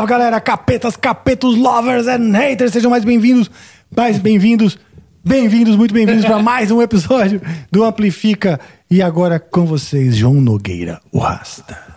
Salve galera, capetas, capetos, lovers and haters, sejam mais bem-vindos, mais bem-vindos, bem-vindos, muito bem-vindos para mais um episódio do Amplifica. E agora com vocês, João Nogueira, o Rasta.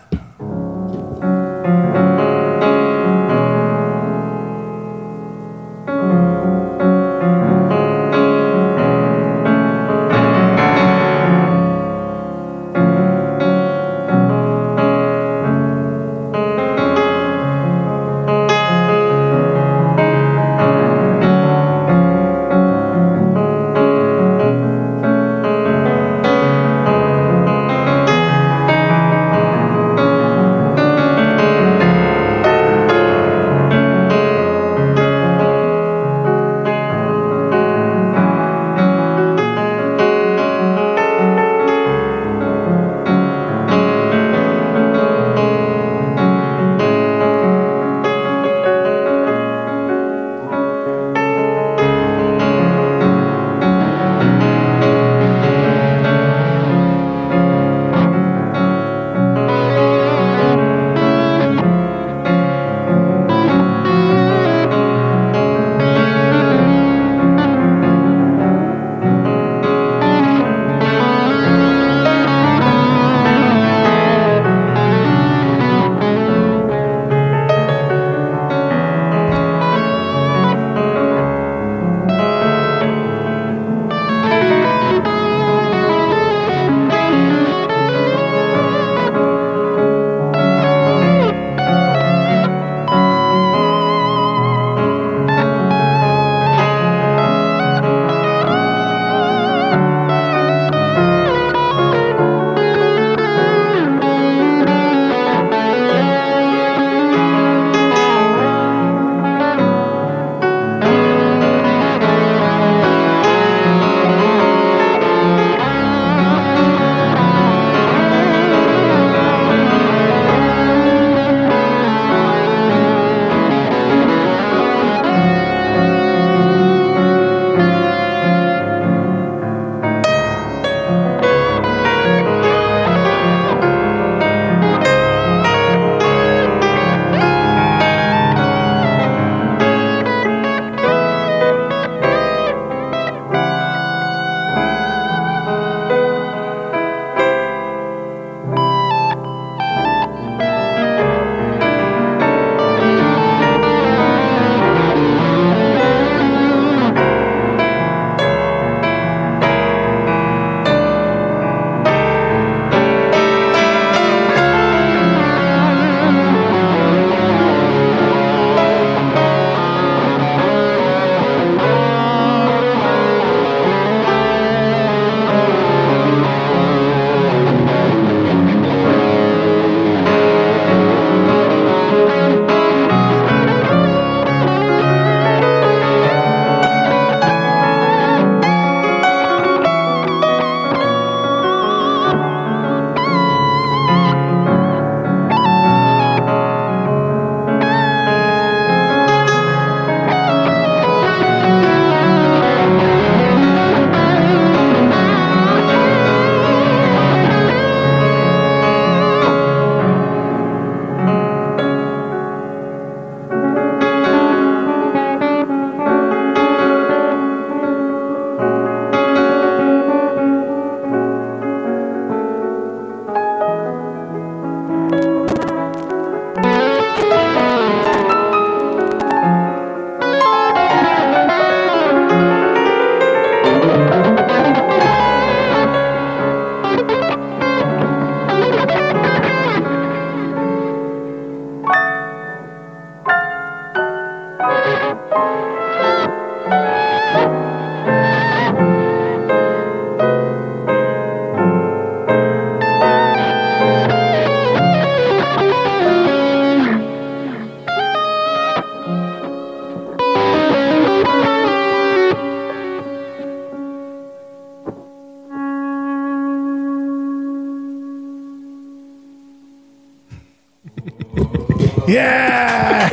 Yeah!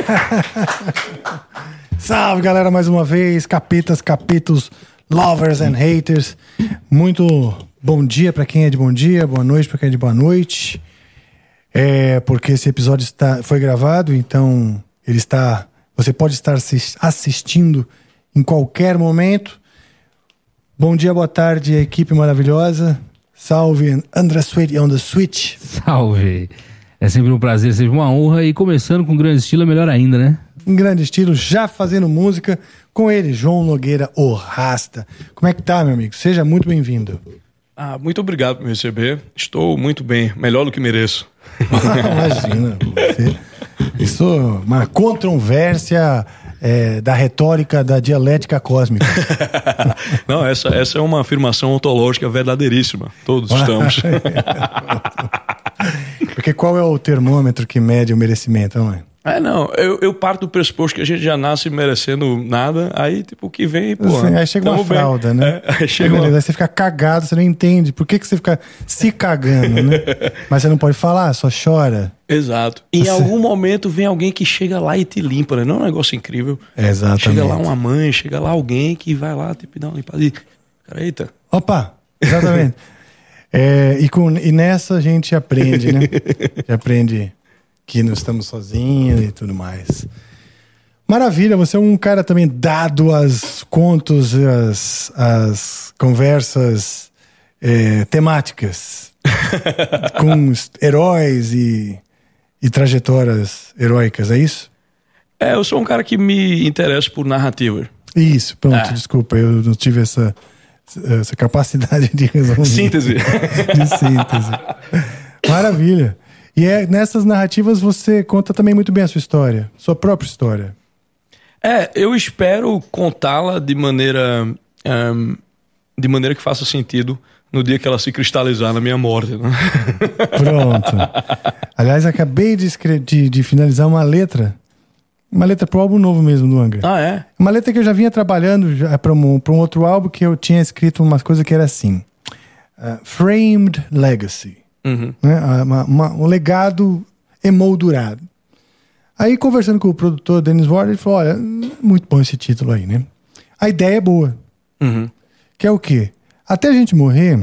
Salve galera, mais uma vez, capetas, capetos, lovers and haters. Muito bom dia para quem é de bom dia, boa noite para quem é de boa noite. É porque esse episódio está, foi gravado, então Ele está. Você pode estar assistindo em qualquer momento. Bom dia, boa tarde, equipe maravilhosa. Salve, André Sweet on the Switch. Salve. É sempre um prazer, sempre uma honra. E começando com grande estilo, é melhor ainda, né? Em grande estilo, já fazendo música com ele, João Nogueira, o Rasta. Como é que tá, meu amigo? Seja muito bem-vindo. Ah, muito obrigado por me receber. Estou muito bem, melhor do que mereço. Imagina, você, isso é uma controvérsia é, da retórica da dialética cósmica. Não, essa, essa é uma afirmação ontológica verdadeiríssima. Todos estamos. Porque qual é o termômetro que mede o merecimento, não é? É, não, eu, eu parto do pressuposto que a gente já nasce merecendo nada, aí, tipo, o que vem, pô. Assim, aí chega uma fralda, bem. né? É, aí chega uma... Aí você fica cagado, você não entende. Por que, que você fica se cagando, né? Mas você não pode falar, só chora. Exato. Em você... algum momento vem alguém que chega lá e te limpa, né? Não é um negócio incrível. Exatamente. Chega lá uma mãe, chega lá alguém que vai lá, tipo, dar uma limpada e. Cara, eita. Opa! Exatamente. é, e, com, e nessa a gente aprende, né? A gente aprende que não estamos sozinhos e tudo mais. Maravilha, você é um cara também dado aos contos, às, às conversas é, temáticas com heróis e, e trajetórias heróicas, é isso? É, eu sou um cara que me interessa por narrativa. Isso, pronto, ah. desculpa, eu não tive essa, essa capacidade de resolver. Síntese. de síntese. Maravilha. E é, nessas narrativas você conta também muito bem a sua história, sua própria história. É, eu espero contá-la de maneira um, de maneira que faça sentido no dia que ela se cristalizar na minha morte. Né? Pronto. Aliás, acabei de, de, de, finalizar uma letra. Uma letra pro álbum novo mesmo do Angra. Ah, é? Uma letra que eu já vinha trabalhando para um, um outro álbum que eu tinha escrito umas coisas que era assim: uh, Framed Legacy. Uhum. Né? Uma, uma, um legado emoldurado. Aí, conversando com o produtor Dennis Ward, ele falou: Olha, muito bom esse título aí, né? A ideia é boa. Uhum. Que é o quê? Até a gente morrer,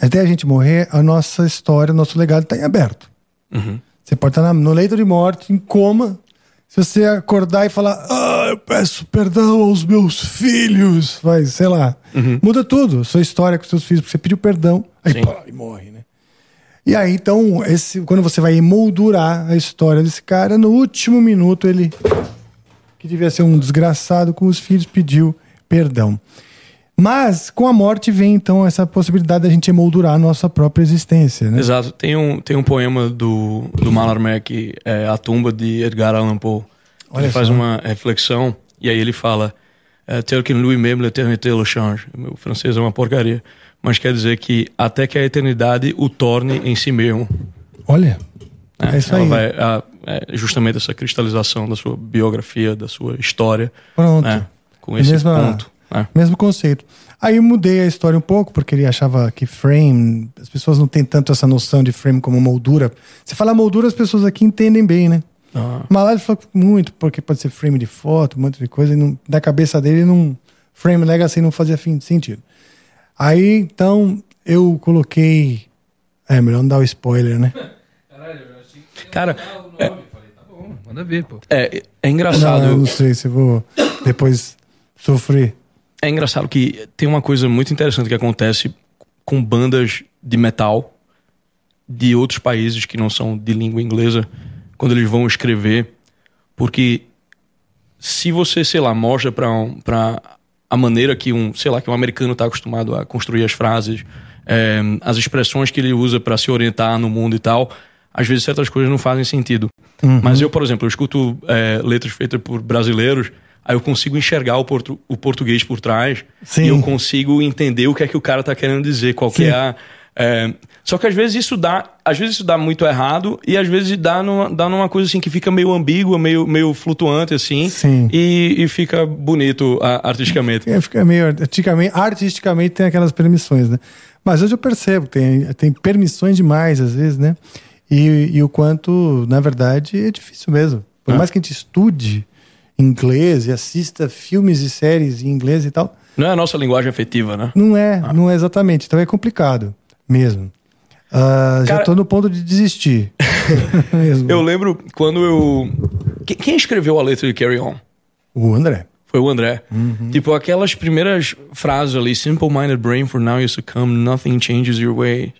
até a gente morrer, a nossa história, o nosso legado está em aberto. Uhum. Você pode estar no leito de morte, em coma. Se você acordar e falar, ah, eu peço perdão aos meus filhos, vai, sei lá, uhum. muda tudo, sua história com seus filhos, porque você pediu perdão, aí pá, e morre, né? E aí, então, esse, quando você vai emoldurar a história desse cara, no último minuto ele, que devia ser um desgraçado com os filhos, pediu perdão. Mas com a morte vem então essa possibilidade da gente emoldurar a nossa própria existência, né? Exato. Tem um, tem um poema do, do Mallarmé é A Tumba de Edgar Allan Poe. Olha ele faz uma reflexão e aí ele fala é, Tel que lui-même l'éternité le change. Meu francês é uma porcaria mas quer dizer que até que a eternidade o torne em si mesmo. Olha, é, é isso aí. Vai, a, é justamente essa cristalização da sua biografia, da sua história. Pronto. Né, com esse Mesma, ponto. É. Mesmo conceito. Aí eu mudei a história um pouco, porque ele achava que frame, as pessoas não têm tanto essa noção de frame como moldura. Se falar moldura, as pessoas aqui entendem bem, né? Ah. Mas ele falou muito, porque pode ser frame de foto, um monte de coisa, e não, na cabeça dele, não, frame legacy não fazia sentido. Aí, então, eu coloquei. É, melhor não dar o spoiler, né? Caralho, eu achei que Cara, é... Falei, tá bom, manda ver, pô. É, é engraçado. Não, eu não sei se vou depois sofrer. É engraçado que tem uma coisa muito interessante que acontece com bandas de metal de outros países que não são de língua inglesa quando eles vão escrever, porque se você, sei lá, mostra para um, pra a maneira que um, sei lá, que um americano está acostumado a construir as frases, é, as expressões que ele usa para se orientar no mundo e tal, às vezes certas coisas não fazem sentido. Uhum. Mas eu, por exemplo, eu escuto é, letras feitas por brasileiros, aí eu consigo enxergar o, portu o português por trás Sim. e eu consigo entender o que é que o cara está querendo dizer, qual que é a é, só que às vezes isso dá, às vezes isso dá muito errado e às vezes dá numa, dá numa coisa assim que fica meio ambígua, meio, meio flutuante assim, Sim. E, e fica bonito artisticamente. É, fica meio artisticamente, artisticamente tem aquelas permissões, né? Mas hoje eu percebo que tem, tem permissões demais às vezes, né? E, e o quanto, na verdade, é difícil mesmo. Por ah. mais que a gente estude inglês e assista filmes e séries em inglês e tal. Não é a nossa linguagem afetiva, né? Não é, ah. não é exatamente. Então é complicado. Mesmo. Uh, já tô no ponto de desistir. Eu lembro quando eu Quem, escreveu a letra de Carry On? O André. Foi o André. Tipo, aquelas primeiras frases ali: Simple-minded brain, for now you succumb, nothing changes your way.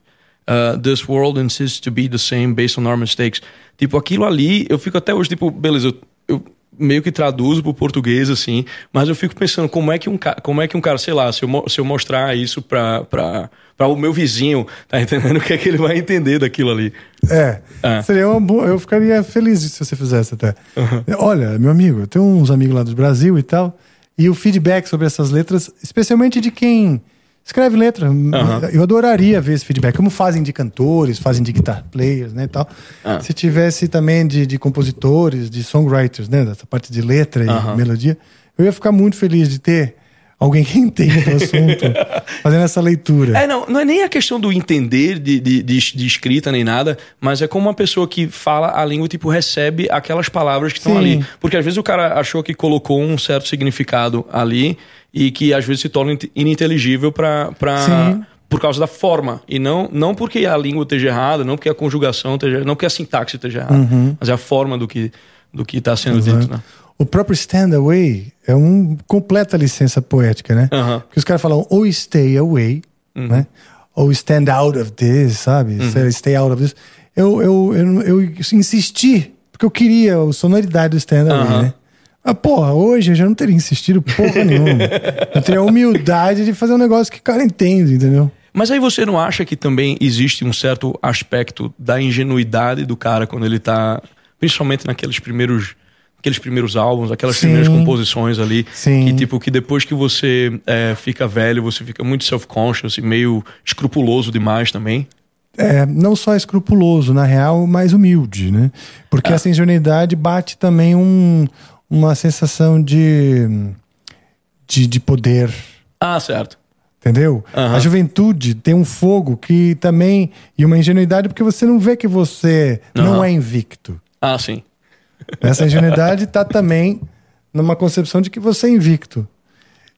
Uh, this world insists to be the same based on our mistakes. Tipo, aquilo ali, eu fico até hoje, tipo, beleza, eu, eu meio que traduzo pro português, assim, mas eu fico pensando como é que um, como é que um cara, sei lá, se eu, se eu mostrar isso pra o meu vizinho, tá entendendo o que é que ele vai entender daquilo ali? É. É. Seria uma boa. Eu ficaria feliz se você fizesse até. Olha, meu amigo, eu tenho uns amigos lá do Brasil e tal. E o feedback sobre essas letras, especialmente de quem escreve letra. Eu adoraria ver esse feedback. Como fazem de cantores, fazem de guitar players, né? E tal. Ah. Se tivesse também de, de compositores, de songwriters, né? Dessa parte de letra e Aham. melodia. Eu ia ficar muito feliz de ter alguém que entende do assunto fazendo essa leitura. É, não, não é nem a questão do entender de, de, de, de escrita nem nada, mas é como uma pessoa que fala a língua, tipo, recebe aquelas palavras que estão ali. Porque às vezes o cara achou que colocou um certo significado ali e que às vezes se torna int- ininteligível pra, pra, Sim. por causa da forma. E não, não porque a língua esteja errada, não porque a conjugação esteja não porque a sintaxe esteja errada, Uhum. mas é a forma do que do que está sendo dito, né? O próprio stand away é uma completa licença poética, né? Aham. Porque os caras falam ou stay away, né? Ou stand out of this, sabe? Say, Stay out of this. Eu, eu, eu, eu insisti, porque eu queria a sonoridade do stand away, Aham. né? Mas, porra, hoje eu já não teria insistido porra nenhuma. Eu teria a humildade de fazer um negócio que o cara entende, entendeu? Mas aí você não acha que também existe um certo aspecto da ingenuidade do cara quando ele tá, principalmente naqueles primeiros, aqueles primeiros álbuns, aquelas Sim. primeiras composições ali, Sim. que tipo que depois que você é, fica velho, você fica muito self-conscious e meio escrupuloso demais também. É, não só escrupuloso, na real, mas humilde, né? Porque essa ingenuidade bate também um, uma sensação de, de, de poder, Ah, certo. entendeu? Aham. A juventude tem um fogo que também. E uma ingenuidade porque você não vê que você não Aham. é invicto. Ah, sim. Essa ingenuidade está também numa concepção de que você é invicto.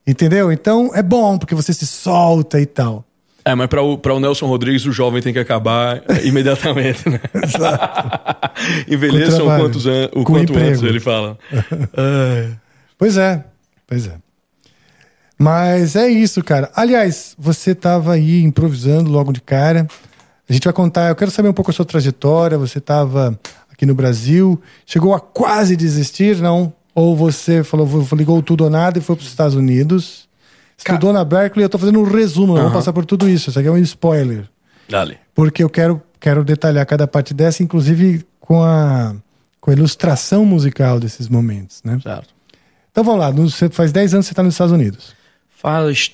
Entendeu? Então é bom porque você se solta e tal. É, mas para o, pra o Nelson Rodrigues, o jovem tem que acabar imediatamente, né? Com Envelheçam quantos an- o Com quanto emprego. antes, ele fala. Ai. Pois é, pois é. Mas é isso, cara. Aliás, você estava aí improvisando logo de cara. A gente vai contar, eu quero saber um pouco a sua trajetória. Você estava aqui no Brasil, chegou a quase desistir, não? Ou você falou, ligou tudo ou nada e foi para os Estados Unidos? Estudou na Berkeley, eu tô fazendo um resumo, não vou passar por tudo isso. Isso aqui é um spoiler. Dale. Porque eu quero, quero detalhar cada parte dessa, inclusive com a, com a ilustração musical desses momentos, né? Certo. Então vamos lá, no- você faz 10 anos que você está nos Estados Unidos. Faz.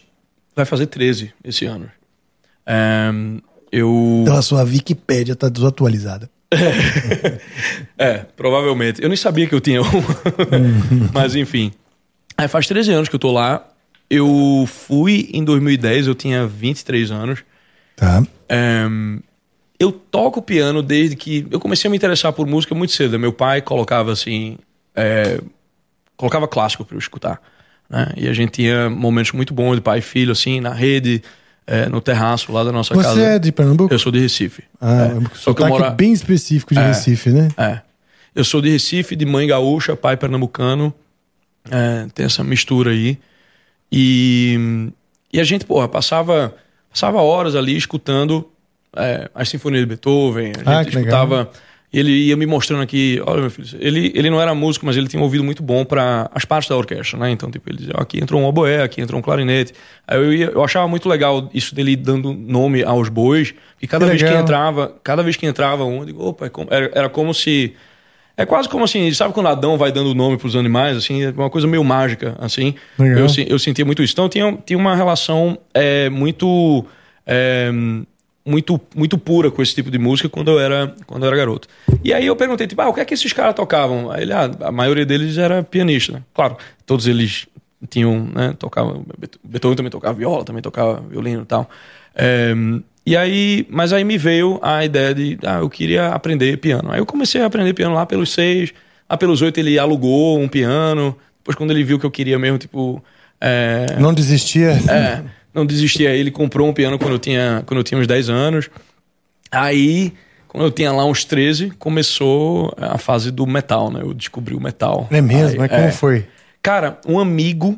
Vai fazer 13 esse ano. É, eu. Então a sua Wikipédia tá desatualizada. É, provavelmente. Eu nem sabia que eu tinha uma. Mas enfim. É, faz 13 anos que eu tô lá. Eu fui em 2010, eu tinha 23 anos. Tá. É, eu toco piano desde que. Eu comecei a me interessar por música muito cedo. Meu pai colocava assim. é, colocava clássico para eu escutar. Né? E a gente tinha momentos muito bons de pai e filho, assim, na rede, é, no terraço lá da nossa casa. Você é de Pernambuco? Eu sou de Recife. Ah, É. eu sotaque bem específico de É. Recife, né? É. Eu sou de Recife, de mãe gaúcha, pai pernambucano. É, tem essa mistura aí. E, e a gente, porra, passava, passava horas ali escutando é, as sinfonias de Beethoven. A gente Ah, que legal. Ele ia me mostrando aqui, olha meu filho, ele, ele não era músico, mas ele tinha um ouvido muito bom para as partes da orquestra, né? Então, tipo, ele dizia, aqui entrou um oboé, aqui entrou um clarinete. Aí eu, ia, eu achava muito legal isso dele dando nome aos bois, e cada Que vez que legal. entrava, cada vez que entrava um, eu digo, opa, é era, era como se é quase como assim, sabe quando Adão vai dando nome pros animais, assim, é uma coisa meio mágica, assim. Legal. Eu, eu sentia muito isso. Então tinha, tinha uma relação é, muito, é, muito, muito pura com esse tipo de música quando eu era, quando eu era garoto. E aí eu perguntei, tipo, ah, o que é que esses caras tocavam? Aí ele, ah, a maioria deles era pianista, né? Claro, todos eles tinham, né, tocavam, Beethoven também tocava viola, também tocava violino e tal. É, e aí, mas aí me veio a ideia de, ah, eu queria aprender piano. Aí eu comecei a aprender piano lá pelos seis, lá pelos oito ele alugou um piano. Depois quando ele viu que eu queria mesmo, tipo, é, Não desistia. é, não desistia. Ele comprou um piano quando eu tinha, quando eu tinha uns 10 anos. Aí quando eu tinha lá uns 13, começou a fase do metal, né? Eu descobri o metal. É mesmo? Aí, Mas como é. foi? Cara, um amigo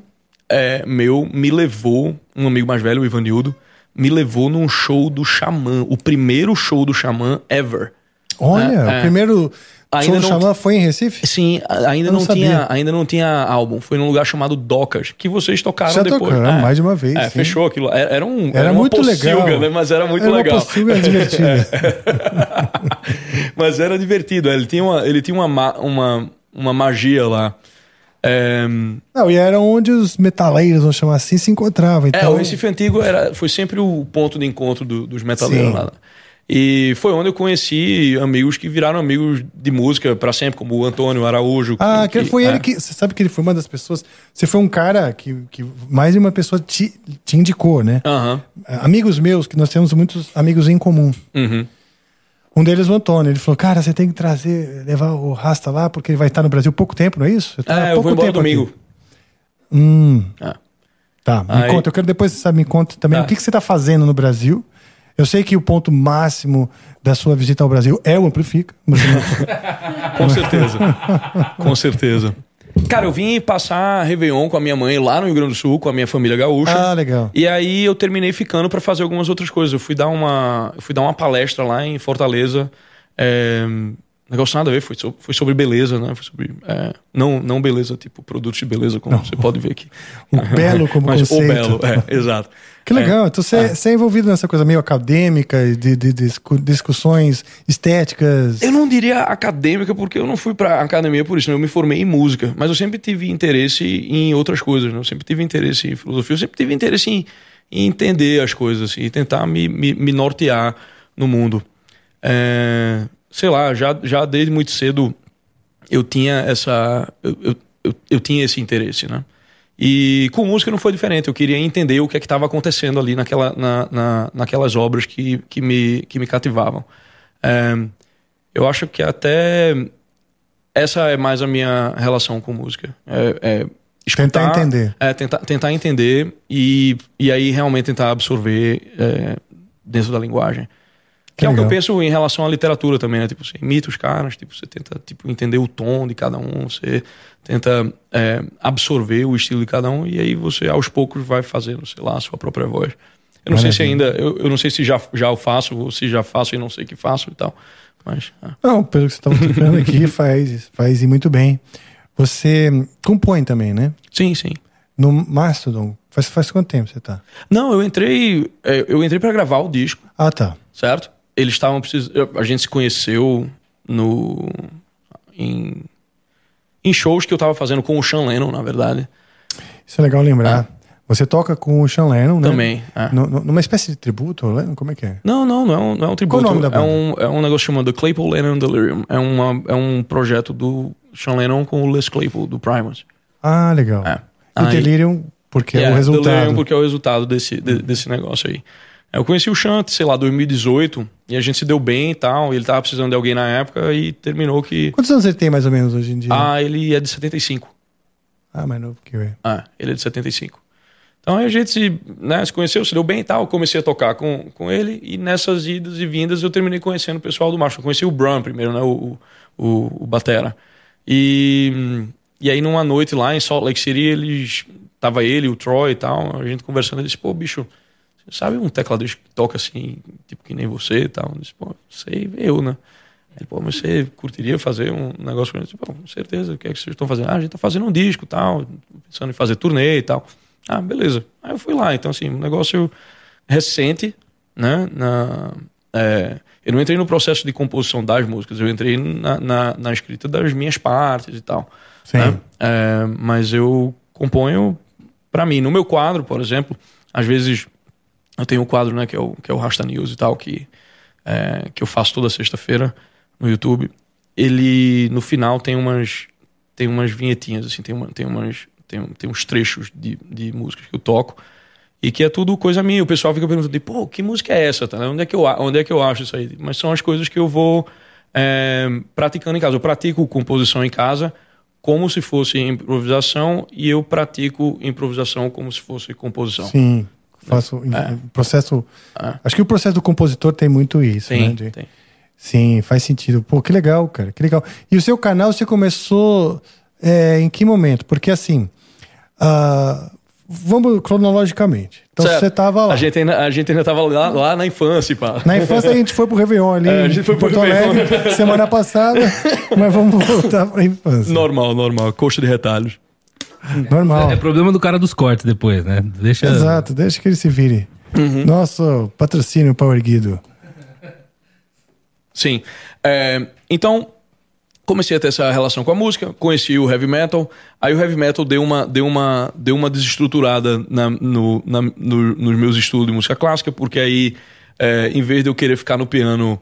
é, meu me levou, um amigo mais velho, o Ivanildo, me levou num show do Xamã, o primeiro show do Xamã ever. Olha, É, o é. primeiro Ainda não- foi em Recife? Sim, ainda Eu não, não tinha, ainda não tinha álbum. Foi num lugar chamado Docas, que vocês tocaram Já depois. tocamos, mais de uma vez, É, fechou aquilo. Era, era um, Era, uma muito pocilga, legal. né? Mas era muito era legal. Uma pocilga divertida. Mas era divertido. Ele tinha uma, ele tinha uma, ma- uma, uma magia lá. É, Não, e era onde os metaleiros, vamos chamar assim, se encontravam. é, Então, o Recife Antigo era, foi sempre o ponto de encontro do- dos metaleiros Sim. lá. E foi onde eu conheci amigos que viraram amigos de música pra sempre, como o Antônio Araújo. Ah, que foi é. ele que. Você sabe que ele foi uma das pessoas. Você foi um cara que, que mais de uma pessoa te, te indicou, né? Aham. Amigos meus, que nós temos muitos amigos em comum. Uhum. Um deles, o Antônio, ele falou: Cara, você tem que trazer, levar o Rasta lá, porque ele vai estar no Brasil pouco tempo, não é isso? Tá há É, eu vou embora tempo aqui. domingo. Hum, É. tá. Me Aí- conta, eu quero depois, sabe, me conta também Tá. o que, que você está fazendo no Brasil. Eu sei que o ponto máximo da sua visita ao Brasil é o Amplifica. mas- Com certeza. com certeza. Cara, eu vim passar Réveillon com a minha mãe lá no Rio Grande do Sul, com a minha família gaúcha. ah, legal. E aí eu terminei ficando pra fazer algumas outras coisas. Eu fui dar uma, eu fui dar uma palestra lá em Fortaleza. É, negócio nada a ver, foi, so- foi sobre beleza, né? Foi sobre. é, não, não beleza, tipo produtos de beleza, como você pode ver aqui. O belo como Mas conceito. o belo, é, exato. Que legal. Então você, você é envolvido nessa coisa meio acadêmica, de, de discu- discussões estéticas. Eu não diria acadêmica, porque eu não fui pra academia por isso, né? eu me formei em música, mas eu sempre tive interesse em outras coisas, né? Eu sempre tive interesse em filosofia, eu sempre tive interesse em, em entender as coisas assim, e tentar me, me, me nortear no mundo. É, sei lá, já, já desde muito cedo eu tinha essa. Eu, eu, eu, eu tinha esse interesse, né? E com música não foi diferente. Eu queria entender o que é que estava acontecendo ali naquela, na, na, naquelas obras que, que, me, que me cativavam. É, eu acho que até essa é mais a minha relação com música. É, é escutar, Tentar entender. É, tentar, tentar entender e, e aí realmente tentar absorver é, dentro da linguagem. Que, Que é o que eu penso em relação à literatura também, né? Tipo, você imita os caras, tipo, você tenta tipo, entender o tom de cada um, você tenta é, absorver o estilo de cada um e aí você aos poucos vai fazendo, sei lá, a sua própria voz. Eu não sei se ainda, eu, eu não sei se já, já o faço ou se já faço e não sei que faço e tal. Mas, é. Não, pelo que você estava explicando aqui, faz, faz e muito bem. Você compõe também, né? sim, sim. No Mastodon. Faz, faz quanto tempo você tá? Não, eu entrei, é, eu entrei para gravar o disco, Ah, tá. certo? Eles estavam precisando. A gente se conheceu no. Em, em shows que eu tava fazendo com o Sean Lennon, na verdade. Isso é legal lembrar. Você toca com o Sean Lennon, né? Também. é. No- no- numa espécie de tributo, Lennon? Como é que é? Não, não, não é um, não é um tributo. Qual o nome da é, banda? um, é um negócio chamado Claypool Lennon Delirium. É, uma, é um projeto do Sean Lennon com o Les Claypool, do Primus. Ah, legal. É. E o Delirium, porque é o Yeah, resultado. Delirium porque é o resultado desse, de- desse negócio aí. Eu conheci o Chant, sei lá, 2018, e a gente se deu bem e tal. E ele tava precisando de alguém na época e terminou que. Quantos anos ele tem mais ou menos hoje em dia? Ah, ele é de 75. Ah, mais novo que eu. Ah, ele é de 75. Então aí a gente se, né, se conheceu, se deu bem e tal. Comecei a tocar com, com ele e nessas idas e vindas eu terminei conhecendo o pessoal do Marshall. Eu conheci o Bram primeiro, né, o, o, o Batera. E, e aí numa noite lá em Salt Lake City, eles tava ele, o Troy e tal, a gente conversando, ele disse, pô, bicho, sabe um tecladista que toca assim, tipo que nem você e tal? Eu disse, pô, sei, eu, né? Ele, pô, mas você curtiria fazer um negócio com ele? Pô, com certeza, o que é que vocês estão fazendo? Ah, a gente tá fazendo um disco e tal, pensando em fazer turnê e tal. Ah, beleza. Aí eu fui lá, então assim, um negócio recente, né? Na, é, eu não entrei no processo de composição das músicas, eu entrei na, na, na escrita das minhas partes e tal. Sim. né? É, mas eu componho para mim. No meu quadro, por exemplo, às vezes eu tenho um quadro, né, que é o, que é o Rasta News e tal, que, é, que eu faço toda sexta-feira no YouTube. Ele, no final, tem umas, tem umas vinhetinhas, assim, tem, uma, tem, umas, tem, tem uns trechos de, de músicas que eu toco. E que é tudo coisa minha. O pessoal fica perguntando, pô, que música é essa? Tá? Onde, é que eu, onde é que eu acho isso aí? Mas são as coisas que eu vou é, praticando em casa. Eu pratico composição em casa como se fosse improvisação e eu pratico improvisação como se fosse composição. Sim. Faço É. processo. É. Acho que o processo do compositor tem muito isso, Tem, né? De, tem. Sim, faz sentido. Pô, que legal, cara, que legal. E o seu canal, você começou é, em que momento? Porque assim, ah, vamos cronologicamente. Então Certo. você tava lá. A gente ainda, a gente ainda tava lá, lá na infância, pá. Na infância a gente foi pro Réveillon ali É, a gente foi pro Porto Alegre semana passada, mas vamos voltar pra infância. Normal, normal. Coxa de retalhos. Normal. É problema do cara dos cortes depois, né? Deixa. Exato, deixa que ele se vire. Uhum. Nosso patrocínio Power Guido. Sim. É, então, comecei a ter essa relação com a música, conheci o heavy metal. Aí o heavy metal deu uma, deu uma, deu uma desestruturada na, no, na- no- nos meus estudos de música clássica, porque aí, é, em vez de eu querer ficar no piano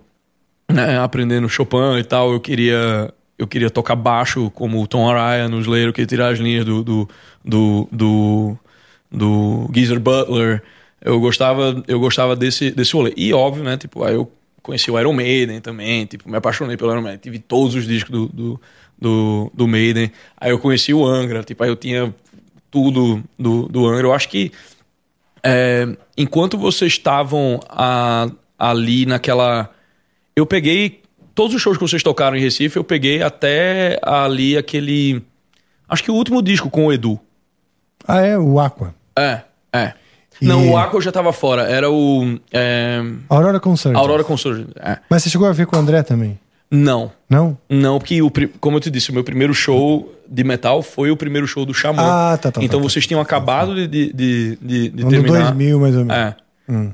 né, aprendendo Chopin e tal, eu queria eu queria tocar baixo como o Tom Araya no Slayer, eu queria tirar as linhas do do, do, do, do Geezer Butler. Eu gostava, eu gostava desse, desse rolê. E óbvio, né, tipo, aí eu conheci o Iron Maiden também, tipo, me apaixonei pelo Iron Maiden, tive todos os discos do, do, do, do Maiden. Aí eu conheci o Angra, tipo, aí eu tinha tudo do, do Angra. Eu acho que é, enquanto vocês estavam ali naquela. Eu peguei. Todos os shows que vocês tocaram em Recife, eu peguei até ali aquele. Acho que o último disco com o Edu. Ah, é o Aqua. É, é. E- Não, o Aqua já tava fora. Era o. É, Aurora Concert. Aurora Consorge. É. Mas você chegou a ver com o André também? Não. Não? Não, porque, o, como eu te disse, o meu primeiro show de metal foi o primeiro show do Xamã. Ah, tá, tá, Então tá, tá. vocês tinham acabado de, de, de, de, de No terminar. 2000, mais ou menos. É.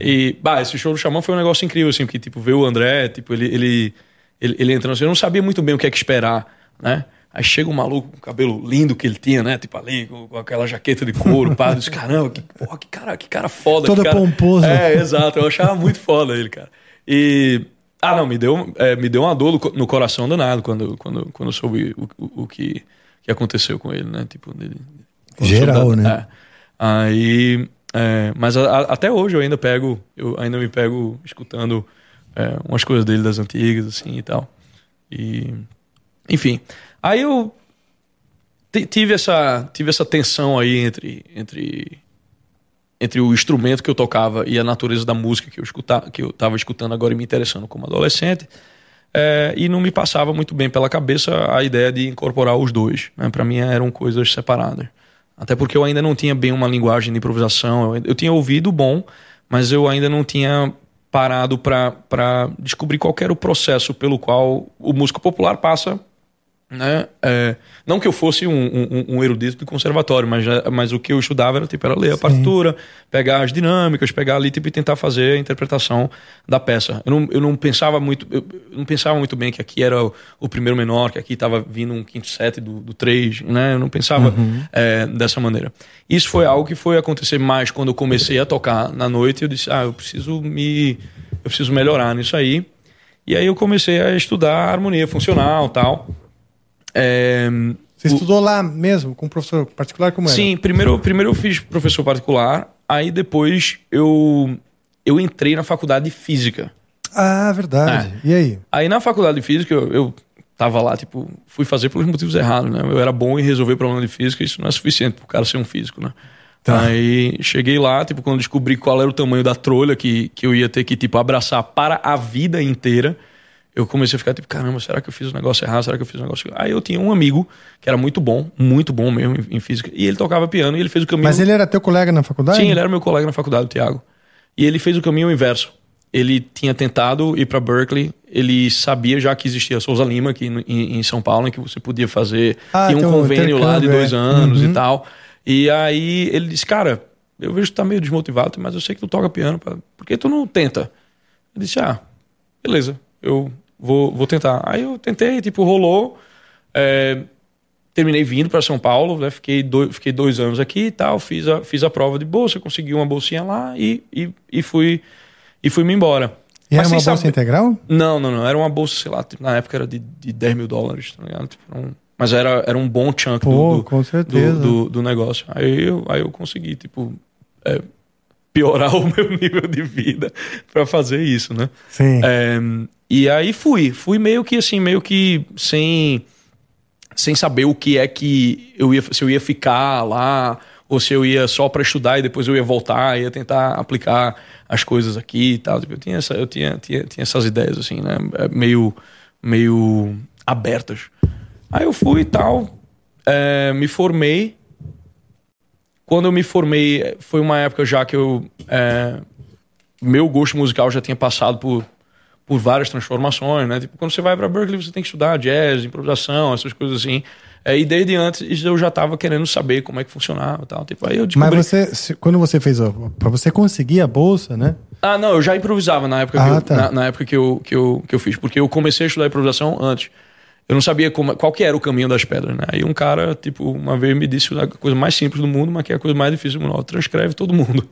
E, bah, esse show do Xamã foi um negócio incrível, assim, porque, tipo, ver o André, tipo, ele, ele, ele, ele entrando assim, eu não sabia muito bem o que é que esperar, né? Aí chega um maluco com o cabelo lindo que ele tinha, né? Tipo, ali, com, com aquela jaqueta de couro, pá, eu disse, caramba, que, porra, que cara, que cara foda. Todo cara... pomposo. É, exato, eu achava muito foda ele, cara. E... Ah, não, me deu, é, me deu uma dor no co- no coração danado quando, quando, quando eu soube o, o, o que, que aconteceu com ele, né? Tipo, dele, Geral, né? É. Aí, é, mas a- a- até hoje eu ainda pego, eu ainda me pego escutando é, umas coisas dele das antigas, assim e tal. E, enfim, aí eu ti- tive essa, tive essa tensão aí entre, entre, entre o instrumento que eu tocava e a natureza da música que eu escutava, que eu estava escutando agora e me interessando como adolescente. É, e não me passava muito bem pela cabeça a ideia de incorporar os dois. Né? Para mim eram coisas separadas. Até porque eu ainda não tinha bem uma linguagem de improvisação. Eu, eu tinha ouvido bom, mas eu ainda não tinha parado para descobrir qual era o processo pelo qual o músico popular passa. Né? É, não que eu fosse um, um- um erudito de conservatório, mas, mas o que eu estudava era, tipo, era ler a partitura, pegar as dinâmicas, pegar ali tipo, e tentar fazer a interpretação da peça. Eu não, eu não pensava muito eu não pensava muito bem que aqui era o, o primeiro menor, que aqui estava vindo um quinto set do, do três, né? Eu não pensava é, dessa maneira. Isso foi algo que foi acontecer mais quando eu comecei a tocar na noite. Eu disse, ah, eu preciso me, eu preciso melhorar nisso aí. E aí eu comecei a estudar harmonia funcional, tal. É, Você o- estudou lá mesmo, com um professor particular como era? Sim, primeiro, primeiro eu fiz professor particular, aí depois eu, eu entrei na faculdade de física. Ah, verdade. E aí? Aí na faculdade de física eu, eu tava lá, tipo, fui fazer pelos motivos errados, né? Eu era bom em resolver problema de física, isso não é suficiente pro cara ser um físico, né? Tá. Aí cheguei lá, tipo, quando descobri qual era o tamanho da trolha que, que eu ia ter que, tipo, abraçar para a vida inteira, eu comecei a ficar tipo, caramba, será que eu fiz o negócio errado? Será que eu fiz o negócio... Aí eu tinha um amigo que era muito bom, muito bom mesmo em, em física, e ele tocava piano e ele fez o caminho... Mas ele era teu colega na faculdade? Sim, ele era meu colega na faculdade, o Thiago. E ele fez o caminho inverso. Ele tinha tentado ir para Berkeley, ele sabia já que existia a Souza Lima aqui em, em São Paulo, em que você podia fazer. Ah, tinha um um convênio lá de dois é. anos Uhum. e tal. E aí ele disse: Cara, eu vejo que tu tá meio desmotivado, mas eu sei que tu toca piano, pá. por que tu não tenta? Eu disse: Ah, beleza, eu vou, vou tentar. Aí eu tentei, tipo, rolou. É, terminei vindo para São Paulo, né? fiquei, dois, fiquei dois anos aqui e tal, fiz a, fiz a prova de bolsa, consegui uma bolsinha lá e, e, e fui e fui me embora. E era Mas uma sem bolsa saber- integral? Não, não, não. Era uma bolsa, sei lá, tipo, na época era de, de 10 mil dólares, tá ligado? Tipo, era um- mas era, era um bom chunk do- Pô, do, certeza. do, do, do negócio. Aí eu, aí eu consegui, tipo, é, piorar o meu nível de vida para fazer isso, né? Sim. É, e aí fui, fui meio que assim, meio que sem sem saber o que é que eu ia, se eu ia ficar lá ou se eu ia só para estudar e depois eu ia voltar, ia tentar aplicar as coisas aqui e tal. Tipo, eu tinha, essa, eu tinha, tinha, tinha essas ideias, assim, né? É, meio, meio abertas. Aí eu fui e tal, é, me formei. Quando eu me formei, foi uma época já que eu. É, meu gosto musical já tinha passado por, por várias transformações, né? Tipo, quando você vai para Berkeley, você tem que estudar jazz, improvisação, essas coisas assim. É, e desde antes eu já estava querendo saber como é que funcionava e tal. Tipo, aí eu descobri... Mas você, se- quando você fez, para você conseguir a bolsa, né? Ah, não, eu já improvisava na época, Ah, que, eu, tá. na, na época que, eu, que, eu, que eu fiz. Porque eu comecei a estudar improvisação antes. Eu não sabia como, qual que era o caminho das pedras, né? Aí um cara, tipo, uma vez me disse a coisa mais simples do mundo, mas que é a coisa mais difícil do mundo. Transcreve todo mundo.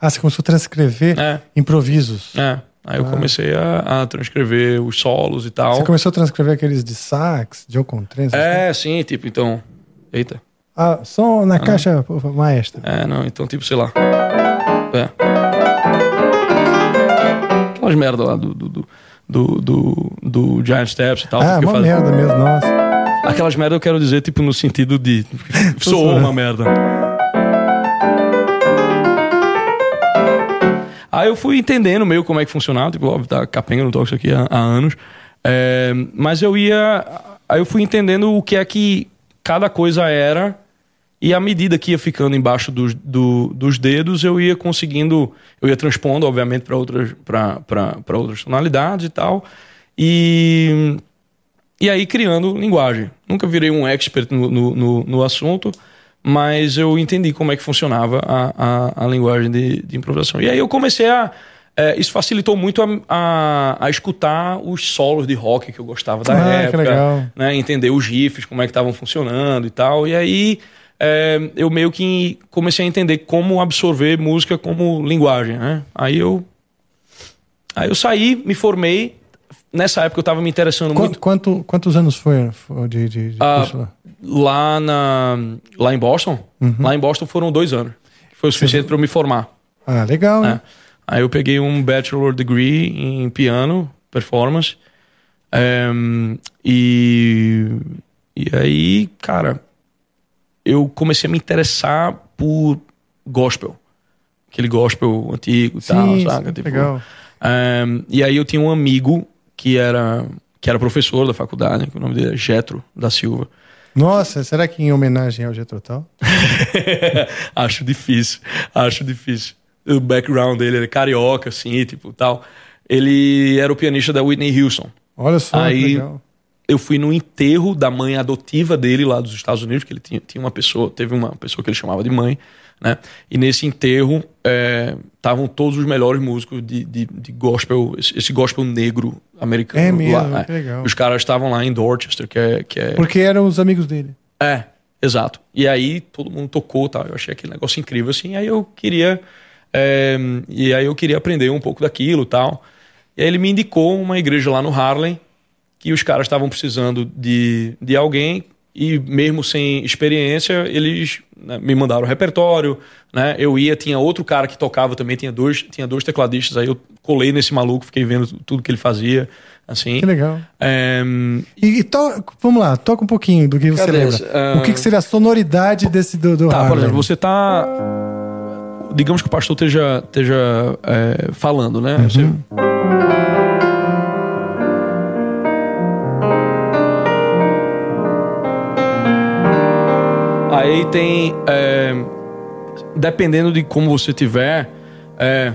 Ah, você começou a transcrever É. improvisos. É. Aí eu comecei a, a transcrever os solos e tal. Você começou a transcrever aqueles de sax, de Contrans? É, sim, tipo, então. Eita. Ah, som na caixa pô, maestra. É, não, então, tipo, sei lá. É. Aquelas merda lá do, do, do, do, do, Giant Steps e tal. Ah, uma faz- merda mesmo, nossa. Aquelas merda eu quero dizer, tipo, no sentido de. Zoando. uma merda. Aí eu fui entendendo meio como é que funcionava, tipo, óbvio, tá capenga, toco isso aqui há, há anos. É, mas eu ia. Aí eu fui entendendo o que é que cada coisa era, e à medida que ia ficando embaixo dos, do- dos dedos, eu ia conseguindo. Eu ia transpondo, obviamente, para outras, outras tonalidades e tal. E. E aí criando linguagem. Nunca virei um expert no, no, no, no assunto, mas eu entendi como é que funcionava a, a, a linguagem de, de improvisação. E aí eu comecei a. é, isso facilitou muito a, a, a escutar os solos de rock que eu gostava da Ah, que época. legal. Né, entender os riffs, como é que estavam funcionando e tal. E aí é, eu meio que comecei a entender como absorver música como linguagem. Né? Aí eu. Aí eu saí, me formei. Nessa época eu estava me interessando Qu- muito quanto, quantos anos foi, de, de, de Ah, lá? na, lá em Boston. Uhum. Lá em Boston foram dois anos. Foi o suficiente para eu me formar. Ah, legal, né? né? Aí eu peguei um bachelor degree em piano, performance. Ehm, e, e aí, cara, eu comecei a me interessar por gospel. Aquele gospel antigo e tal, saca? Tipo, legal. Ehm, e aí eu tinha um amigo que era, que era professor da faculdade, que o nome dele é Getro da Silva. Nossa, será que em homenagem ao Getro Tal? acho difícil, acho difícil. O background dele, ele é carioca, assim, tipo, tal. Ele era o pianista da Whitney Houston. Olha só, Aí- legal. Eu fui no enterro da mãe adotiva dele lá dos Estados Unidos, que ele tinha, tinha uma pessoa, teve uma pessoa que ele chamava de mãe, né? E nesse enterro estavam todos os melhores músicos de, de, de gospel, esse, gospel negro americano. É mesmo, lá, que legal. Os caras estavam lá em Dorchester, que é, que é Porque eram os amigos dele. é, exato. E aí todo mundo tocou, tal. Eu achei aquele negócio incrível assim. Aí eu queria é, e aí eu queria aprender um pouco daquilo, tal. E aí ele me indicou uma igreja lá no Harlem que os caras estavam precisando de, de alguém e mesmo sem experiência eles né, me mandaram o repertório, né? Eu ia, tinha outro cara que tocava também, tinha dois, tinha dois tecladistas. Aí eu colei nesse maluco, fiquei vendo tudo que ele fazia, assim. Que legal. É, E, e to- vamos lá, toca um pouquinho do que você Cadê lembra. esse? Ah. O que, que seria a sonoridade desse do, do Tá, por exemplo, você tá. Digamos que o pastor esteja, esteja é, falando, né? Você- Aí tem. é, dependendo de como você tiver. é,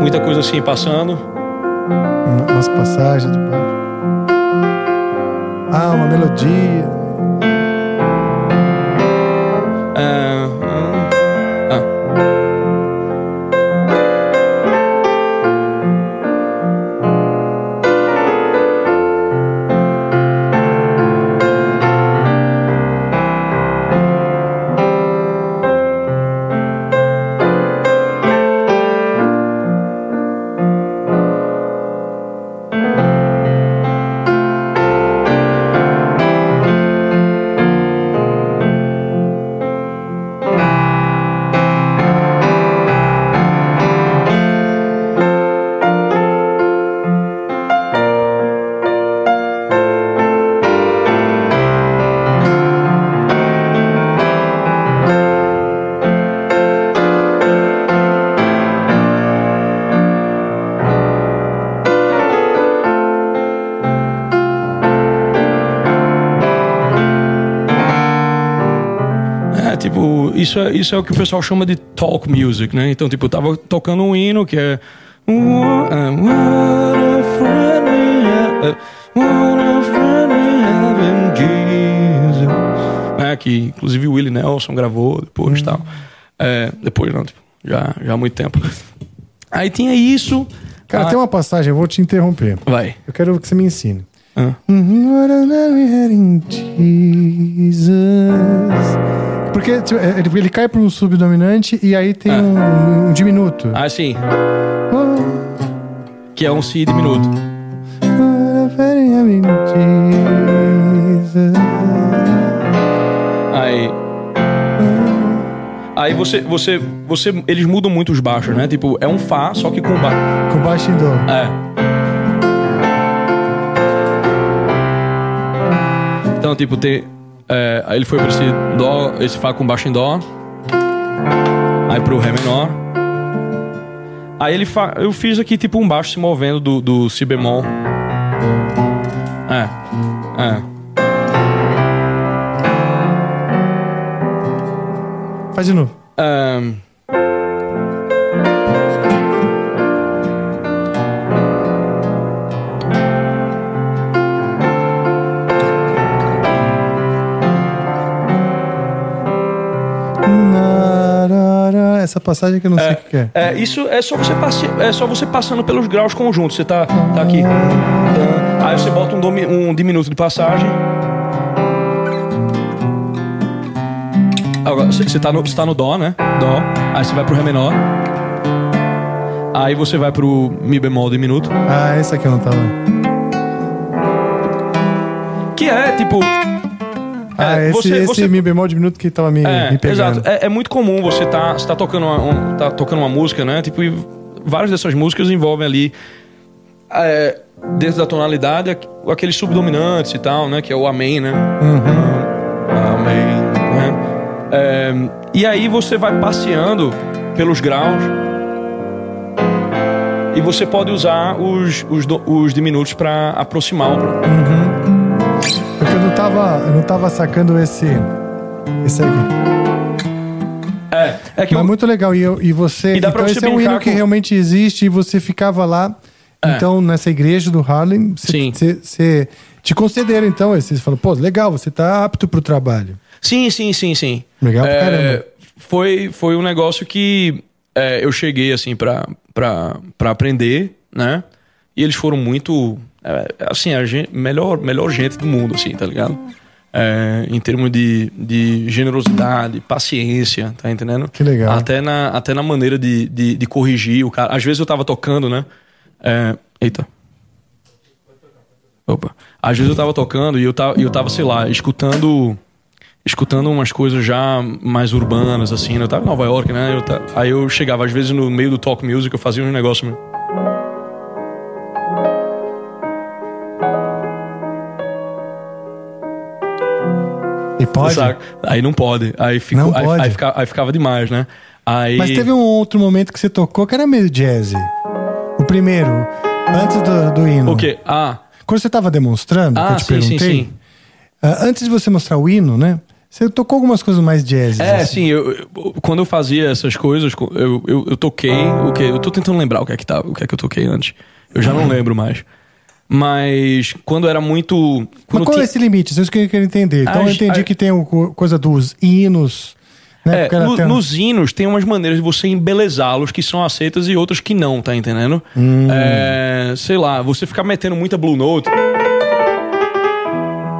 muita coisa assim passando. Uma- Umas passagens de baixo. Ah, uma melodia. Isso é, isso é o que o pessoal chama de talk music, né? Então, tipo, eu tava tocando um hino que é. What a friend we have, what a friend we have in Jesus. Né? Que inclusive o Willie Nelson gravou depois e tal. É, depois não, tipo, já, já há muito tempo. Aí tinha isso. Cara, Ah, tem uma passagem, eu vou te interromper. Vai. Eu quero que você me ensine. Ah. What a night we had in Jesus. Porque tipo, é, ele, ele cai para um subdominante e aí tem Ah. um, um diminuto. Ah, sim. Oh, Que é um si diminuto. Aí. Aí você, você, você. Eles mudam muito os baixos, né? Tipo, é um Fá, só que com baixo. Com baixo em dó. É. Então, tipo, tem. É, aí ele foi pra esse Dó, esse Fá com baixo em Dó. Aí pro Ré menor. Aí ele fa... eu fiz aqui tipo um baixo se movendo do, do Si bemol. É. É. Faz de novo. Ahn. Essa passagem que eu não sei o que que é. É, isso é só você passe... é só você passando pelos graus conjuntos. Você tá, tá aqui. Aí você bota um, domi... um diminuto de passagem. Agora, você tá, no, você tá no Dó, né? Dó. Aí você vai pro Ré menor. Aí você vai pro Mi bemol diminuto. Ah, essa aqui eu não tava. Que é, tipo... Ah, é, esse, você- esse você- Mi bemol diminuto que tava me, É, me pegando. exato. É, é muito comum você tá, você tá tocando uma, um- tá tocando uma música, né? Tipo, e várias dessas músicas envolvem ali é, dentro da tonalidade aqu- aqueles subdominantes e tal, né? Que é o amém, né? Amém. Né? É, e aí você vai passeando pelos graus e você pode usar os, os, os diminutos para aproximar o não tava, eu não tava sacando esse. Esse aqui. É, é que Mas eu- muito legal. E, eu- e você. E dá pra então, você esse é um hino que com- realmente existe e você ficava lá. É. Então, nessa igreja do Harlem, você, Sim. você- você te concederam, então, esse. Você falou, pô, legal, você tá apto pro trabalho. Sim, sim, sim, sim. Legal pra caramba. Foi, foi um negócio que é, eu cheguei, assim, pra, pra, pra aprender, né? E eles foram muito, é, assim, a gen- melhor, melhor gente do mundo, assim, tá ligado? É, em termos de, de generosidade, paciência, tá entendendo? Que legal. Até na, até na maneira de, de, de corrigir o cara. Às vezes eu tava tocando, né? É, eita. Opa. Às vezes eu tava tocando e eu tava, eu tava sei lá, escutando escutando umas coisas já mais urbanas, assim, né? Eu tava em Nova York, né? Eu ta- Aí eu chegava, às vezes, no meio do talk music, eu fazia um negócio. E pode. Saca? Aí não pode. Aí, ficou, Não aí, pode. aí fica- aí ficava demais, né? Aí. Mas teve um outro momento que você tocou que era meio jazz. O primeiro, antes do, do hino. O quê? Ah, Quando você tava demonstrando, que Ah, eu te sim, sim, perguntei. sim. ah, antes de você mostrar o hino, né? Você tocou algumas coisas mais jazz. É, assim. sim, eu, eu- quando eu fazia essas coisas, eu, eu, eu toquei o que Eu tô tentando lembrar o que é que tá, o que é que eu toquei antes. Eu já não lembro mais. Mas quando era muito. Mas Quando qual é tinha- esse limite? Isso que eu quero entender. Então A eu entendi a- que tem coisa dos hinos. Né? É, no- um- nos hinos tem umas maneiras de você embelezá-los que são aceitas e outras que não, tá entendendo? Hum. É, sei lá, você ficar metendo muita Blue Note.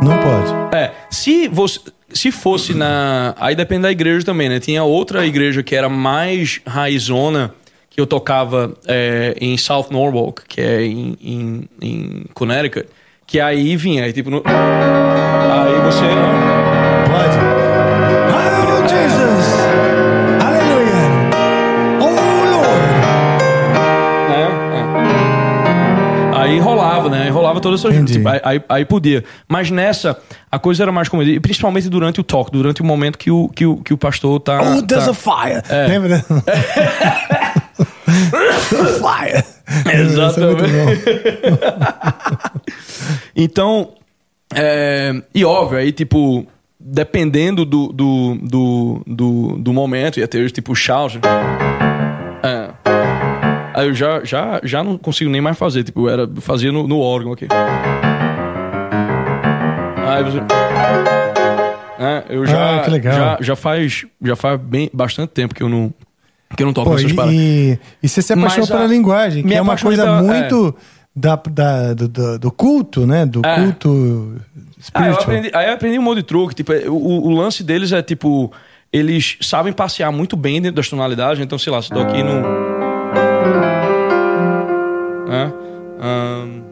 Não pode. É, se você. Se fosse na. Aí depende da igreja também, né? Tinha outra igreja que era mais raizona, que eu tocava é, em South Norwalk, que é em, em, em Connecticut, que aí vinha, aí tipo. no- aí você. Pode. Oh! É, é. Aí rolava, né? Aí rolava todas essas Entendi. tipo, aí, aí, aí podia. Mas nessa, a coisa era mais comedida. E principalmente durante o talk, durante o momento que o, que o, que o pastor tá. Oh, there's tá- a fire! É. Lembra? fire! Exatamente. É bom. Então, é, e óbvio, aí tipo, dependendo do, do, do, do, do momento, ia ter tipo shout. É. Aí eu já, já, já não consigo nem mais fazer, tipo, era fazia no, no órgão aqui. Aí você. É, eu já, Ah, que legal. já, já faz, já faz bem, bastante tempo que eu não, que eu não toco Pô, essas e, paradas. e, e você se apaixonou pela linguagem, que é uma coisa pela- muito da, da- do, do- do culto, né? Do É. culto Ah, eu aprendi, aí eu aprendi um monte de truque. Tipo, é, o, o lance deles é tipo. Eles sabem passear muito bem dentro das tonalidades. Então, sei lá, se eu tô aqui no. É, ahn,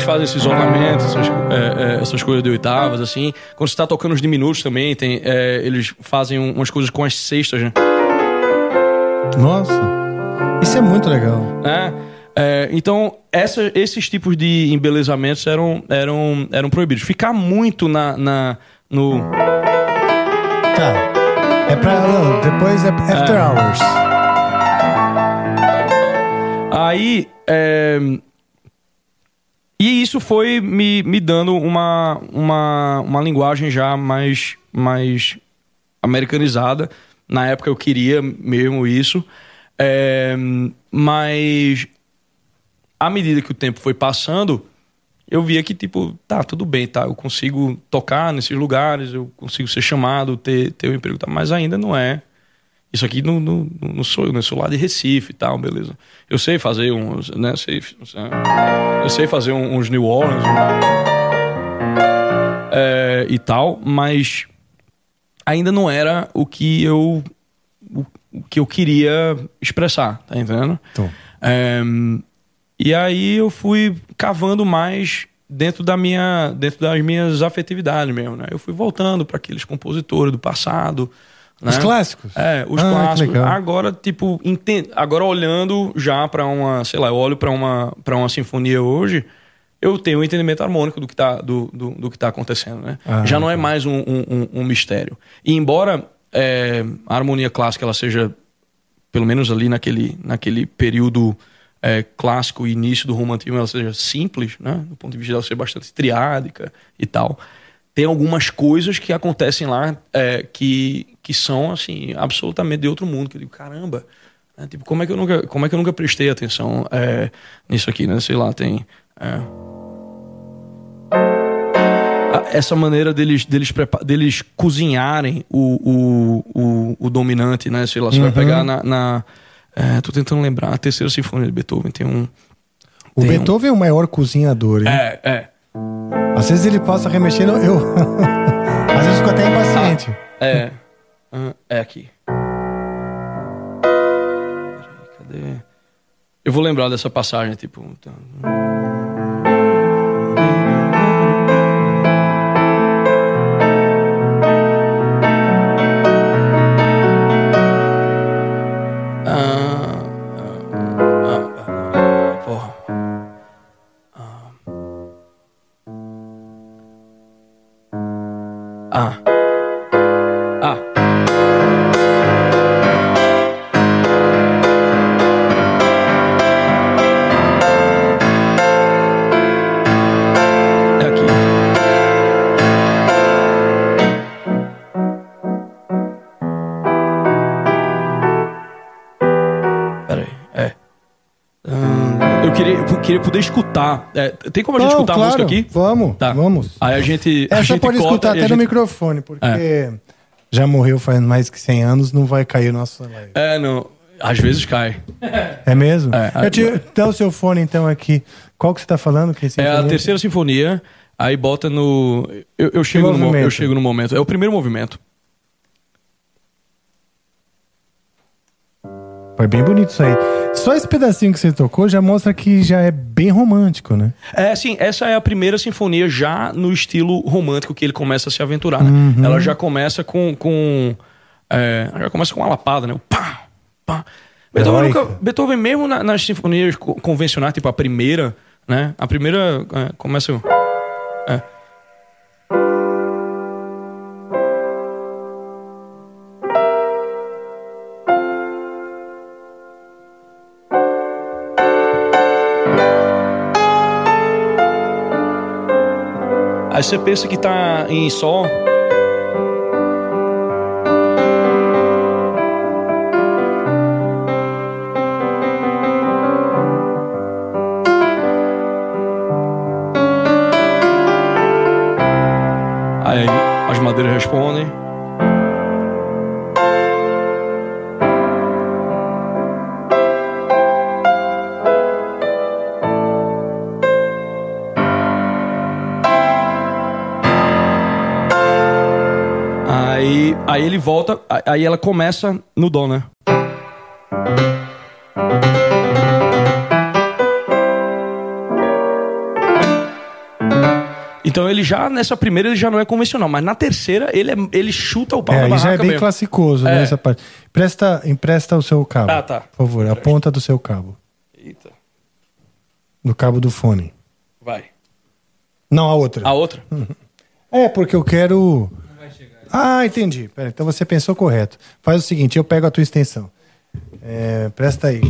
eles fazem esses ornamentos, essas, é, é, essas coisas de oitavas, assim. Quando você tá tocando os diminutos também, tem, é, eles fazem um- umas coisas com as sextas, né? Nossa, isso é muito legal. É, é, então, essa- esses tipos de embelezamentos eram, eram, eram proibidos. Ficar muito na, na- no. Tá. É pra. não, depois é After Hours. Aí. é, e isso foi me, me dando uma, uma, uma linguagem já mais, mais americanizada. Na época eu queria mesmo isso. É, mas à medida que o tempo foi passando, eu via que, tipo, tá, tudo bem, tá? Eu consigo tocar nesses lugares, eu consigo ser chamado, ter, ter um emprego, tá? mas ainda não é. Isso aqui não, não, não sou eu, né? Eu sou lá de Recife e tal, beleza. Eu sei fazer uns, né? Sei, eu sei fazer um- uns New Orleans é, e tal, mas ainda não era o que eu o, o que eu queria expressar, tá entendendo? É, e aí eu fui cavando mais dentro da minha dentro das minhas afetividades mesmo, né? Eu fui voltando para aqueles compositores do passado, Os né? clássicos? É, os Ah, clássicos. Agora, tipo, agora olhando já para uma, sei lá, eu olho para uma para uma sinfonia hoje, eu tenho um entendimento harmônico do que tá do, do, do que tá acontecendo, né? Ah, já não é mais um, um, um- um mistério. E embora é, a harmonia clássica ela seja pelo menos ali naquele, naquele período é, clássico e início do romantismo, ela seja simples, né? Do ponto de vista dela ser bastante triádica e tal. Tem algumas coisas que acontecem lá é, que, que são, assim, absolutamente de outro mundo. Que eu digo, caramba, né? tipo, como é que eu nunca, como é que eu nunca prestei atenção é, nisso aqui, né? Sei lá, tem... é, essa maneira deles, deles, deles cozinharem o, o, o, o dominante, né? Sei lá, você vai pegar na. na é, tô tentando lembrar, a terceira sinfonia de Beethoven tem um. O tem um- Beethoven é o maior cozinhador, hein? É, é. Às vezes ele passa remexendo, eu. Às vezes eu fico até impaciente. É. Ah, é aqui. Peraí, cadê? Eu vou lembrar dessa passagem, tipo. tá. Poder escutar. É, tem como a gente Não, escutar a música aqui? Vamos, Tá. vamos. Aí a gente. a Essa gente pode corta escutar a até no gente- microfone, porque já morreu faz mais que 100 anos, não vai cair o nosso live. É, não. Às vezes cai. É mesmo? É, eu te, dá o seu fone então aqui. Qual que você tá falando? Que É a sinfonia? terceira sinfonia. Aí bota no. Eu, eu chego no, eu chego no momento. É o primeiro movimento. Foi bem bonito isso aí. Só esse pedacinho que você tocou já mostra que já é bem romântico, né? É, assim, essa é a primeira sinfonia já no estilo romântico que ele começa a se aventurar. Uhum. né? Ela já começa com. com é, já começa com uma lapada, né? O pá, pá. Beethoven, nunca- Beethoven mesmo na- nas sinfonias co- convencionais, tipo a primeira, né? A primeira é, começa. É. Aí você pensa que tá em Sol. Aí as madeiras respondem. Aí, ele volta, aí ela começa no dó, né? Então ele já, nessa primeira, ele já não é convencional, mas na terceira, ele, é- ele chuta o pau É, na barraca já é bem mesmo. classicoso, né, É. essa parte. Empresta, empresta o seu cabo. Ah, tá. Por favor, a ponta do seu cabo. Eita, Do cabo do fone. vai. Não, a outra. A outra? É, porque eu quero. Ah, entendi. Pera, então você pensou correto. Faz o seguinte, eu pego a tua extensão. É, presta aí.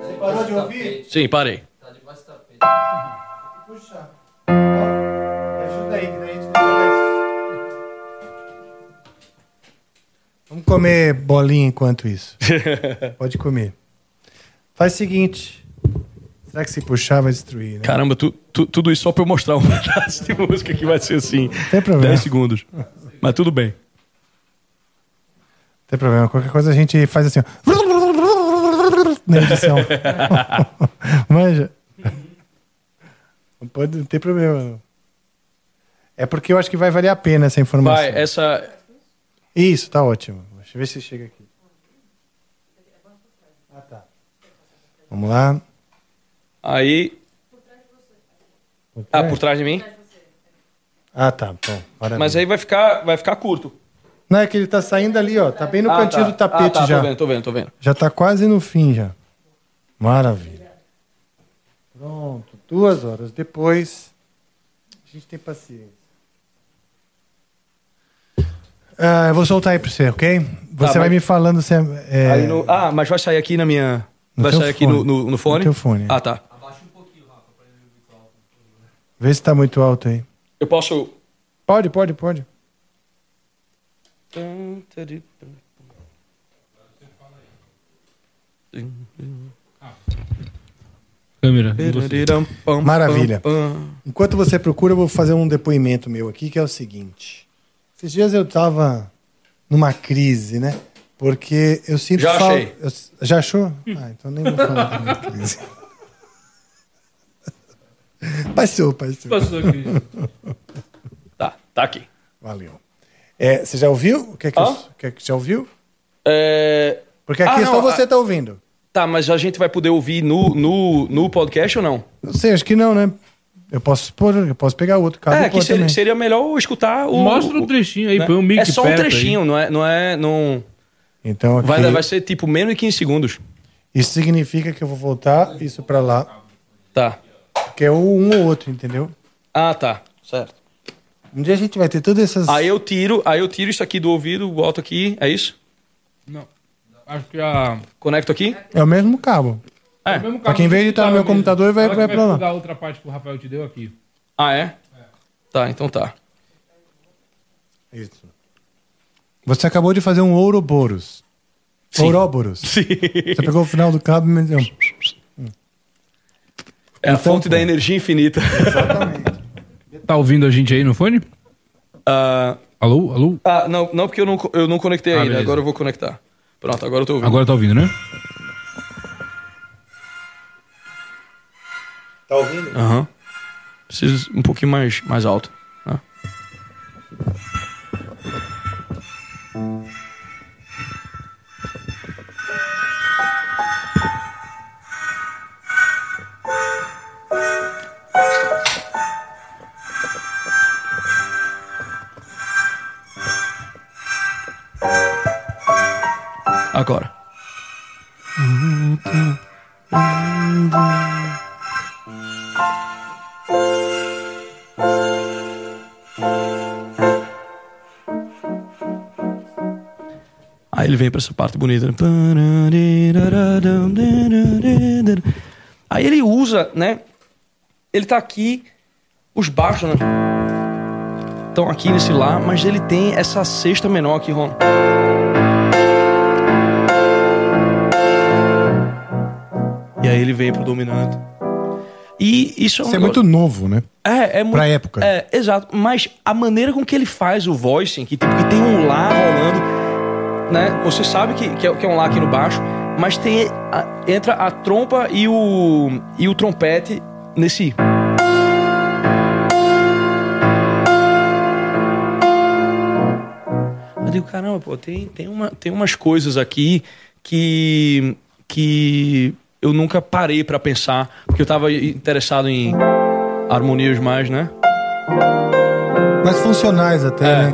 Você parou de ouvir? Sim, parei. Puxa. Comer bolinha enquanto isso. Pode comer. Faz o seguinte. Será que se puxar vai destruir, né? Caramba, tu, tu- tudo isso só pra eu mostrar um pedaço de música que vai ser assim. tem problema. 10 segundos. Mas tudo bem. Não tem problema. Qualquer coisa a gente faz assim. Na edição. Manja. Não pode não tem problema. não. É porque eu acho que vai valer a pena essa informação. Vai, essa. Isso, tá ótimo. Deixa eu ver se chega aqui. Ah, tá. Vamos lá. Aí. Ah, por trás de mim? Ah, tá. Bom, maravilha. Mas aí vai ficar, vai ficar curto. Não, é que ele tá saindo ali, ó. Tá bem no Ah, cantinho tá. do tapete ah, tá, já. Tô vendo, tô vendo, tô vendo. Já tá quase no fim já. Maravilha. Pronto. Duas horas depois. A gente tem paciência. Ah, eu vou soltar aí pra você, ok? Você Tá, vai mas- me falando se é. é- Aí no- ah, mas vai sair aqui na minha. No vai sair aqui fone. no, no, no fone? No teu fone. Ah, tá. Vê se tá muito alto aí. Eu posso. Pode, pode, pode. Câmera. Maravilha. Enquanto você procura, eu vou fazer um depoimento meu aqui, que é o seguinte. Esses dias eu tava numa crise, né? Porque eu sinto Já falta. achei. eu- Já achou? Ah, então nem vou falar da minha crise. Passou, passou. Passou aqui. Tá, tá aqui. Valeu. É, você já ouviu? O que é que, eu- Hã? o que, é que já ouviu? É, Porque aqui Ah, só não, você ah- tá ouvindo. Tá, mas a gente vai poder ouvir no, no, no podcast ou não? Não sei, acho que não, né? Eu posso pôr, eu posso pegar outro cabo é, que seria, melhor escutar o. Mostra um o- trechinho aí, né? põe um mic É só um perto aí. trechinho, não é. Não é não... Então, aqui, Vai, vai ser tipo menos de 15 segundos. isso significa que eu vou voltar isso pra lá, Tá. que é o um ou outro, entendeu? Ah, tá. Certo. Um dia a gente vai ter todas essas. Aí eu tiro, aí eu tiro isso aqui do ouvido, boto aqui, é isso? Não. Acho que a. Conecto aqui? É o mesmo cabo. É. o mesmo Pra quem veio editar no tá meu mesmo. computador, vai- Ela que vai pra lá. a outra parte que o Rafael te deu aqui. Ah, é? Tá, então tá. Isso. Você acabou de fazer um Ouroboros. Sim. Ouroboros. Sim. Você pegou o final do cabo e me deu. É a Então, fonte da pô. energia infinita. Tá ouvindo a gente aí no fone? Ah, Alô? Alô? ah, não, não, porque eu não, eu não conectei Ah, ainda. beleza. Agora eu vou conectar. Pronto, agora eu tô ouvindo. Agora tá ouvindo, né? Tá ouvindo? Aham. Preciso um pouquinho mais, mais alto. né? Agora. Ele vem pra essa parte bonita. Aí ele usa, né? Ele tá aqui, os baixos, né? Estão aqui nesse lá, mas ele tem essa sexta menor aqui, Ron. E aí ele vem pro dominante. E isso é um Isso é muito novo, né? é, é muito, Pra época. É, exato. Mas a maneira com que ele faz o voicing, que, tipo, que tem um lá rolando, né? Você sabe que, que, é, que é um lá aqui no baixo, mas tem a- entra a trompa e o e o trompete nesse. Eu digo, caramba, pô, tem, tem, uma, tem umas coisas aqui que que eu nunca parei pra pensar, porque eu tava interessado em harmonias mais, né? Mas funcionais até, É. né?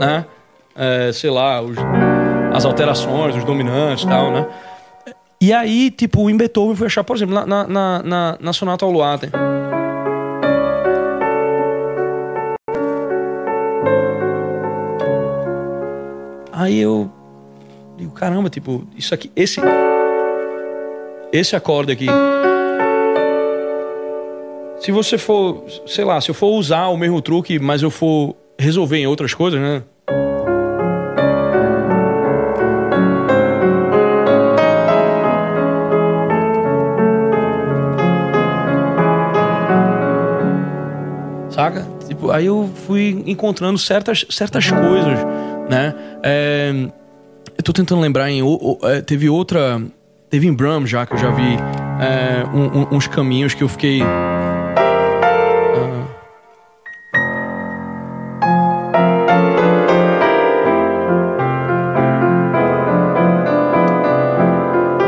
né? É, sei lá, os- as alterações, os dominantes e tal, né? E aí, tipo, em Beethoven fui achar, por exemplo, na, na, na, na, na Sonata ao Luar, tem. Aí eu digo, caramba, tipo, isso aqui, esse esse acorde aqui. Se você for, sei lá, se eu for usar o mesmo truque, mas eu for resolver em outras coisas, né? Aí eu fui encontrando certas, certas coisas, né? É, eu tô tentando lembrar em. é, teve outra. Teve em Bram já, que eu já vi é, um- um- uns caminhos que eu fiquei.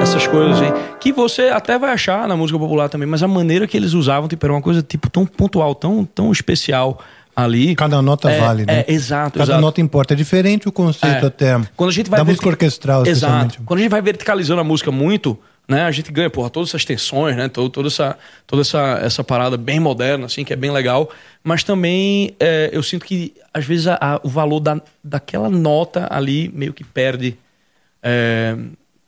essas coisas assim, que você até vai achar na música popular também, mas a maneira que eles usavam tipo, era uma coisa tipo tão pontual, tão, tão especial ali. Cada nota é, vale, né? É, exato, Cada exato. nota importa. É diferente o conceito É. até. Quando a gente vai da música orquestral, Exato. Quando a gente vai verticalizando a música muito, né, a gente ganha, porra, todas essas tensões, né, todo, toda essa toda essa, essa parada bem moderna assim, que é bem legal, mas também é, eu sinto que às vezes a- a- o valor da, daquela nota ali meio que perde é,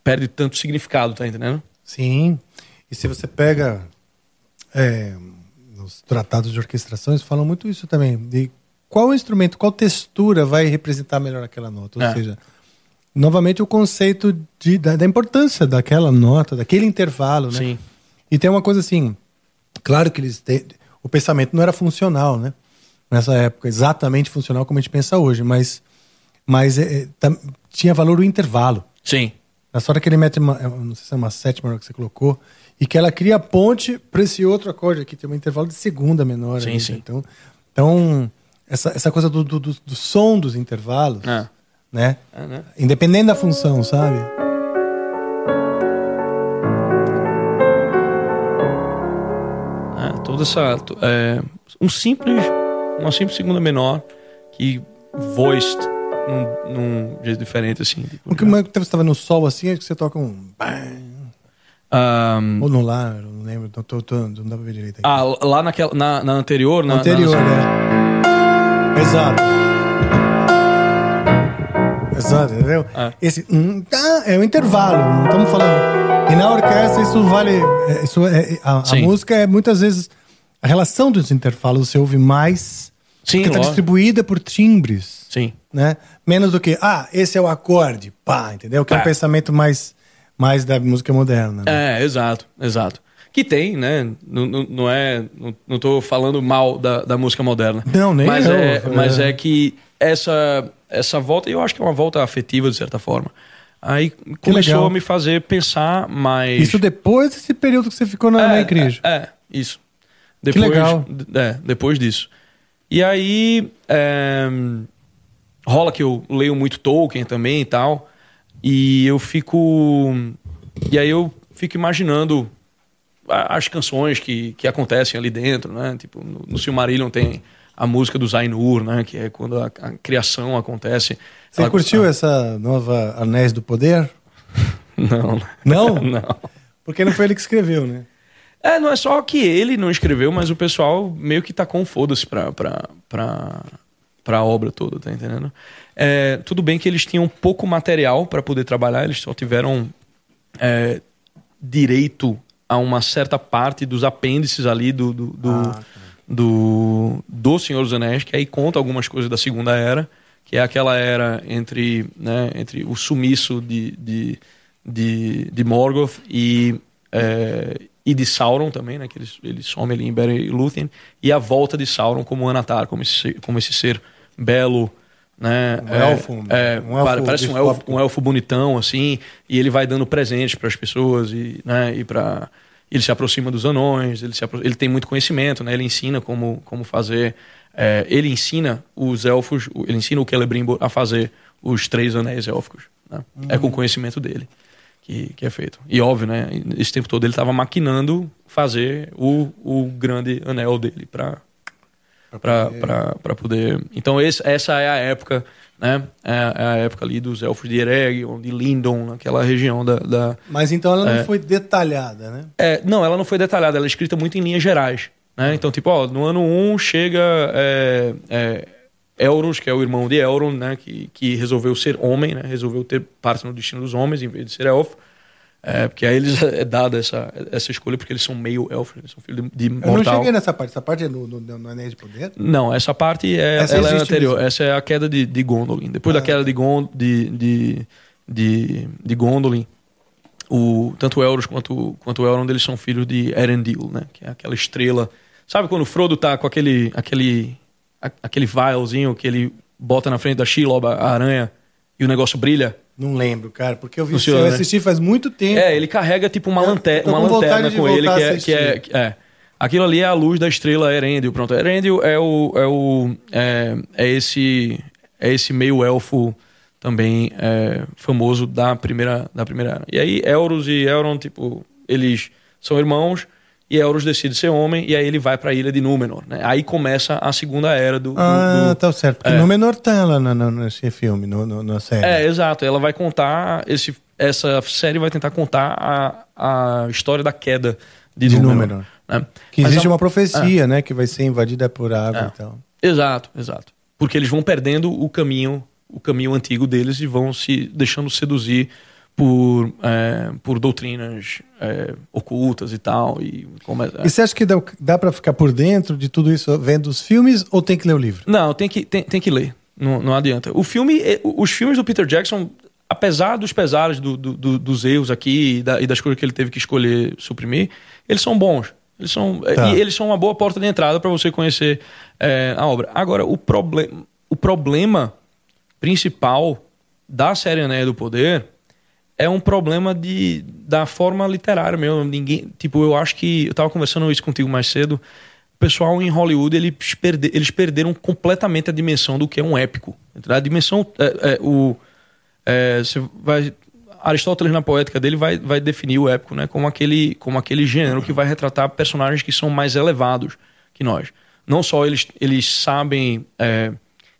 perde tanto significado, tá entendendo? Sim. E se você pega é, nos tratados de orquestração, eles falam muito isso também. De qual instrumento, qual textura vai representar melhor aquela nota. Ou É. seja, novamente o conceito de, da, da importância daquela nota, daquele intervalo, né? Sim. E tem uma coisa assim, claro que eles têm, o pensamento não era funcional, né? Nessa época, exatamente funcional como a gente pensa hoje, mas, mas é, é, tam- tinha valor o intervalo. Sim. Nessa hora que ele mete uma, eu não sei se é uma sétima que você colocou, e que ela cria ponte para esse outro acorde aqui, tem um intervalo de segunda menor. Sim, ainda. sim. Então, então essa, essa coisa do, do, do- do som dos intervalos, É. né? É, né? Independente da função, sabe? É, toda essa. é, um simples. Uma simples segunda menor que voiced num, num jeito diferente, assim. tipo, uma que você estava no sol assim, acho que você toca um. bam, Ahn, Ou no lá, não lembro, não, tô, tô- não dá pra ver direito aqui. ah, lá naquela, na, na anterior, na, Anterior, na- né? Exato. Exato, entendeu? É. Esse hum, tá, é um intervalo, não estamos falando. E na orquestra isso vale. é, Isso é, a, a Sim. música é muitas vezes. A relação dos intervalos você ouve mais. Sim, porque está distribuída por timbres. Sim. Né? Menos do que, ah, esse é o acorde, pá, entendeu? Que é, um É. pensamento mais, mais da música moderna. né? É, exato, exato. Que tem, né? Não, não, não é. Não, não tô falando mal da, da música moderna. Não, nem mas eu, é, é. Mas é que essa, essa volta, eu acho que é uma volta afetiva, de certa forma. Aí começou legal. a me fazer pensar mais. Isso depois desse período que você ficou na, na igreja. É, é, isso. Depois, legal. É, depois disso. E aí. é, rola que eu leio muito Tolkien também e tal. E eu fico. E aí eu fico imaginando as canções que, que acontecem ali dentro, né? Tipo, no, no Silmarillion tem a música do Zainur, né? Que é quando a, a criação acontece. Você Ela- curtiu essa nova Anéis do Poder? Não. Não? Não. Porque não foi ele que escreveu, né? É, não é só que ele não escreveu, mas o pessoal meio que tacou um foda-se pra, pra, pra, pra obra toda, tá entendendo? É, tudo bem que eles tinham pouco material para poder trabalhar, eles só tiveram é, direito a uma certa parte dos apêndices ali do, do, do, Ah, do, do Senhor dos Anéis, que aí conta algumas coisas da Segunda Era, que é aquela era entre, né, entre o sumiço de, de, de, de Morgoth e, é, e de Sauron também, né, que eles, eles somem ali em Beren e Lúthien, e a volta de Sauron como Anatar, como esse, como esse ser belo, né? Um elfo, é, um elfo pare- parece um elfo, um elfo bonitão, assim, e ele vai dando presentes para as pessoas e, né, e para ele se aproxima dos anões, ele, se ele tem muito conhecimento, né? Ele ensina como, como fazer, é, ele ensina os elfos, ele ensina o Celebrimbor a fazer os três anéis élficos, né? É com o conhecimento dele que, que é feito. E óbvio, né? Esse tempo todo ele estava maquinando fazer o, o grande anel dele para para poder. Então esse, essa é a época, né? É, é a época ali dos elfos de Eregion, de Lindon, naquela região da, da- Mas então ela não É. foi detalhada, né? É, não, ela não foi detalhada, ela é escrita muito em linhas gerais, né? Então tipo, ó, no ano 1 chega é, é, Elros, que é o irmão de Elrond, né? Que, que resolveu ser homem, né? Resolveu ter parte no destino dos homens em vez de ser elfo. É, porque aí eles é dada essa, essa escolha porque eles são meio elfos, eles são filhos de, de Eu não mortal. cheguei nessa parte. Essa parte é no, no, no Anéis de Poder? Não, essa parte é, Essa ela é anterior. mesmo. Essa é a queda de, de Gondolin. Depois Ah. da queda de, Gon, de, de, de, de Gondolin, o, tanto o Elros quanto, quanto o Elrond eles são filhos de Erendil, né? Que é aquela estrela. Sabe quando o Frodo tá com aquele aquele a- aquele vialzinho que ele bota na frente da Shelob, a aranha, e o negócio brilha? Não lembro, cara, porque eu vi Funciona, eu né? assisti faz muito tempo. É, ele carrega tipo uma, lante uma lanterna com ele, que é, que é, que é. Aquilo ali é a luz da estrela Erendil. Pronto, Erendil é o. É, o, é, é esse. É esse meio elfo também é, famoso da primeira, da primeira era. E aí, Elros e Elrond, tipo, eles são irmãos. E Elros decide ser homem, e aí ele vai pra ilha de Númenor. Né? Aí começa a segunda era do. do- Ah, do- tá certo. Porque É. no menor tá lá nesse filme, no, no- na série. É, exato. Ela vai contar. Esse, essa série vai tentar contar a, a história da queda de, De Númenor. Númenor. né? Que Mas existe é um- uma profecia, né? Que vai ser invadida por água É. e tal. Exato, exato. Porque eles vão perdendo o caminho, o caminho antigo deles e vão se deixando seduzir por, é, por doutrinas é, ocultas e tal. E como é- E você acha que dá, dá pra ficar por dentro de tudo isso vendo os filmes ou tem que ler o livro? Não, tem que, tem, tem que ler. Não, não adianta. O filme, eh, os filmes do Peter Jackson, apesar dos pesares do- do- do- dos erros aqui e, da- e das coisas que ele teve que escolher suprimir, eles são bons. Eles são, eh, Tá. E eles são uma boa porta de entrada para você conhecer a obra. Agora, o, proble o problema principal da série Anéia do Poder é um problema de, da forma literária mesmo. Ninguém, tipo, eu acho que eu tava conversando isso contigo mais cedo. O pessoal em Hollywood eles, perde, eles perderam completamente a dimensão do que é um épico. A dimensão, é, é, o é, você vai Aristóteles na poética dele vai, vai definir o épico, né, como aquele como aquele gênero que vai retratar personagens que são mais elevados que nós. Não só eles eles sabem é,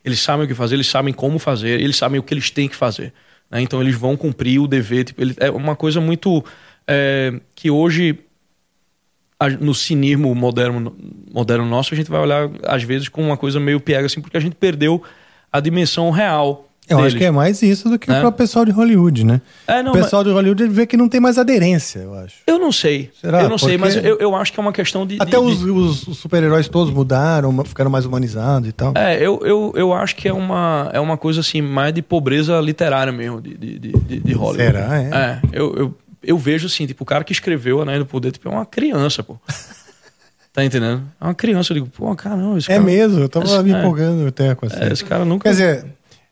eles sabem o que fazer, eles sabem como fazer, eles sabem o que eles têm que fazer. Né? Então eles vão cumprir o dever. Tipo, ele, é uma coisa muito é, que hoje no cinismo moderno, moderno nosso, a gente vai olhar, às vezes, com uma coisa meio piega, assim, porque a gente perdeu a dimensão real. Eu deles. acho que é mais isso do que É. o pessoal de Hollywood, né? É, não, o pessoal de Hollywood vê que não tem mais aderência, eu acho. Eu não sei. Será? Eu não sei, Porque- mas eu, eu acho que é uma questão de. Até de- os, de- os- super-heróis todos mudaram, ficaram mais humanizados e tal. É, eu, eu, eu acho que é uma, é uma coisa assim, mais de pobreza literária mesmo, de, de, de, de- Hollywood. Será? É? É, eu, eu, eu vejo assim, tipo, o cara que escreveu Anéis do Poder, tipo, é uma criança, pô. tá entendendo? É uma criança, eu digo, pô, caramba, esse É cara. mesmo, eu tava Esse- me é. empolgando até com essa. É, esse cara nunca. Quer dizer,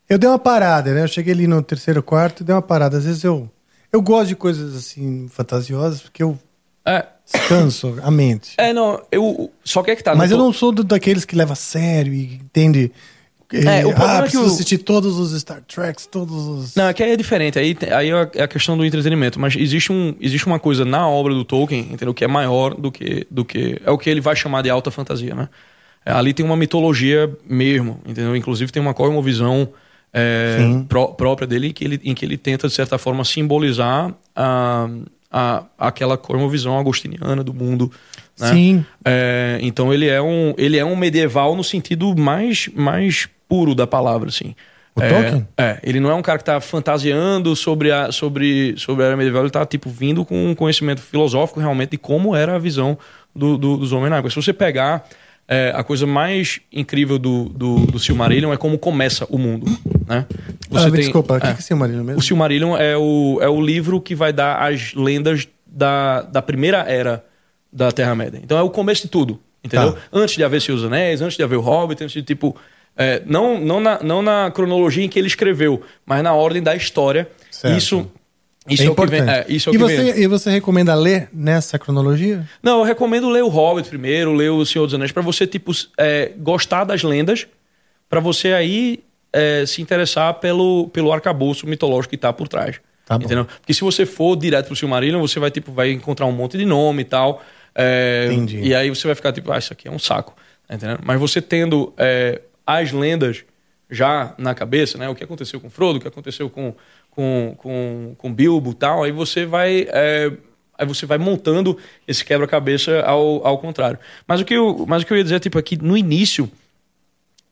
eu dei uma parada, né? Eu cheguei ali no terceiro quarto e dei uma parada. Às vezes eu. Eu gosto de coisas assim, fantasiosas, porque eu É, descanso a mente. é, não, eu. Só que é que tá. Mas eu tô- não sou do- daqueles que leva a sério e entende. É, o problema ah, é que preciso o- assistir todos os Star Treks, todos os. Não, é que aí é diferente. Aí, aí é a questão do entretenimento. Mas existe, um, existe uma coisa na obra do Tolkien, entendeu? Que é maior do que, do que. É o que ele vai chamar de alta fantasia, né? É, ali tem uma mitologia mesmo, entendeu? Inclusive tem uma cosmovisão é, pró- própria dele em que, ele, em que ele tenta, de certa forma, simbolizar a, a, aquela cosmovisão agostiniana do mundo. Né? Sim. É, então ele é um ele é um medieval no sentido mais mais puro da palavra assim O é, Tolkien? É, ele não é um cara que tá fantasiando sobre a, sobre, sobre a era medieval, ele tá, tipo, vindo com um conhecimento filosófico realmente de como era a visão do, do, dos homens na época. Se você pegar é, a coisa mais incrível do, do, do Silmarillion é como começa o mundo, né? ah, me desculpa, o é, que, que é Silmarillion mesmo? O Silmarillion é o, é o livro que vai dar as lendas da, da primeira era da Terra-média. Então é o começo de tudo, entendeu? Tá. Antes de haver Seus Anéis, antes de haver o Hobbit, antes de, tipo... é, não, não, na, não na cronologia em que ele escreveu, mas na ordem da história. Certo. Isso, isso é é, o que vem. importante. É, isso é e, você, vem. e você recomenda ler nessa cronologia? Não, eu recomendo ler o Hobbit primeiro, ler o Senhor dos Anéis, pra você, tipo, é, gostar das lendas, pra você aí é, se interessar pelo, pelo arcabouço mitológico que tá por trás. Tá bom. entendeu? Porque se você for direto pro Silmarillion, você vai, tipo, vai encontrar um monte de nome e tal. é, Entendi. E aí você vai ficar, tipo, ah, isso aqui é um saco. tá entendendo? Mas você tendo é, as lendas já na cabeça, né? O que aconteceu com Frodo, o que aconteceu com, com, com, com Bilbo e tal, aí você vai... é, Aí você vai montando esse quebra-cabeça ao, ao contrário. Mas o, que eu, mas o que eu ia dizer, tipo, é que no início,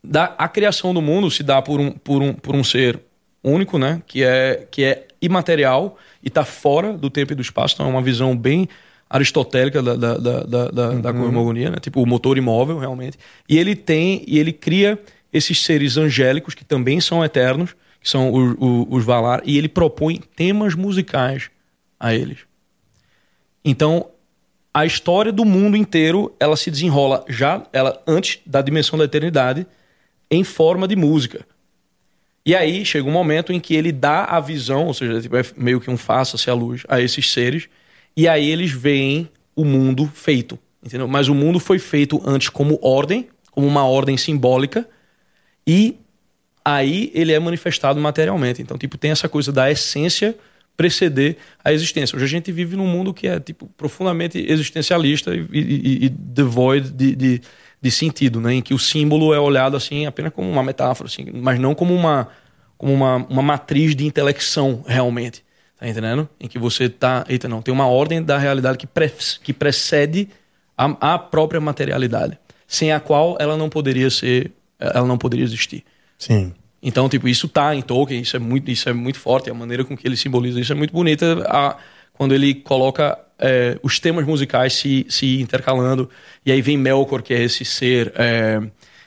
da, a criação do mundo se dá por um, por um, por um ser único, né? Que é, que é imaterial e está fora do tempo e do espaço. Então é uma visão bem aristotélica da, da, da, da, da, da cosmogonia, né? Tipo o motor imóvel, realmente. E ele tem, e ele cria esses seres angélicos que também são eternos, que são o- o- os Valar, e ele propõe temas musicais a eles. Então, a história do mundo inteiro, ela se desenrola já ela antes da dimensão da eternidade em forma de música. E aí chega um momento em que ele dá a visão, ou seja, tipo, é meio que um faça-se a luz a esses seres, e aí eles veem o mundo feito, entendeu? Mas o mundo foi feito antes como ordem, como uma ordem simbólica, e aí ele é manifestado materialmente. Então, tipo, tem essa coisa da essência preceder a existência. Hoje a gente vive num mundo que é tipo profundamente existencialista e, e- e devoid de, de, de sentido, né? Em que o símbolo é olhado assim apenas como uma metáfora, assim, mas não como uma como uma, uma matriz de intelecção realmente. Tá entendendo? Em que você tá. Eita, não, tem uma ordem da realidade que, pre, que precede a, a própria materialidade, sem a qual ela não poderia ser. Ela não poderia existir. Sim. Então, tipo, isso tá em Tolkien, isso é muito, isso é muito forte, a maneira com que ele simboliza isso é muito bonita, a, quando ele coloca é, os temas musicais se, se intercalando, e aí vem Melkor, que é esse ser, é,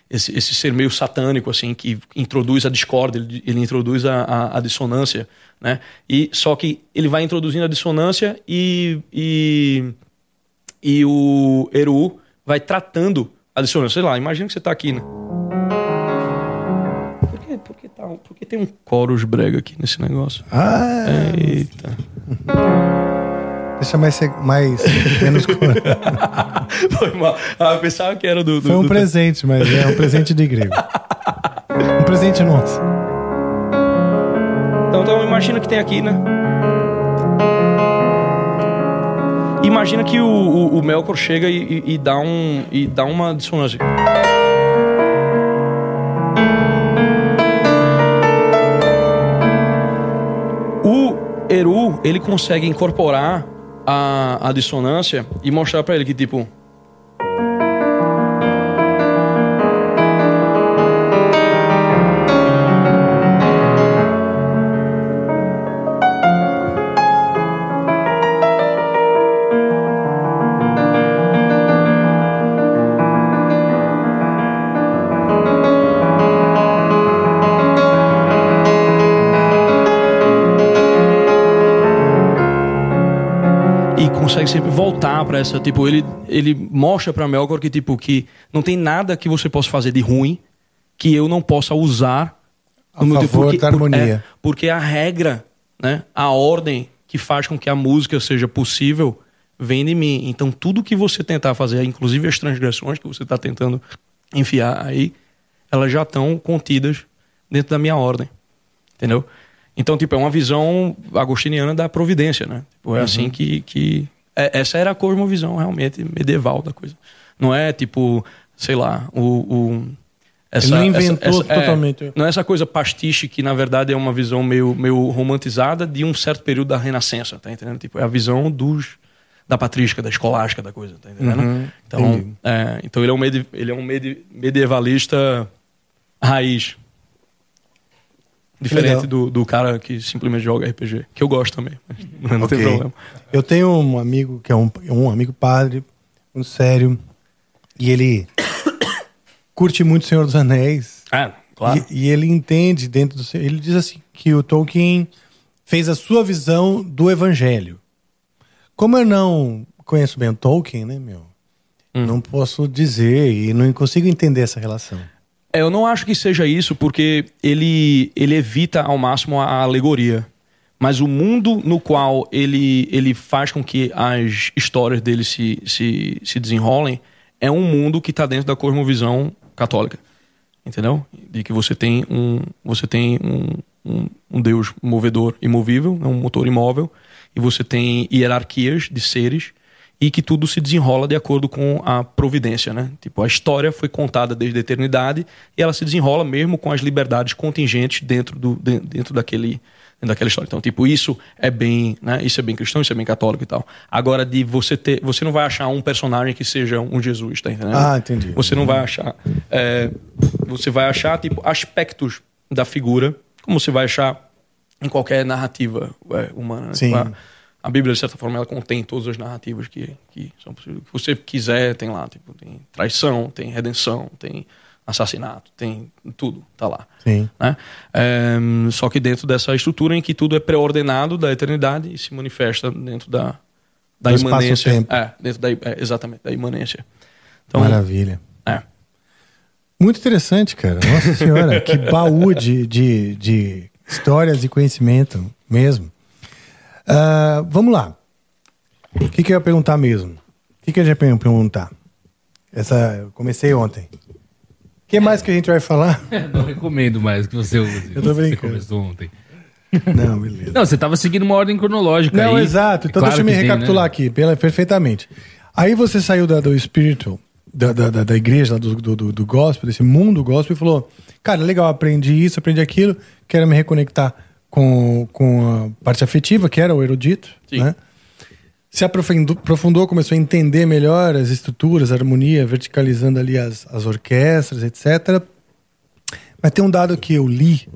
esse, esse ser meio satânico, assim, que introduz a discórdia, ele, ele introduz a, a, a dissonância, né? E, só que ele vai introduzindo a dissonância e, e, e o Eru vai tratando a dissonância. Sei lá, imagina que você tá aqui, né? Por que, por que, tá, por que tem um chorus brega aqui nesse negócio? Ah, Eita. deixa mais, mais menos. Foi mal. Ah, eu pensava que era do. do Foi um do- presente, mas é um presente de grego. Um presente nosso. Então, então imagina que tem aqui, né? Imagina que o, o, o Melkor chega e, e- e dá um, e dá uma dissonância. Eru, ele consegue incorporar a, a dissonância e mostrar pra ele que, tipo, voltar pra essa tipo ele ele mostra pra Melkor que tipo que não tem nada que você possa fazer de ruim que eu não possa usar A favor da harmonia. é, porque a regra né a ordem que faz com que a música seja possível vem de mim então tudo que você tentar fazer inclusive as transgressões que você está tentando enfiar aí elas já estão contidas dentro da minha ordem entendeu? Então, tipo, é uma visão agostiniana da providência, né? Tipo, é assim que... que é- essa era a cosmovisão, realmente, medieval da coisa. Não é, tipo, sei lá, o... o Ele não inventou totalmente. é, não é essa coisa pastiche que, na verdade, é uma visão meio, meio romantizada de um certo período da Renascença, tá entendendo? Tipo, é a visão dos... Da patrística, da escolástica da coisa, tá entendendo? Uhum, então, é, então ele é um, medi- ele é um medi- medievalista raiz. Diferente legal. do, do cara que simplesmente joga RPG. Que eu gosto também. mas Não Ok. tem problema. Eu tenho um amigo que é um, um amigo padre, um sério, e ele curte muito o Senhor dos Anéis. Ah, claro. E, e ele entende dentro do seu. Ele diz assim que o Tolkien fez a sua visão do Evangelho. Como eu não conheço bem o Tolkien, né, meu? Hum. Não posso dizer e não consigo entender essa relação. É, eu não acho que seja isso, porque ele, ele evita ao máximo a alegoria. Mas o mundo no qual ele, ele faz com que as histórias dele se, se, se desenrolem é um mundo que está dentro da cosmovisão católica. Entendeu? De que você tem um, você tem um, um, um Deus movedor imovível, né, um motor imóvel, e você tem hierarquias de seres e que tudo se desenrola de acordo com a providência, né? Tipo, a história foi contada desde a eternidade e ela se desenrola mesmo com as liberdades contingentes dentro, do, de- dentro daquele dentro daquela história. Então, tipo, isso é bem, né? Isso é bem cristão, isso é bem católico e tal. Agora, de você ter, você não vai achar um personagem que seja um Jesus, tá entendendo? Ah, entendi. Você não vai achar, é, você vai achar tipo aspectos da figura, como você vai achar em qualquer narrativa é, humana. né? Sim. Tipo, a, Bíblia, de certa forma, ela contém todas as narrativas que, que são possíveis. Você quiser, tem lá, tipo, tem traição, tem redenção, tem assassinato, tem tudo, tá lá. Sim. Né? É, só que dentro dessa estrutura em que tudo é pré-ordenado da eternidade e se manifesta dentro da, da Do imanência. espaço-tempo. É, dentro da, é, exatamente, da imanência. Então, Maravilha. é. Muito interessante, cara. Nossa senhora, que baú de, de, de histórias e conhecimento mesmo. Ah, vamos lá. O que, que eu ia perguntar mesmo? O que, que eu ia per- perguntar? Essa, eu comecei ontem. O que mais que a gente vai falar? Não recomendo mais que você use. Eu tô Você brincando. começou ontem. Não, beleza. Não, você tava seguindo uma ordem cronológica Não, aí. exato. Então Claro deixa eu me que tem, recapitular né? aqui, pela, perfeitamente. Aí você saiu da, do spiritual, da, da, da, igreja, do, do, do gospel, desse mundo gospel, e falou: Cara, legal, aprendi isso, aprendi aquilo, quero me reconectar com, com a parte afetiva, que era o erudito, Sim. né? Se aprofundou, aprofundou, começou a entender melhor as estruturas, a harmonia, verticalizando ali as, as orquestras, etc. Mas tem um dado que eu li,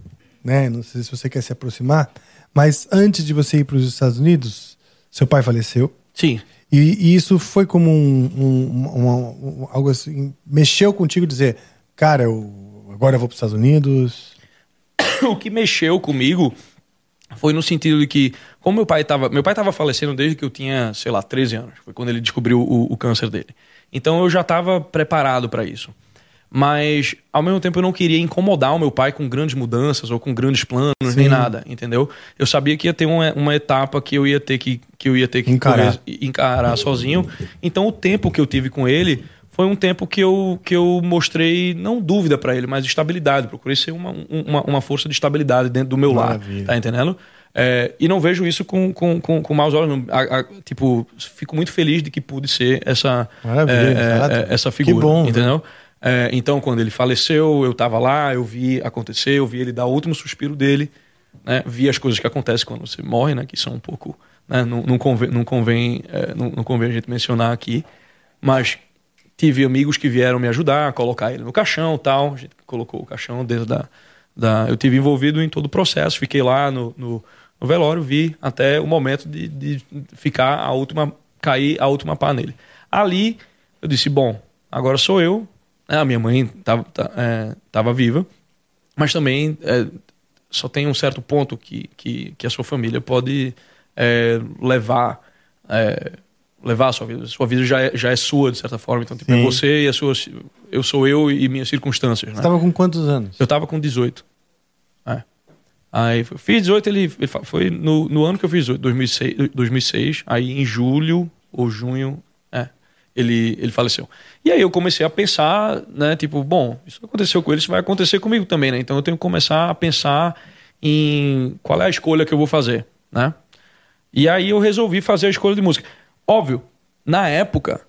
né? Não sei se você quer se aproximar, mas antes de você ir para os Estados Unidos, seu pai faleceu. Sim. E, e isso foi como um, um- uma- um- algo assim, mexeu contigo dizer, cara, eu, agora eu vou para os Estados Unidos. o que mexeu comigo foi no sentido de que, como meu pai estava. Meu pai estava falecendo desde que eu tinha, sei lá, 13 anos. Foi quando ele descobriu o, o câncer dele. Então eu já estava preparado para isso. Mas, ao mesmo tempo, eu não queria incomodar o meu pai com grandes mudanças ou com grandes planos, nem Sim. nada, entendeu? Eu sabia que ia ter uma, uma etapa que eu ia ter que, que, eu ia ter que Encarar. correr- encarar sozinho. Então, o tempo que eu tive com ele foi um tempo que eu, que eu mostrei, não dúvida para ele, mas estabilidade. Procurei ser uma, uma, uma força de estabilidade dentro do meu Maravilha. lar. Tá entendendo? É, e não vejo isso com, com, com, com maus olhos. A- a- tipo, fico muito feliz de que pude ser essa, é, é, é, essa Que figura. bom, né? entendeu? É, então, quando ele faleceu, eu estava lá, eu vi acontecer, eu vi ele dar o último suspiro dele, né? vi as coisas que acontecem quando você morre, né? que são um pouco. Né? Não, não convém, não, convém, não, não convém a gente mencionar aqui, mas tive amigos que vieram me ajudar a colocar ele no caixão tal. A gente colocou o caixão dentro da. da eu tive envolvido em todo o processo, fiquei lá no, no, no velório, vi até o momento de, de ficar a última. cair a última pá nele. Ali eu disse: bom, agora sou eu. né, A minha mãe estava é, tava viva, mas também é, só tem um certo ponto que, que, que a sua família pode é, levar é, levar a sua vida. Sua vida já é, já é sua, de certa forma. Então, tipo, é você e as suas. Eu sou eu e minhas circunstâncias. Você Né? estava com quantos anos? Eu tava com 18. É. Aí f- fiz 18, ele, ele foi no, no ano que eu fiz 18, 2006, 2006. Aí em julho ou junho, é, ele, ele faleceu. E aí eu comecei a pensar, né, tipo, bom, isso aconteceu com ele, isso vai acontecer comigo também, né? Então eu tenho que começar a pensar em qual é a escolha que eu vou fazer, né? E aí eu resolvi fazer a escolha de música. Óbvio, na época,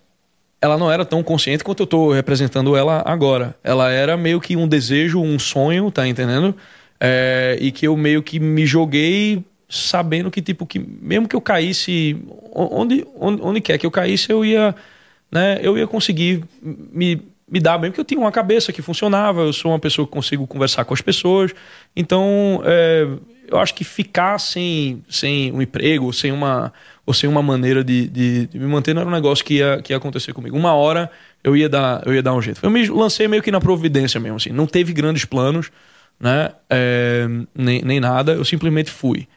ela não era tão consciente quanto eu tô representando ela agora. Ela era meio que um desejo, um sonho, tá entendendo? É, e que eu meio que me joguei sabendo que, tipo, que mesmo que eu caísse, onde, onde, onde quer que eu caísse, eu ia, né, eu ia conseguir me, me dar bem, porque eu tinha uma cabeça que funcionava, eu sou uma pessoa que consigo conversar com as pessoas. Então, é, eu acho que ficar sem, sem um emprego, sem uma, ou sem uma maneira de, de, de, me manter não era um negócio que ia, que ia acontecer comigo. Uma hora eu ia dar, eu ia dar um jeito. Eu me lancei meio que na providência mesmo, assim. Não teve grandes planos, né? É, nem, nem nada. Eu simplesmente fui.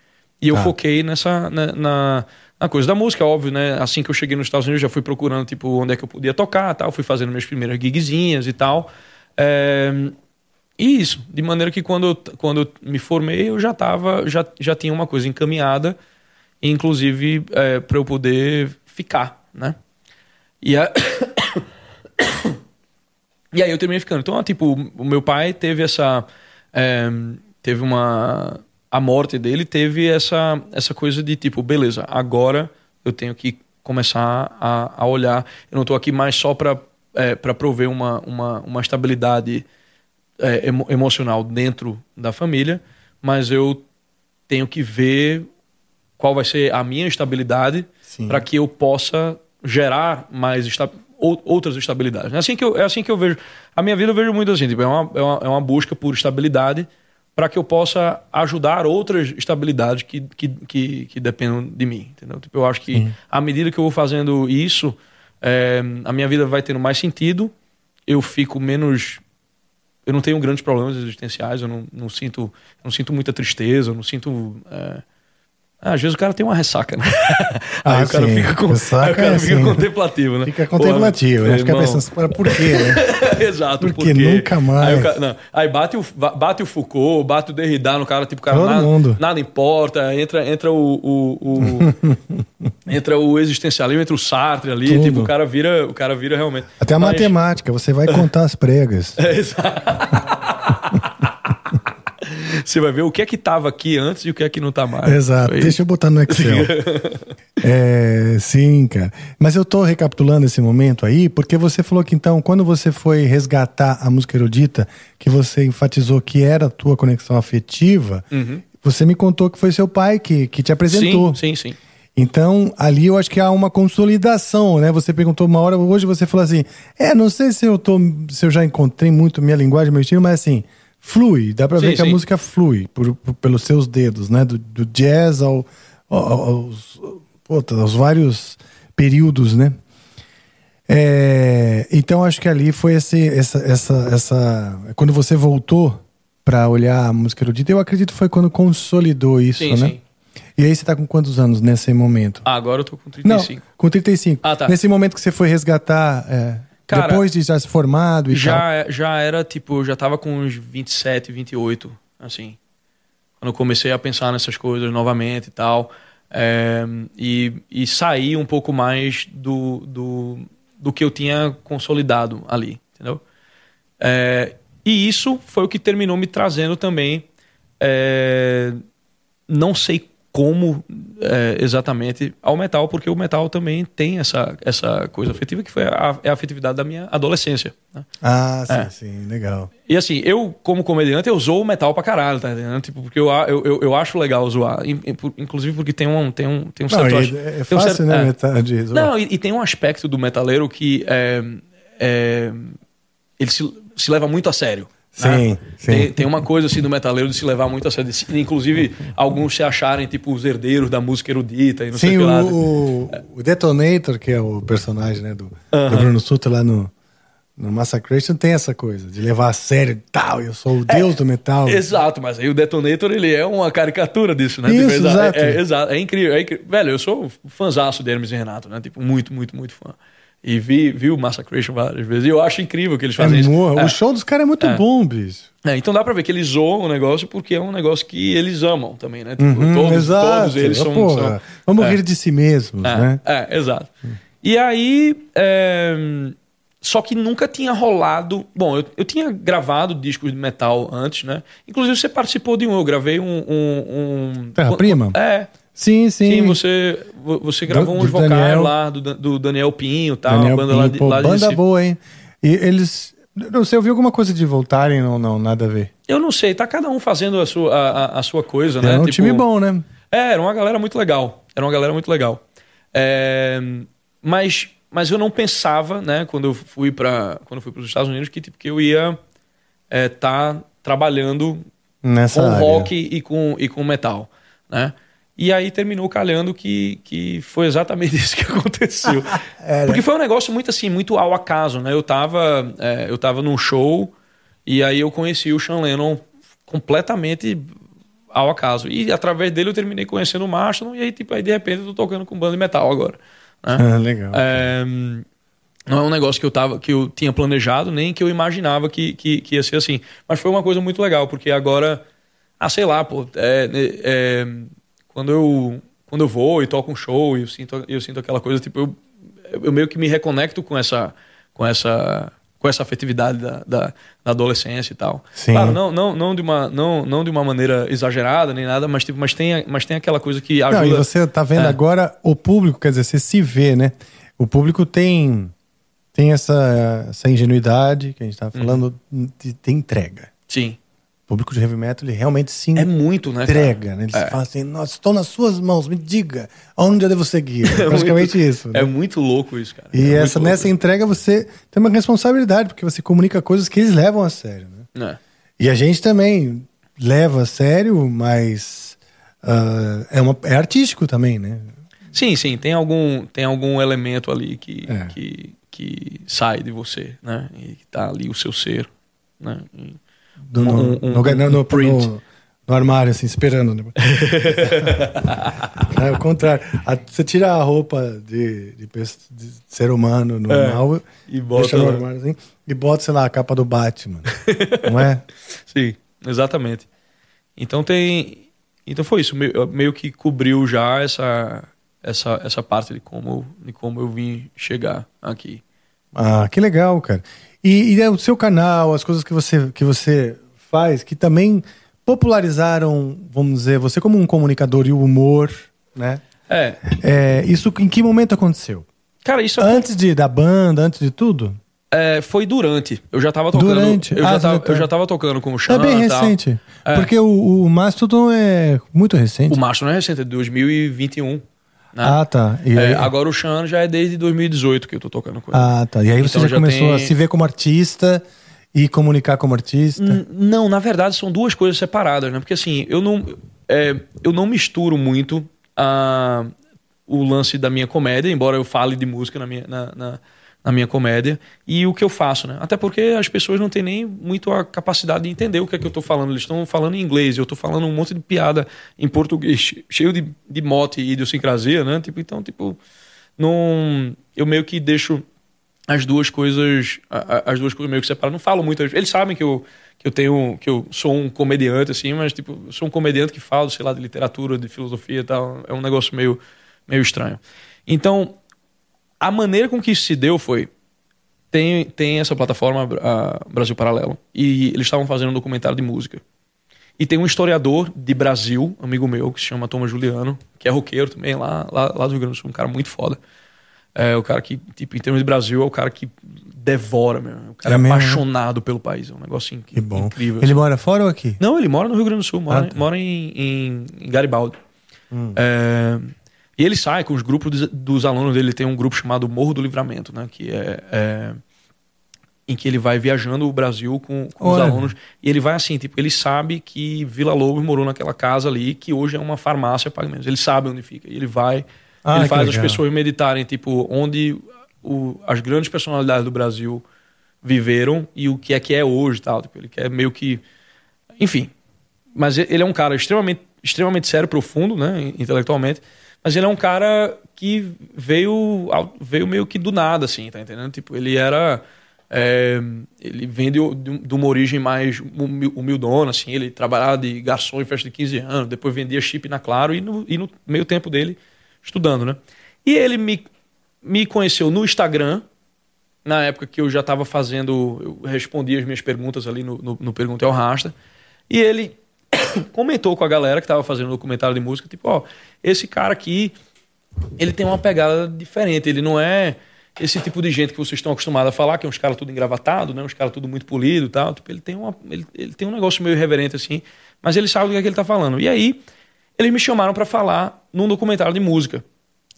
E eu ah. foquei nessa, na, na, na, coisa da música, óbvio, né? Assim que eu cheguei nos Estados Unidos, já fui procurando, tipo, onde é que eu podia tocar tal. Fui fazendo minhas primeiras gigzinhas e tal. É, e isso, de maneira que quando, quando eu me formei, eu já tava, já, já tinha uma coisa encaminhada, inclusive é, para eu poder ficar, né? E, a... e aí eu terminei ficando. Então, tipo, o meu pai teve essa. É, teve uma. A morte dele teve essa, essa coisa de tipo, beleza, agora eu tenho que começar a, a olhar. Eu não estou aqui mais só para é, prover uma, uma, uma estabilidade é, emo emocional dentro da família, mas eu tenho que ver qual vai ser a minha estabilidade para que eu possa gerar mais esta outras estabilidades. É assim, que eu, é assim que eu vejo. A minha vida eu vejo muito assim, tipo, é, uma, é, uma, é uma busca por estabilidade para que eu possa ajudar outras estabilidades que, que, que, que dependam de mim. Entendeu? Tipo, eu acho que Sim. à medida que eu vou fazendo isso, é, a minha vida vai tendo mais sentido, eu fico menos eu não tenho grandes problemas existenciais, eu não, não sinto não sinto muita tristeza, eu não sinto é, ah, às vezes o cara tem uma ressaca, né? Ah, aí o cara sim. fica, com, ressaca, aí o cara fica contemplativo, né? Fica contemplativo, Pô, né? Fica pensando, assim, por quê, né? Exato, porque nunca mais. Aí, cara, aí, bate, o, bate o Foucault, bate o Derrida no cara, tipo, cara, Todo nada, mundo. nada importa, entra, entra o, o, o entra o existencialismo, entra o Sartre ali, Tudo. tipo, o cara vira, o cara vira realmente. Até a Mas... matemática, você vai contar as pregas. É, exato. Você vai ver o que é que estava aqui antes e o que é que não está mais. Exato. Foi Deixa eu botar no Excel. é, sim, cara. Mas eu estou recapitulando esse momento aí, porque você falou que então, quando você foi resgatar a música erudita, que você enfatizou que era a tua conexão afetiva, uhum. você me contou que foi seu pai que, que te apresentou. Sim, sim, sim. Então, ali eu acho que há uma consolidação, né? Você perguntou uma hora, hoje você falou assim: é, não sei se eu tô, se eu já encontrei muito minha linguagem, meu estilo, mas assim, flui. Dá pra sim, ver que sim. a música flui por, por, pelos seus dedos, né? Do, do jazz ao, aos, aos vários períodos, né? É, então acho que ali foi esse, essa, essa, essa. Quando você voltou para olhar a música erudita, eu acredito que foi quando consolidou isso, sim, né? Sim. E aí você tá com quantos anos nesse momento? Ah, agora eu tô com 35. Não, com 35. Ah, tá. Nesse momento que você foi resgatar. É, Cara, Depois de já se formado e já, tal? É, já era, tipo, já tava com uns 27, 28, assim. Quando eu comecei a pensar nessas coisas novamente e tal. É, e, e sair um pouco mais do, do, do que eu tinha consolidado ali, entendeu? É, e isso foi o que terminou me trazendo também. É, não sei como é, exatamente ao metal, porque o metal também tem essa, essa coisa afetiva que foi a, é a afetividade da minha adolescência. Né? Ah, sim, é. sim, legal. E assim, eu, como comediante, eu zoo o metal pra caralho, tá entendendo? Tipo, porque eu, eu, eu, eu acho legal zoar. Inclusive porque tem um, tem um, tem um certo. Não, é, é fácil, um certo, né, é. metal de zoar. Não, e, e, tem um aspecto do metaleiro que é, é, ele se, se leva muito a sério. Sim, né? sim. Tem, tem, uma coisa assim do metaleiro de se levar muito a sério. Inclusive, alguns se acharem tipo os herdeiros da música erudita e não sim, sei o, que lá. O, o Detonator, que é o personagem né, do, do Bruno Sutter lá no, no Massacration, tem essa coisa de levar a sério tal. Eu sou o é, deus do metal. Exato, mas aí o Detonator ele é uma caricatura disso, né? Isso, tipo, exato. É, é, exato. É incrível, é incrível. Velho, eu sou fãzaço de Hermes e Renato, né? Tipo, muito, muito, muito fã. E vi, vi o Massacration várias vezes. E eu acho incrível que eles fazem é, isso. O é. show dos caras é muito é. bom, bicho. É, então dá pra ver que eles zoam o negócio porque é um negócio que eles amam também, né? Tipo, uhum, todos, exato. todos eles são, Porra, são, Vamos rir de si mesmos, é, né? É, exato. E aí. É, só que nunca tinha rolado. Bom, eu, eu tinha gravado discos de metal antes, né? Inclusive você participou de um, eu gravei um. um, um Terra Prima? É. Sim, sim. Sim, você, você gravou do, uns vocais Daniel, lá do, do Daniel Pinho e tal, Daniel banda Pinho, lá de, pô, lá de Banda boa, hein? E eles. Você ouviu alguma coisa de voltarem ou não? Nada a ver. Eu não sei, tá cada um fazendo a sua, a, a sua coisa, né? Era um tipo, time bom, né? É, era uma galera muito legal. Era uma galera muito legal. É, mas mas eu não pensava, né, quando eu fui para quando eu fui para os Estados Unidos, que tipo que eu ia estar tá trabalhando Nessa com área. rock e com e com metal, né? E aí terminou calhando que, que foi exatamente isso que aconteceu. Porque foi um negócio muito assim, muito ao acaso, né? Eu tava, é, eu tava num show e aí eu conheci o Sean Lennon completamente ao acaso. E através dele eu terminei conhecendo o Mastodon e aí, tipo, aí de repente eu tô tocando com banda de metal agora. né? Ah, legal. É, não é um negócio que eu, tava, que eu tinha planejado, nem que eu imaginava que, que, que ia ser assim. Mas foi uma coisa muito legal, porque agora, ah, sei lá, pô, é, é, quando, eu, quando eu vou e toco um show e eu sinto, eu sinto aquela coisa, tipo, eu, eu meio que me reconecto com essa, com essa, com essa afetividade da, da, da adolescência e tal. Sim. Claro, não, não, não, de uma, não, não de uma maneira exagerada nem nada, mas, tipo, mas, tem, mas tem aquela coisa que ajuda. Não, e você tá vendo É. agora o público, quer dizer, você se vê, né? O público tem tem essa, essa ingenuidade que a gente tava Uhum. falando, de, tem entrega. Sim. O público de heavy metal, ele realmente se É muito, né? entrega, né? Ele É. fala assim, nossa, estou nas suas mãos, me diga, aonde eu devo seguir? É praticamente muito, isso. né? É muito louco isso, cara. E É essa, louco nessa entrega você tem uma responsabilidade, porque você comunica coisas que eles levam a sério, né? É. E a gente também leva a sério, mas ah, é, uma, é artístico também, né? Sim, sim, tem algum, tem algum elemento ali que, É. que, que sai de você, né? E que tá ali o seu ser, né? E- Do- no, Um- um- no, no- no- print. no- no armário, assim, esperando. Né? é o contrário. A- você tira a roupa de, de de ser humano normal E bota deixa no armário assim, e bota, sei lá, a capa do Batman. não é? Sim, exatamente. Então tem, então foi isso, meio, meio que cobriu já essa, essa, essa parte de como, de como eu vim chegar aqui. Ah, que legal, cara. E, e é o seu canal, as coisas que você, que você faz, que também popularizaram, vamos dizer, você como um comunicador e o humor, né? É, É, isso em que momento aconteceu? cara, isso Antes de, da banda, antes de tudo? é, foi durante. Eu já tava tocando. Durante? Eu, Ah, já tava, tá- eu já tava tocando com o Sean É bem recente. É. Porque o, o Mastodon é muito recente. O Mastro não é recente, é de 2021. Né? Ah, tá. E aí, É, agora o Sean já é desde 2018 que eu tô tocando com ele. ah, tá. E aí você Então já, já começou a tem- se ver como artista e comunicar como artista. N- Não, na verdade são duas coisas separadas, né? Porque assim, eu não, é, eu não misturo muito a, o lance da minha comédia, embora eu fale de música na minha, na, na, na minha comédia, e o que eu faço, né? Até porque as pessoas não têm nem muito a capacidade de entender o que é que eu tô falando. Eles estão falando em inglês, eu tô falando um monte de piada em português, che- cheio de, de mote e idiosincrasia, né? Tipo, então, tipo, não, eu meio que deixo as duas coisas as duas coisas meio que separadas não falo muito eles sabem que eu que eu tenho que eu sou um comediante assim mas tipo sou um comediante que falo sei lá de literatura de filosofia e tal é um negócio meio meio estranho então a maneira com que isso se deu foi tem tem essa plataforma Brasil Paralelo e eles estavam fazendo um documentário de música e tem um historiador de Brasil amigo meu que se chama Thomas Juliano que é roqueiro também lá lá, lá do Rio Grande do Sul um cara muito foda é o cara que, tipo, em termos de Brasil, é o cara que devora, meu. O cara É é, mesmo, né? apaixonado pelo país. É um negócio inc- Que bom. incrível. Ele assim. mora fora ou aqui? Não, ele mora no Rio Grande do Sul, mora, Ah, tá. Hum. mora em, em, em Garibaldi. É, e ele sai com os grupos dos, dos alunos dele. Ele tem um grupo chamado Morro do Livramento, né? Que é, é- em que ele vai viajando o Brasil com, com os alunos. E ele vai assim, tipo, ele sabe que Vila Lobos morou naquela casa ali, que hoje é uma farmácia paga menos. Ele sabe onde fica. E ele vai, Ah, ele faz as legal. pessoas meditarem, tipo, onde o- as grandes personalidades do Brasil viveram e o que é que é hoje tal. Tipo, ele quer meio que. Enfim. Mas ele é um cara extremamente, extremamente sério, profundo, né? Intelectualmente. Mas ele é um cara que veio, veio meio que do nada, assim, tá entendendo? Tipo, ele era. é, ele vem de, de- uma origem mais humil- humildona, assim. Ele trabalhava de garçom em festa de 15 anos, depois vendia chip na Claro e no, e no meio tempo dele estudando, né? E ele me, me conheceu no Instagram, na época que eu já estava fazendo, eu respondia as minhas perguntas ali no, no, no Pergunta ao Rasta, e ele comentou com a galera que estava fazendo o documentário de música, tipo, ó, esse cara aqui, ele tem uma pegada diferente, ele não é esse tipo de gente que vocês estão acostumados a falar, que é uns caras tudo engravatado, né, uns caras tudo muito polido e tal, tipo, ele tem, uma, ele, ele tem um negócio meio irreverente assim, mas ele sabe do que, é que ele tá falando. E aí, eles me chamaram para falar num documentário de música.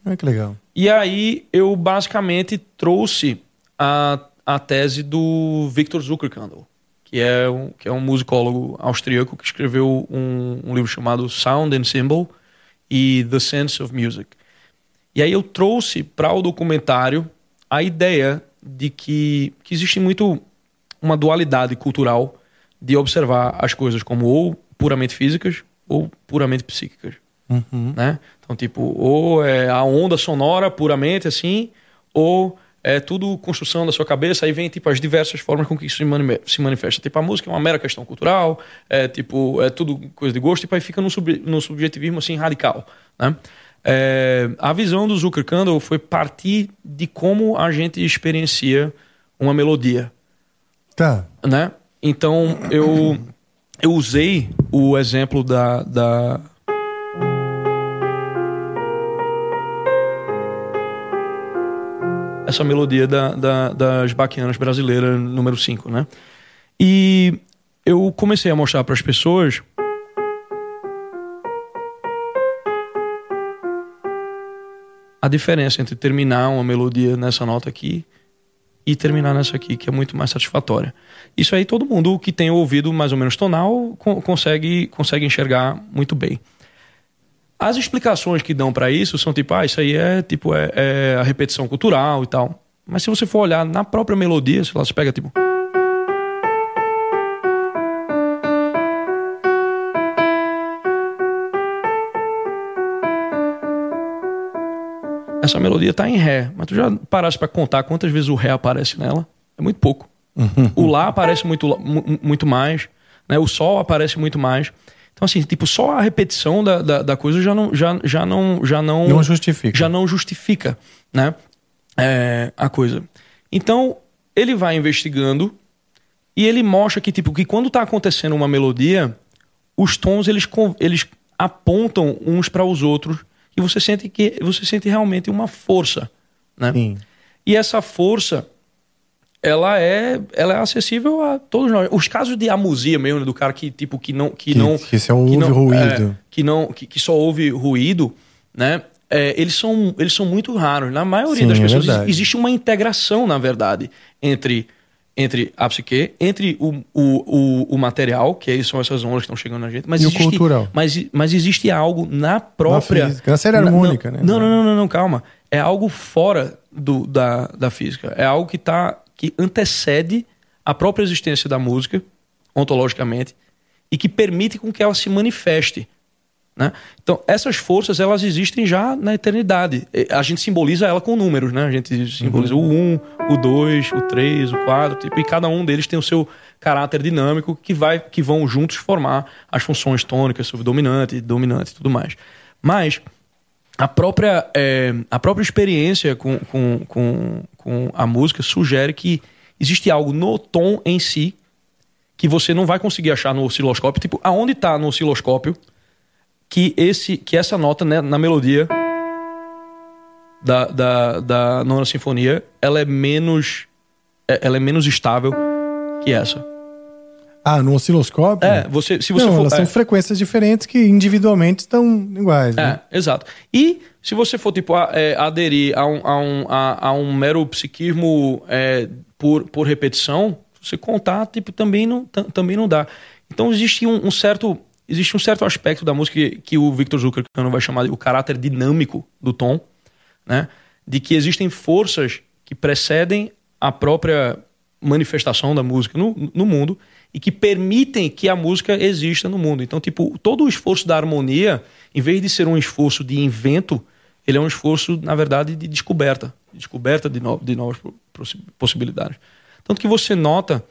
Ah, que legal. E aí eu basicamente trouxe a, a tese do Victor Zuckerkandl, que é um, que é um musicólogo austríaco que escreveu um, um livro chamado Sound and Symbol e The Sense of Music. E aí eu trouxe para o documentário a ideia de que, que existe muito uma dualidade cultural de observar as coisas como ou puramente físicas ou puramente psíquicas. Uhum. Né? Então, tipo, ou é a onda sonora puramente assim, ou é tudo construção da sua cabeça, aí vem tipo as diversas formas com que isso se, mani- se manifesta. Tipo, a música é uma mera questão cultural, é tipo, é tudo coisa de gosto, e aí fica no, sub, no subjetivismo assim radical, né? É, a visão do Zucker Kandel foi partir de como a gente experiencia uma melodia, Tá. né? Então eu eu usei o exemplo da, da essa melodia da, da, das baquianas brasileiras número 5, né? E eu comecei a mostrar para as pessoas a diferença entre terminar uma melodia nessa nota aqui e terminar nessa aqui, que é muito mais satisfatória. Isso aí todo mundo que tem ouvido mais ou menos tonal co- consegue, consegue enxergar muito bem. As explicações que dão para isso são tipo, ah, isso aí é tipo é, é a repetição cultural e tal. Mas se você for olhar na própria melodia, sei lá, você pega tipo Essa melodia tá em ré, mas tu já paraste para contar quantas vezes o ré aparece nela? É muito pouco. O lá aparece muito, mu- muito mais, né? O sol aparece muito mais. Então assim, tipo, só a repetição da, da, da coisa já não já, já não já não Não justifica. já não justifica, né? É, a coisa. Então, ele vai investigando e ele mostra que tipo que quando tá acontecendo uma melodia, os tons eles eles apontam uns para os outros e você sente que você sente realmente uma força, né? Sim. E essa força ela é ela é acessível a todos nós. Os casos de amusia mesmo, né, do cara que tipo que não que, Que- não que só ouve não, ruído. é, que não que, que só ouve ruído, né? É, eles são eles são muito raros. Na maioria Sim, das é pessoas verdade. existe uma integração, na verdade, entre entre a psique, entre o, o, o, o material, que são essas ondas que estão chegando na gente, mas E o existe, cultural. Mas, mas existe algo na própria. física, na série harmônica, né? Não, não, não, não, não, calma. É algo fora do, da, da física. É algo que tá. Que antecede a própria existência da música, ontologicamente, e que permite com que ela se manifeste. Né? Então, essas forças, elas existem já na eternidade. A gente simboliza ela com números, né? A gente simboliza o 1, o 2, o 3, o 4, tipo, e cada um deles tem o seu caráter dinâmico que, vai, que vão juntos formar as funções tônicas, subdominante, dominante e tudo mais. Mas a própria, é, a própria experiência com, com, com, com a música sugere que existe algo no tom em si que você não vai conseguir achar no osciloscópio. Tipo, aonde está no osciloscópio que, esse, que essa nota né, na melodia da, da, da nona sinfonia ela é menos é- ela é menos estável que essa. Ah, no osciloscópio? É, você, se você não, for, elas é, são frequências diferentes que individualmente estão iguais. né? É, exato. E se você for, tipo, a- é, aderir a um, a, um, a, a um mero psiquismo é, por, por repetição, se você contar, tipo, também não, tam- também não dá. Então existe um, um certo existe um certo aspecto da música que, que o Victor Zuckerman vai chamar de o caráter dinâmico do tom, né? De que existem forças que precedem a própria manifestação da música no, no mundo e que permitem que a música exista no mundo. Então, tipo, todo o esforço da harmonia, em vez de ser um esforço de invento, ele é um esforço, na verdade, de descoberta, de descoberta de, no, de novas possi- possibilidades. Tanto que você nota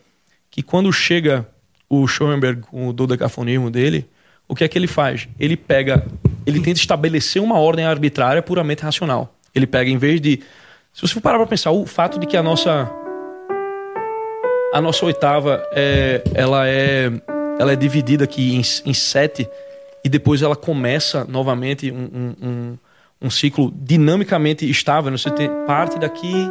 que quando chega o Schoenberg com o dodecafonismo dele, o que é que ele faz? Ele pega, ele tenta estabelecer uma ordem arbitrária puramente racional. Ele pega, em vez de. Se você for parar para pensar, o fato de que a nossa. A nossa oitava é, ela é, ela é dividida aqui em, em sete e depois ela começa novamente um, um, um, um ciclo dinamicamente estável. né? Você tem parte daqui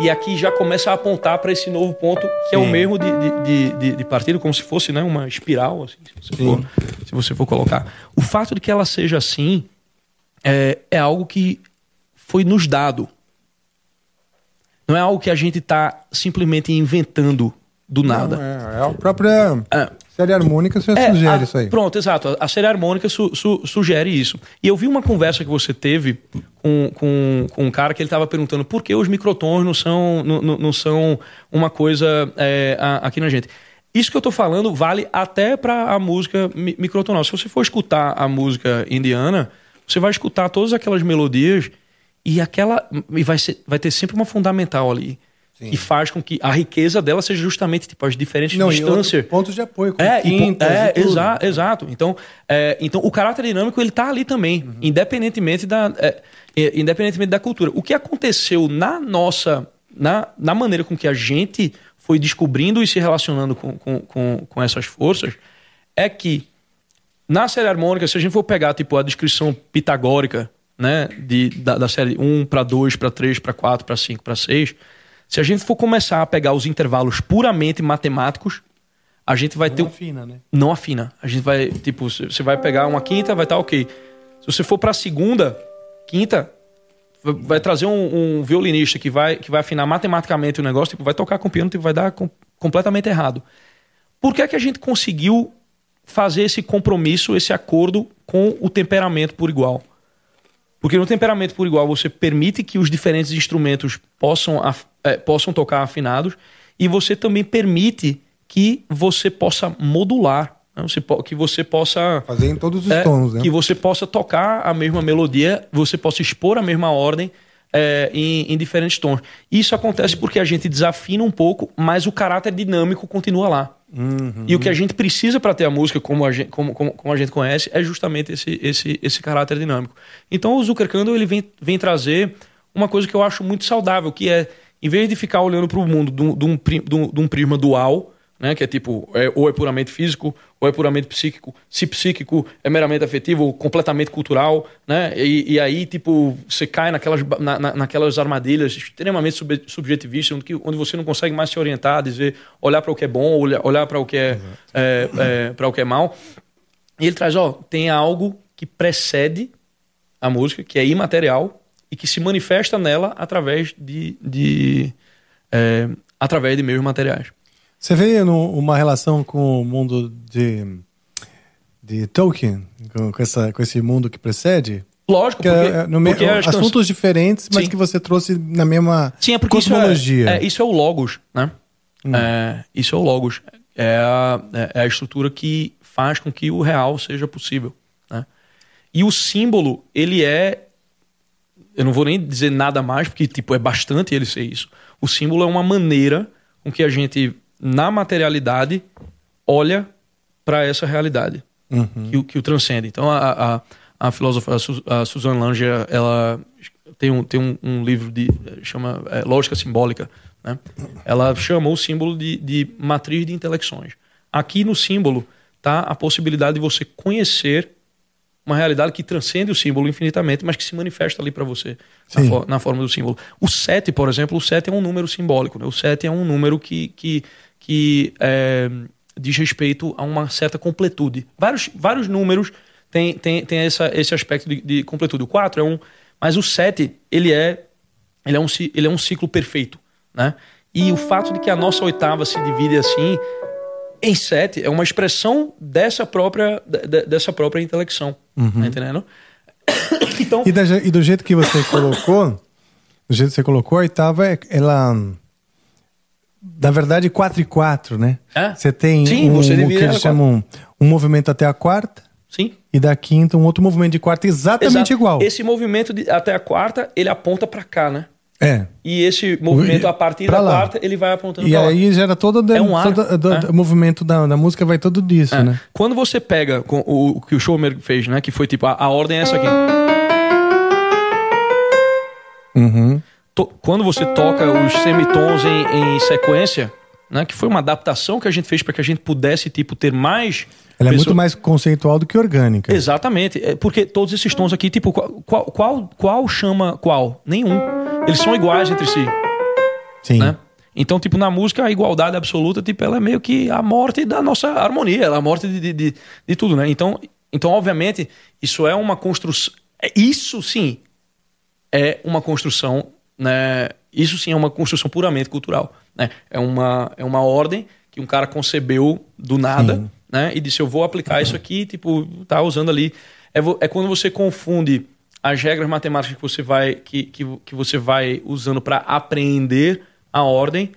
e aqui já começa a apontar para esse novo ponto que é o mesmo de, de, de, de, partida, como se fosse né, uma espiral, assim, se, você for, se você for colocar. O fato de que ela seja assim é, é algo que foi nos dado. Não é algo que a gente está simplesmente inventando do nada. Não, é, é a própria É. série harmônica você É, sugere a- isso aí. Pronto, exato. A série harmônica su- su- sugere isso. E eu vi uma conversa que você teve com, com, com um cara que ele estava perguntando por que os microtons não são, não, não- são uma coisa é, aqui na gente. Isso que eu tô falando vale até para a música mi- microtonal. Se você for escutar a música indiana, você vai escutar todas aquelas melodias e aquela e vai, ser, vai ter sempre uma fundamental ali. Que faz com que a riqueza dela seja justamente tipo, as diferentes Não, distâncias. pontos de apoio, com É, quintas é exa- exato. Então, é, então, o caráter dinâmico ele tá ali também, Uhum. independentemente da, é, é, independentemente da cultura. O que aconteceu na nossa, na, na maneira com que a gente foi descobrindo e se relacionando com, com, com, com essas forças, é que na série harmônica, se a gente for pegar tipo a descrição pitagórica, né, de, da, da série 1 para 2, para 3, para 4, para 5, para 6, se a gente for começar a pegar os intervalos puramente matemáticos, a gente vai ter Não afina, né? não afina. A gente vai, tipo, você vai pegar uma quinta, vai estar ok. Se você for pra segunda, quinta, vai trazer um, um violinista que vai, que vai afinar matematicamente o negócio, tipo, vai tocar com piano, tipo, vai dar com- completamente errado. Por que é que a gente conseguiu fazer esse compromisso, esse acordo com o temperamento por igual? Porque no temperamento por igual você permite que os diferentes instrumentos possam, eh, possam tocar afinados e você também permite que você possa modular, né? Você po- que você possa Fazer em todos os é, tons, né? que você possa tocar a mesma melodia, você possa expor a mesma ordem é, em, em diferentes tons. Isso acontece porque a gente desafina um pouco, mas o caráter dinâmico continua lá. Uhum. E o que a gente precisa para ter a música como a gente, como, como, como a gente conhece é justamente esse, esse, esse caráter dinâmico. Então o Zucker Kandel ele vem, vem trazer uma coisa que eu acho muito saudável, que é, em vez de ficar olhando para o mundo de um- de um prisma dual, né, que é tipo, é, ou é puramente físico, ou é puramente psíquico, se psíquico é meramente afetivo ou completamente cultural, né, e, e aí, tipo, você cai naquelas, na, na- naquelas armadilhas extremamente sub, subjetivistas, onde, onde você não consegue mais se orientar, dizer, olhar para o que é bom, olhar, olhar para o que é, é, é, para o que é mal. E ele traz, ó, tem algo que precede a música, que é imaterial e que se manifesta nela através de, de é, através de meios materiais. Você vê no- uma relação com o mundo de, de Tolkien, com, com essa, com esse mundo que precede? Lógico, Que porque, é, no porque assuntos diferentes, mas Sim. que você trouxe na mesma Sim, é porque isso cosmologia. é, é, isso é o logos, né? Hum. É, isso é o logos. É a, é- é a estrutura que faz com que o real seja possível, né? E o símbolo, ele é... Eu não vou nem dizer nada mais, porque tipo, é bastante ele ser isso. O símbolo é uma maneira com que a gente, na materialidade, olha para essa realidade Uhum. que, o- que o transcende. Então, a, a, a filósofa a Su- a Suzanne Langer, ela tem um, tem um, um livro de chama é, Lógica Simbólica. Né? Ela chama o símbolo de, de matriz de intelecções. Aqui no símbolo está a possibilidade de você conhecer uma realidade que transcende o símbolo infinitamente, mas que se manifesta ali para você na, na forma do símbolo. O 7, por exemplo, o 7 é um número simbólico. Né? O 7 é um número que, que, que é, diz respeito a uma certa completude. Vários, vários números têm tem, tem essa, esse aspecto de, de completude. O 4 é um. Mas o 7, ele é, ele é, um, ele é um ciclo perfeito. Né? E o fato de que a nossa oitava se divide assim em sete é uma expressão dessa própria, de- de- dessa própria intelecção. Tá entendendo? Então, E, da e do jeito que você colocou, do jeito que você colocou, a oitava, é- ela. Na verdade, 4 e 4, né? É. Você tem Sim, um, você o que eles chamam um movimento até a quarta, sim. e da quinta um outro movimento de quarta exatamente Exato. igual. Esse movimento de- até a quarta, ele aponta para cá, né? É. E esse movimento a partir Pra da lá. quarta, ele vai apontando E para lá. aí gera todo o É um é. movimento da, da música, vai todo disso, É. né? Quando você pega o, o que o Schomer fez, né? Que foi tipo, a, a ordem é essa aqui. Uhum. Quando você toca os semitons em, em sequência, né? Que foi uma adaptação que a gente fez para que a gente pudesse, tipo, ter mais. Ela é pessoa- muito mais conceitual do que orgânica. Exatamente. É porque todos esses tons aqui, tipo, qual, qual, qual, qual chama qual? Nenhum. Eles são iguais entre si, Sim. né? Então, tipo, na música, a igualdade absoluta, tipo, ela é meio que a morte da nossa harmonia, ela é a morte de, de, de, de tudo, né? Então, então, obviamente, isso é uma construção. É, isso sim é uma construção, né? Isso sim é uma construção puramente cultural, né? É uma, é uma ordem que um cara concebeu do nada, Sim. né? E disse eu vou aplicar isso aqui, tipo tá usando ali. É, é quando você confunde as regras matemáticas que você vai que, que, que você vai usando para apreender a ordem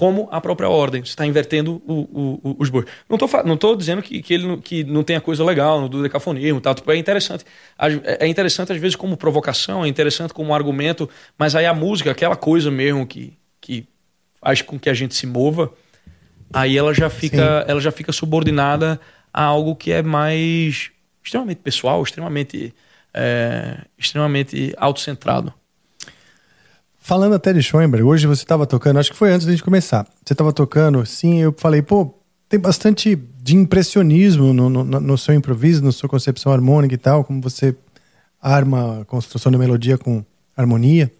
como a própria ordem. Você está invertendo o- o- o- os bois. Não estou não tô dizendo que, que ele não, que não tenha coisa legal no do decafonismo tal. Tipo, é interessante. Às- É interessante, às vezes, como provocação, é interessante como argumento, mas aí a música, aquela coisa mesmo que, que faz com que a gente se mova, aí ela já fica, ela já fica subordinada a algo que é mais extremamente pessoal, extremamente, é, extremamente autocentrado. Falando até de Schoenberg, hoje você estava tocando, acho que foi antes da gente começar. Você estava tocando, sim, eu falei, pô, tem bastante de impressionismo no, no, no seu improviso, na sua concepção harmônica e tal, como você arma a construção da melodia com harmonia.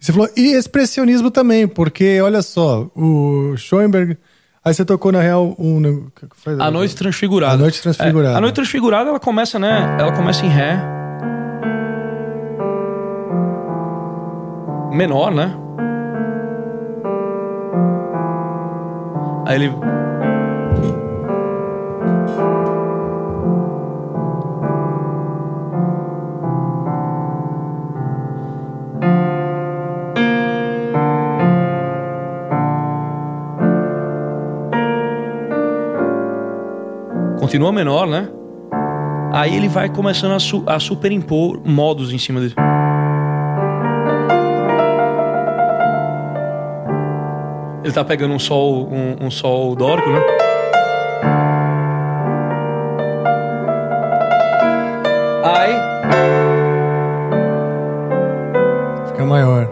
E você falou, e expressionismo também, porque olha só, o Schoenberg. Aí você tocou na real um. A Noite Transfigurada. A Noite Transfigurada. É, a Noite Transfigurada, ela começa, né? Ela começa em Ré. Menor, né? Aí ele. Continua menor, né? Aí ele vai começando a, su- a superimpor modos em cima dele. Ele tá pegando um sol, um, um sol dórico, né? Aí Fica maior.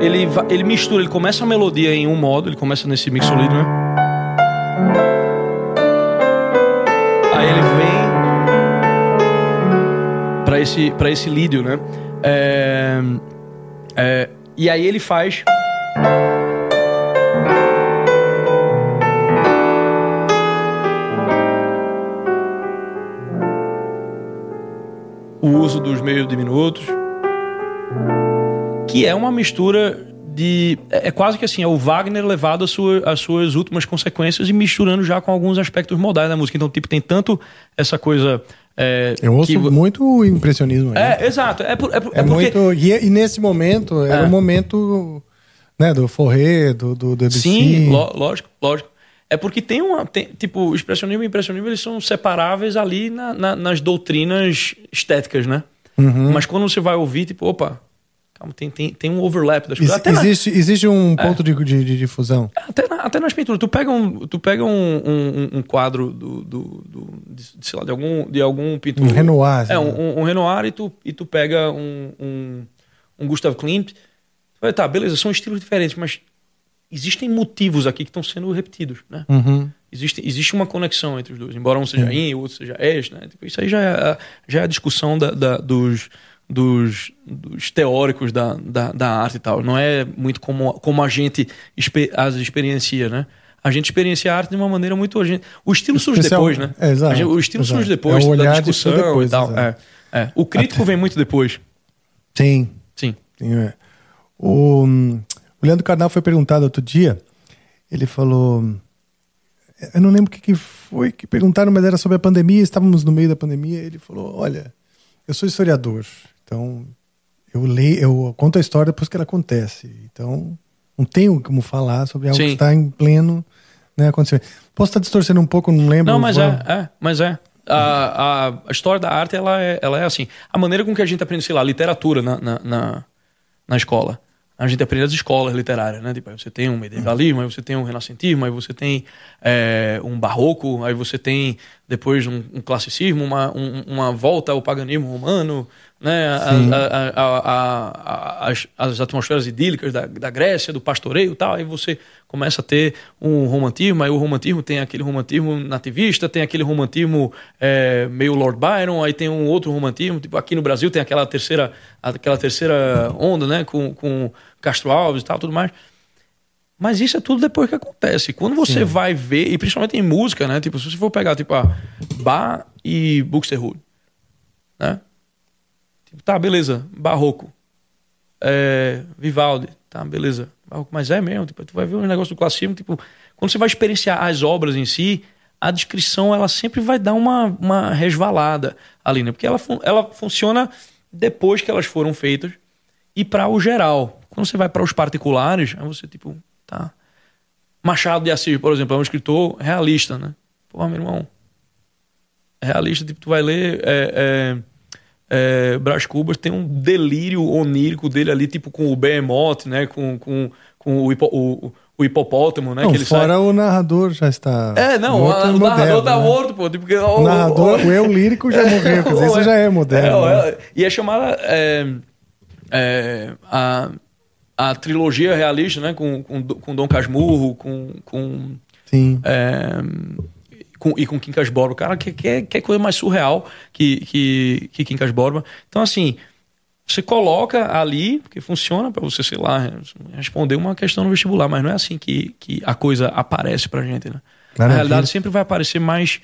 ele, ele mistura, ele começa a melodia em um modo, ele começa nesse mixolídio, né? Aí ele vem para esse para esse lídio, né? É, é, e aí ele faz. O uso dos meios diminutos, que é uma mistura de. É é quase que assim, é o Wagner levado às sua, às suas últimas consequências e misturando já com alguns aspectos modais da música. Então, tipo, tem tanto essa coisa. É, Eu ouço que- muito impressionismo aí. É, exato. É, por- é, por- É, é porque. muito. E, e nesse momento, era É. o momento né, do Forré, do, do Debussy. Sim, lo- lógico, lógico. É porque tem uma. Tem, tipo, o expressionismo e o impressionismo eles são separáveis ali na- na- nas doutrinas estéticas, né? Uhum. Mas quando você vai ouvir, tipo, opa, tem, tem, tem um overlap das coisas. Até na- existe, existe um É. ponto de, de, de difusão. Até, na- até nas pinturas. Tu pega um, tu pega um, um, um quadro do, do, do- de, sei lá, de algum, de algum pintor. Um Renoir. É, assim, um, um Renoir e tu, e tu pega um, um, um Gustav Klimt. Vai, tá, beleza, são estilos diferentes, mas existem motivos aqui que estão sendo repetidos, né? Uhum. Existe, existe uma conexão entre os dois, embora um seja in e o outro seja ex, né? Tipo, isso aí já é a, já é a discussão da, da- dos, dos, dos teóricos da, da, da arte e tal. Não é muito como, como a gente as experiencia, né? A gente experiencia a arte de uma maneira muito. O estilo surge depois, né? É, exato, gente- o estilo exato. surge depois É o da discussão depois, e tal. É, é. O crítico vem muito depois. Sim. Sim. Sim, é. O, hum, o Leandro Carnal foi perguntado outro dia. Ele falou. Eu não lembro o que, que foi que perguntaram, mas era sobre a pandemia. Estávamos no meio da pandemia. Ele falou: Olha, eu sou historiador, então eu leio, eu conto a história depois que ela acontece. Então não tenho como falar sobre algo Sim. que está em pleno né, acontecimento. Posso estar distorcendo um pouco, não lembro. Não, mas é, é, mas é. A, a, a história da arte, ela é, ela é assim. A maneira com que a gente aprende, sei lá, literatura na, na, na, na escola. A gente aprende as escolas literárias, né? Tipo, aí você tem um medievalismo, aí você tem um renascentismo, aí você tem é, um barroco, aí você tem depois um, um classicismo, uma, um- uma volta ao paganismo romano, né? A- a- a- as, as atmosferas idílicas da, da Grécia, do pastoreio e tal, aí você começa a ter um romantismo, aí o romantismo tem aquele romantismo nativista, tem aquele romantismo é, meio Lord Byron, aí tem um outro romantismo, tipo aqui no Brasil tem aquela terceira, aquela terceira onda, né, com, com Castro Alves e tal, tudo mais. Mas isso é tudo depois que acontece. Quando você Sim. vai ver, e principalmente em música, né? Tipo, se você for pegar, tipo, a Bach e Buxtehude, né? Tipo, tá, beleza, barroco. É, Vivaldi, tá, beleza. Barroco, mas é mesmo, tipo, tu vai ver um negócio do classicismo, tipo, quando você vai experienciar as obras em si, a descrição, ela sempre vai dar uma, uma resvalada ali, né? Porque ela, ela funciona depois que elas foram feitas e para o geral. Quando você vai para os particulares, aí você, tipo, tá. Machado de Assis, por exemplo, é um escritor realista, né? Pô, meu irmão. Realista, tipo, tu vai ler. É, é, é, Brás Cubas tem um delírio onírico dele ali, tipo, com o Behemoth, né? Com, com, com o, hipo, o, o hipopótamo, né? Não, que ele fora sai... o narrador já está. É, não, o, e o narrador moderno, tá né? morto, pô. Tipo, que- O narrador, o eu lírico já morreu, quer dizer, isso já é moderno. É, né? é, e é chamada é, é, a, a trilogia realista, né? Com, com, com Dom Casmurro, com, com, Sim. é, com- e com Quincas Borba. Cara, que, que, que coisa mais surreal que, que, que Quincas Borba. Então, assim, você coloca ali, porque funciona para você, sei lá, responder uma questão no vestibular, mas não é assim que, que a coisa aparece pra gente, né? Maravilha. Na realidade, sempre vai aparecer mais.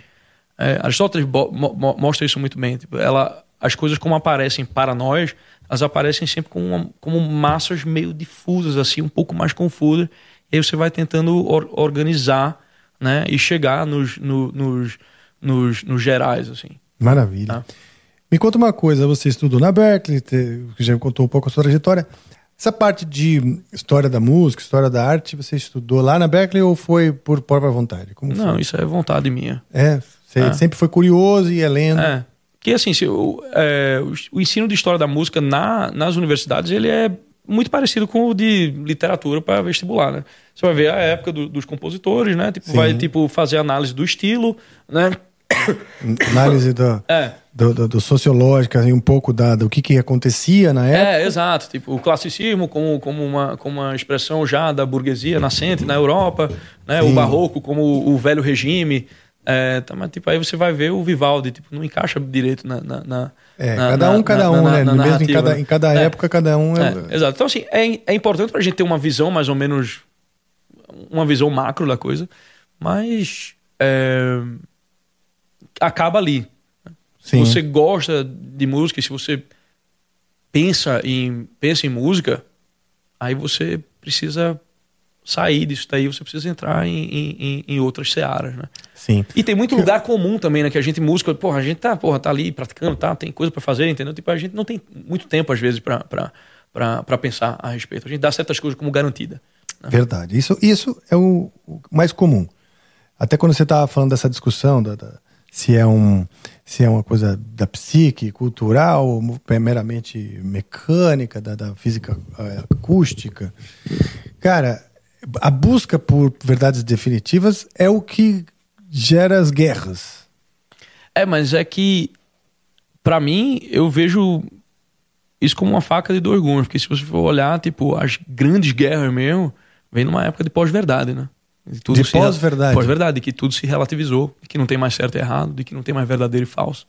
É, Aristóteles mo- mostra isso muito bem. Tipo, ela, as coisas como aparecem para nós, elas aparecem sempre como, uma- como massas meio difusas, assim, um pouco mais confusas. E aí você vai tentando or- organizar, né? E chegar nos, no- nos, nos, nos gerais, assim. Maravilha. Tá. Me conta uma coisa, você estudou na Berkeley, te- já me contou um pouco a sua trajetória. Essa parte de história da música, história da arte, você estudou lá na Berkeley ou foi por própria vontade? Como Não, foi? isso é vontade minha. É, você É. sempre foi curioso e ia lendo. É. Que assim, se o, é, o- ensino de história da música na, nas universidades ele é muito parecido com o de literatura para vestibular, né? Você vai ver a época do- dos compositores, né? Tipo, Sim. vai tipo fazer análise do estilo, né? Análise do, É. do, do- do sociológica e um pouco da, do que, que acontecia na época. É, exato. Tipo, o classicismo como, como, uma, como uma expressão já da burguesia nascente na Europa, né? Sim. O barroco como o, velho regime. É, tá, mas, tipo, aí você vai ver o Vivaldi, tipo, não encaixa direito na... na, na- É, na- cada um, cada um, né? Mesmo em cada, né? em cada É. época, cada um é. É, exato. Então, assim, é, é importante pra gente ter uma visão mais ou menos. Uma visão macro da coisa, mas. é, acaba ali. Se Sim. você gosta de música, se você pensa em, pensa em música, aí você precisa sair disso daí, você precisa entrar em, em, em- em outras searas, né? Sim. E tem muito lugar comum também, né? Que a gente música, porra, a gente tá, porra, tá ali praticando, tá, tem coisa pra fazer, entendeu? Tipo, a gente não tem muito tempo, às vezes, pra pensar a respeito. A gente dá certas coisas como garantida. Verdade. Isso, isso é o, o mais comum. Até quando você estava falando dessa discussão da, da- se é um se é uma coisa da psique, cultural, meramente mecânica, da, da física eh, acústica. Cara, a busca por verdades definitivas é o que gera as guerras. É, mas é que, pra mim, eu vejo isso como uma faca de dois gumes. Porque se você for olhar, tipo, as grandes guerras mesmo, vem numa época de pós-verdade, né? De, tudo De pós-verdade. Pós-verdade, de que tudo se relativizou, de que não tem mais certo e errado, de que não tem mais verdadeiro e falso.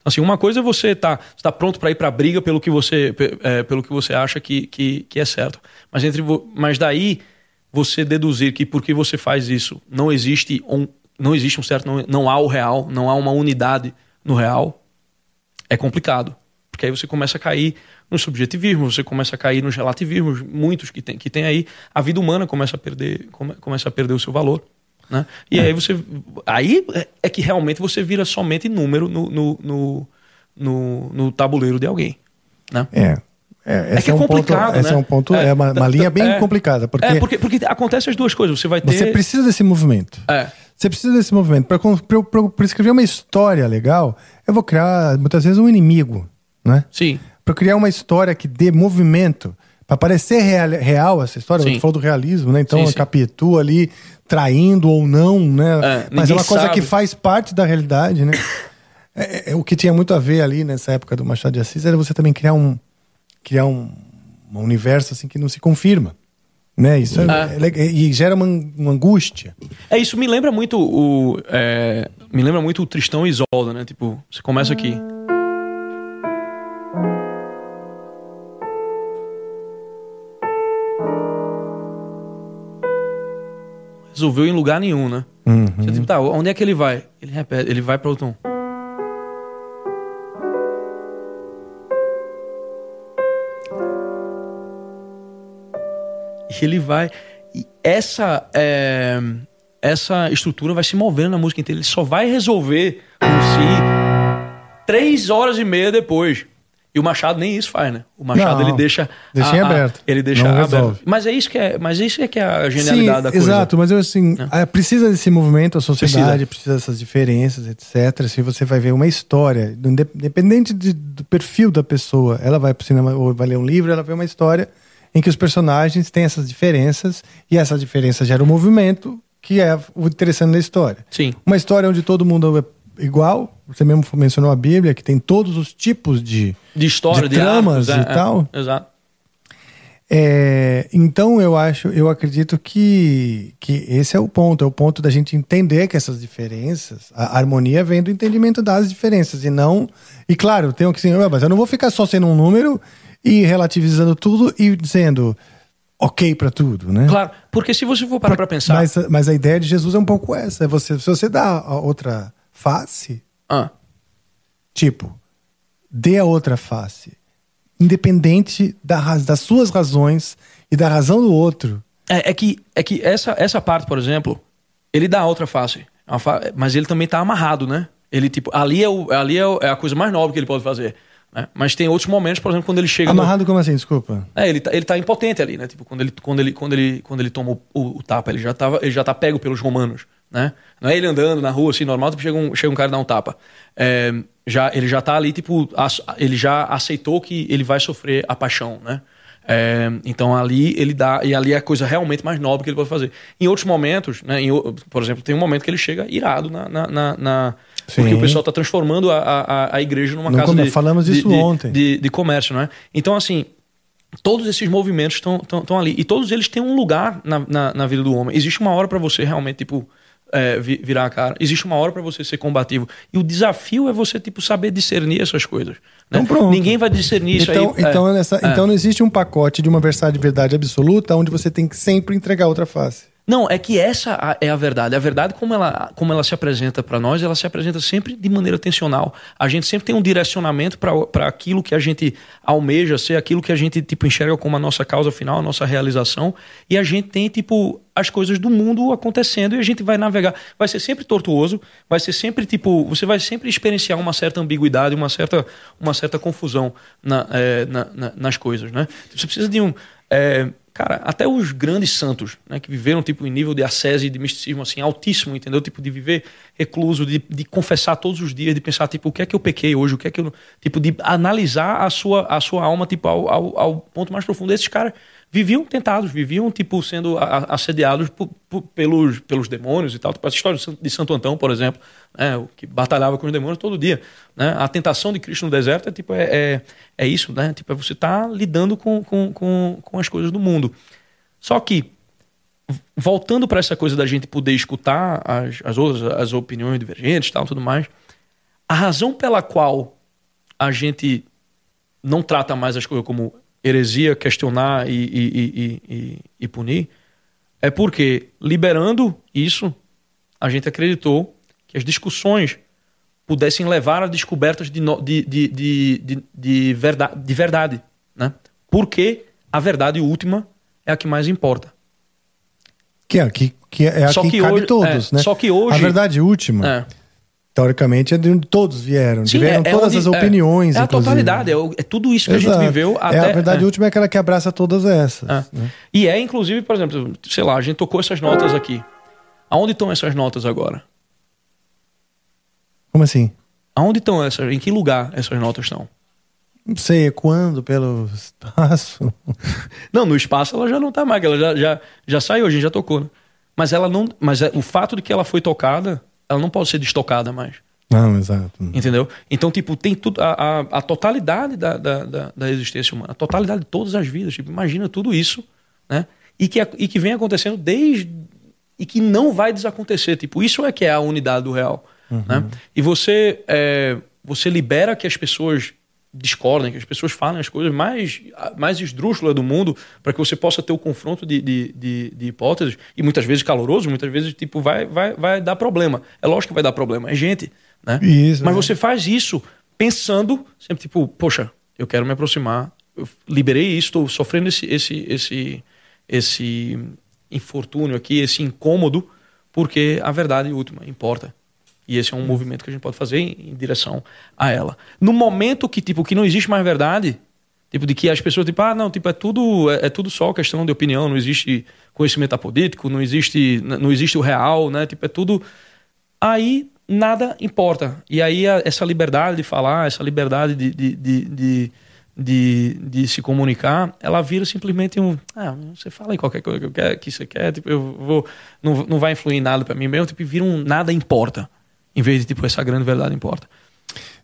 Então, assim, uma coisa é você tá, você tá pronto para ir pra briga pelo que você, é, pelo que você acha que, que, que é certo. Mas, entre, mas daí você deduzir que porque você faz isso não existe um, não existe um certo, não, não há o real, não há uma unidade no real, é complicado. Porque aí você começa a cair no subjetivismo, você começa a cair nos relativismos, muitos que tem, que tem aí, a vida humana começa a perder, come- começa a perder o seu valor. Né? E aí você. Aí é- é que realmente você vira somente número no, no, no, no, no tabuleiro de alguém. Né? É. É, esse que é um ponto, complicado, esse né? é um ponto, é, É, uma, uma tá- linha bem é. complicada, porque, É, porque, porque acontece as duas coisas. Você vai ter. você precisa desse movimento. É. Você precisa desse movimento. Para escrever uma história legal, eu vou criar muitas vezes um inimigo, né? Sim. Para criar uma história que dê movimento, para parecer real, real essa história, Sim. eu falou do realismo, né? Então Sim, a sim. Capitu ali traindo ou não, né? É, Mas é uma coisa sabe. que faz parte da realidade, né? É, é- é o que tinha muito a ver ali nessa época do Machado de Assis era você também criar um criar um, um universo assim que não se confirma, né? Isso é, É. e gera uma, uma angústia. É, isso me lembra muito o. é, me lembra muito o Tristão e Isolda, né? Tipo, você começa aqui. resolveu em lugar nenhum, né? Uhum. Você, tipo, tá, onde é que ele vai? Ele repete, ele vai para o tom. Ele vai. E essa, é, essa estrutura vai se movendo na música inteira. Ele só vai resolver por si três horas e meia depois. E o Machado nem isso faz, né? O Machado Não, ele deixa. deixa em a- a- aberto. Ele deixa Não aberto. Mas é isso que é, mas isso é que é a genialidade Sim, da coisa. Exato, mas eu assim, ah, precisa desse movimento, a sociedade Precisa. precisa, dessas diferenças, etc. Se você vai ver uma história, inde- independente de- do perfil da pessoa, ela vai pro cinema ou vai ler um livro, ela vê uma história em que os personagens têm essas diferenças e essa diferença gera um movimento que é o interessante da história. Sim. Uma história onde todo mundo é igual, você mesmo mencionou a Bíblia, que tem todos os tipos de, De história, de de, tramas arcos, e é, é. tal. Exato. É, então eu acho, eu acredito que, que esse é o ponto, é o ponto da gente entender que essas diferenças, a harmonia vem do entendimento das diferenças e não, e claro, tem que assim, "Ah, mas eu não vou ficar só sendo um número e relativizando tudo e dizendo ok pra tudo, né? Claro, porque se você for parar pra pensar. Mas, mas a ideia de Jesus é um pouco essa, é você, se você dá a outra face, Ah, Tipo, dê a outra face. Independente da, das suas razões e da razão do outro. É, é que, é que essa, essa parte, por exemplo, ele dá a outra face. Mas ele também tá amarrado, né? Ele, tipo, ali é, o, ali é, é a coisa mais nobre que ele pode fazer. Né? Mas tem outros momentos, por exemplo, quando ele chega. no- Amarrado como assim? Desculpa. É, ele tá, ele tá impotente ali, né? Tipo, quando ele, quando ele, quando ele, quando ele toma o, o- o tapa, ele já, tava, ele já tá pego pelos romanos, né? Não é ele andando na rua assim, normal, tipo, chega um, chega um cara e dá um tapa. É, já, ele já tá ali, tipo, ele já aceitou que ele vai sofrer a paixão, né? É, então ali ele dá, e ali é a coisa realmente mais nobre que ele pode fazer. Em outros momentos, né? em por exemplo, tem um momento que ele chega irado na. na, na- na- porque Sim. o pessoal tá transformando a, a, a igreja numa casa come- de, falamos de- disso de- ontem. de, de comércio, né? Então, assim, todos esses movimentos estão ali. E todos eles têm um lugar na, na, na vida do homem. Existe uma hora para você realmente, tipo, é, vi- virar a cara. Existe uma hora para você ser combativo. E o desafio é você, tipo, saber discernir essas coisas. Né? Então, pronto. Ninguém vai discernir Então, isso aí. então, é, nessa- é. então não existe um pacote de uma verdade absoluta onde você tem que sempre entregar outra face. Não, é que essa é a verdade. A verdade, como ela, como ela se apresenta para nós, ela se apresenta sempre de maneira tensional. A gente sempre tem um direcionamento para aquilo que a gente almeja ser, aquilo que a gente tipo enxerga como a nossa causa final, a nossa realização. E a gente tem tipo as coisas do mundo acontecendo e a gente vai navegar. Vai ser sempre tortuoso, vai ser sempre tipo, você vai sempre experienciar uma certa ambiguidade, uma certa, uma certa confusão na, é, na- na- nas coisas, né? Você precisa de um é, Cara, até os grandes santos, né, que viveram tipo em nível de ascese e de misticismo assim altíssimo, entendeu? Tipo de viver recluso, de, de confessar todos os dias, de pensar tipo o que é que eu pequei hoje, o que é que eu tipo de analisar a sua a sua alma tipo ao, ao, ao ponto mais profundo. Esses caras viviam tentados, viviam tipo sendo assediados por- por- pelos pelos demônios e tal. Tipo essa história de Santo- Antão, por exemplo, né, o que batalhava com os demônios todo dia, né? A tentação de Cristo no deserto é tipo é, é, é isso, né? Tipo é você tá lidando com, com, com, com as coisas do mundo. Só que voltando para essa coisa da gente poder escutar as, as outras as opiniões divergentes tal tudo mais a razão pela qual a gente não trata mais as coisas como heresia questionar e, e, e, e, punir é porque liberando isso a gente acreditou que as discussões pudessem levar a descobertas de, no- de, de, de, de, de verdade, de verdade né? porque a verdade última é a que mais importa Que é, que, que é a Só que, que cabe hoje- todos, é, né? só que hoje- A verdade última, é. Teoricamente, é de onde todos vieram. Sim, vieram é- é todas onde- as é. opiniões, É, a inclusive. totalidade, é, é tudo isso que a Exato. gente viveu É, até. a verdade é. última é aquela que abraça todas essas. É. né? E é, inclusive, por exemplo, sei lá, a gente tocou essas notas aqui. Aonde estão essas notas agora? Como assim? Aonde estão essas? Em que lugar essas notas estão? Não sei, quando, pelo espaço. Não, no espaço ela já não tá mais, que ela já, já, já saiu, a gente já tocou, né? Mas ela não. Mas é, o fato de que ela foi tocada, ela não pode ser destocada mais. Não, exato. Entendeu? Então, tipo, tem tudo. A, a, a totalidade da, da, da, da existência humana, a totalidade de todas as vidas. Tipo, imagina tudo isso, né? E que, e que vem acontecendo desde. E que não vai desacontecer. Tipo, isso é que é a unidade do real. Né? E você, é, você libera que as pessoas discordem, que as pessoas falem as coisas mais, mais esdrúxulas do mundo, para que você possa ter o confronto de, de, de, de, hipóteses, e muitas vezes caloroso, muitas vezes tipo vai, vai, vai dar problema. É lógico que vai dar problema, é gente. Né? Isso, Mas é. você faz isso pensando sempre, tipo, poxa, eu quero me aproximar, eu liberei isso, estou sofrendo esse, esse, esse, esse infortúnio aqui, esse incômodo, porque a verdade última importa. E esse é um movimento que a gente pode fazer em, em, direção a ela. No momento que, tipo, que não existe mais verdade, tipo, de que as pessoas, tipo, ah, não, tipo, é tudo, é, é tudo só questão de opinião, não existe conhecimento apolítico, não existe, não existe o real, né? Tipo, é tudo. Aí nada importa. E aí a, essa liberdade de falar, essa liberdade de, de, de, de de, de se comunicar, ela vira simplesmente um. Ah, você fala aí qualquer coisa que, eu quer, que você quer, tipo, eu vou. Não, não vai influir em nada para mim mesmo, tipo, vira um nada importa. Em vez de, tipo, essa grande verdade importa.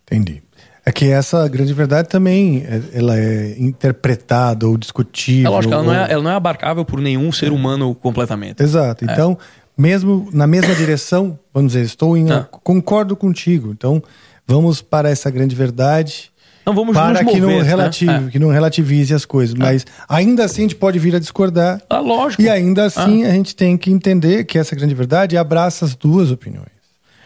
Entendi. É que essa grande verdade também ela é interpretada ou discutível. É lógico, ela, ou... não é, ela não é abarcável por nenhum ser humano completamente. Exato. É. Então, mesmo na mesma direção, vamos dizer, estou em. Ah. Concordo contigo. Então, vamos para essa grande verdade. Não vamos para nos que, mover, não né? É. que não relativize as coisas. Mas ainda assim a gente pode vir a discordar. Ah, lógico. E ainda assim a gente tem que entender que essa grande verdade abraça as duas opiniões.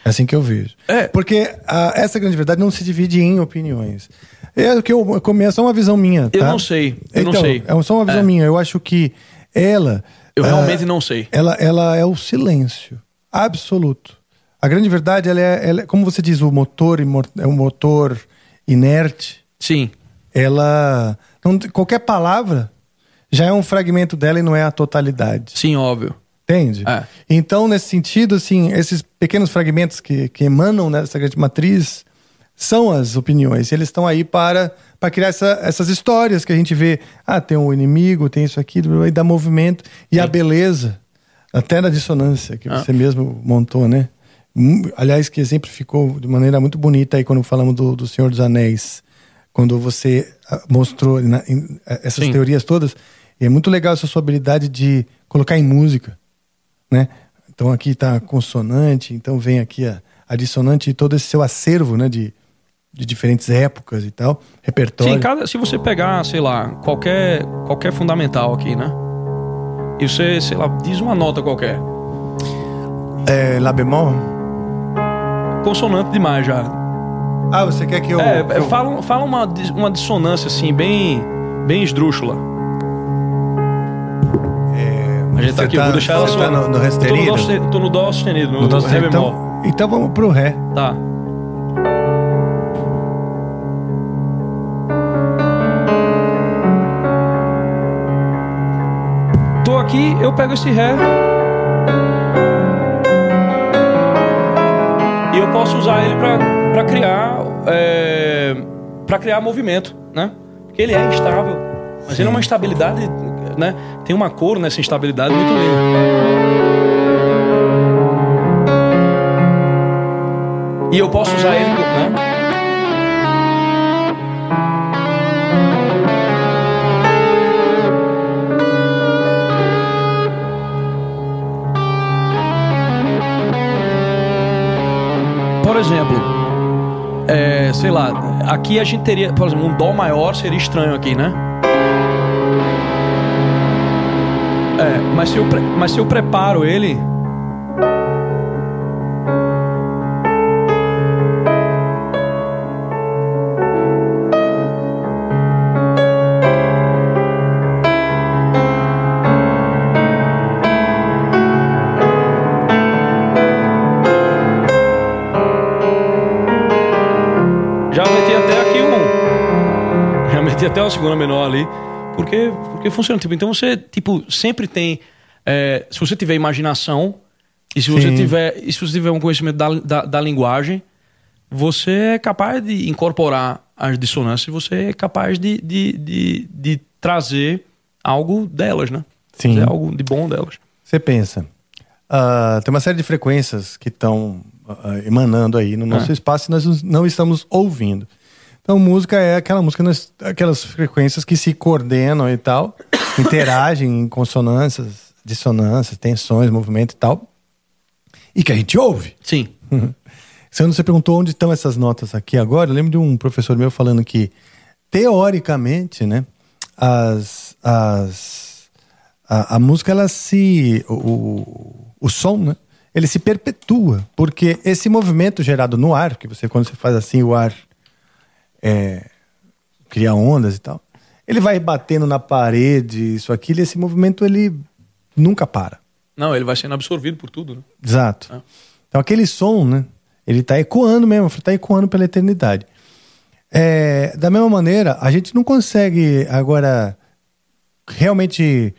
É assim que eu vejo. É. Porque a- essa grande verdade não se divide em opiniões. É o que eu começo, é só uma visão minha. Eu tá? não sei, eu então, não sei. É só uma visão É. minha. Eu acho que ela. Eu ah, realmente não sei. ela, ela é o silêncio absoluto. A grande verdade, ela é, ela é- como você diz, o motor é um motor inerte. Sim. Ela não, qualquer palavra já é um fragmento dela e não é a totalidade. Sim, óbvio. Entende? É. Então, nesse sentido, assim, esses pequenos fragmentos que, que emanam nessa grande matriz são as opiniões. Eles estão aí para, para criar essa- essas histórias que a gente vê. Ah, tem um inimigo, tem isso aqui, e dá movimento. E a beleza, até na dissonância que Ah. você mesmo montou, né? Aliás, que exemplificou de maneira muito bonita aí quando falamos do, do Senhor dos Anéis. Quando você ah, mostrou na- em- eh, essas Sim. teorias todas. E é muito legal essa sua habilidade de colocar em música né? Então aqui está a consonante, então vem aqui a, a dissonante e todo esse seu acervo, né? De, de diferentes épocas e tal, repertório. Sim, cada, se você pegar, sei lá, qualquer, qualquer fundamental aqui, né? E você, sei lá, diz uma nota qualquer. É, Lá bemol? Consonante demais já. Ah, você quer que eu... é, é, eu- fala, fala uma, uma dissonância assim, bem, bem esdrúxula. A gente tá aqui, eu vou deixar ela só. tá no, no ré Eu tô no, dó, sustenido? tô no dó sustenido, no, No dó ré sustenido, bemol. então, então vamos pro ré. Tá. Tô aqui, eu pego esse ré. E eu posso usar ele pra, pra criar. É, para criar movimento, né? Porque ele é instável. Mas ele é uma instabilidade, né? Tem uma cor nessa instabilidade muito linda. E eu posso usar ele, né? Por exemplo, é, sei lá, aqui a gente teria, por exemplo, um dó maior seria estranho aqui, né? Mas se eu, mas se eu preparo ele, Já meti até aqui um. Já meti até uma segunda menor ali. Porque, porque funciona. Tipo, então você, tipo, sempre tem. é, se você tiver imaginação e se você Sim. tiver. E se você tiver um conhecimento da, da, da linguagem, você é capaz de incorporar as dissonâncias, você é capaz de, de, de, de trazer algo delas, né? Sim. Trazer algo de bom delas. Você pensa, ah, tem uma série de frequências que estão ah, emanando aí no nosso É. espaço e nós não estamos ouvindo. Então, música é aquela música, nas- aquelas frequências que se coordenam e tal, interagem em consonâncias, dissonâncias, tensões, movimento e tal, e que a gente ouve. Sim. Quando você perguntou onde estão essas notas aqui agora, eu lembro de um professor meu falando que teoricamente, né, as, as, a, a música, ela se. O, o, o som, né? Ele se perpetua, porque esse movimento gerado no ar, que você, quando você faz assim, o ar é, cria ondas e tal, ele vai batendo na parede, isso, aquilo, e esse movimento ele nunca para. Não, ele vai sendo absorvido por tudo, né? Exato. É. Então aquele som, né? Ele está ecoando mesmo, está ecoando pela eternidade. É, da mesma maneira, a gente não consegue agora realmente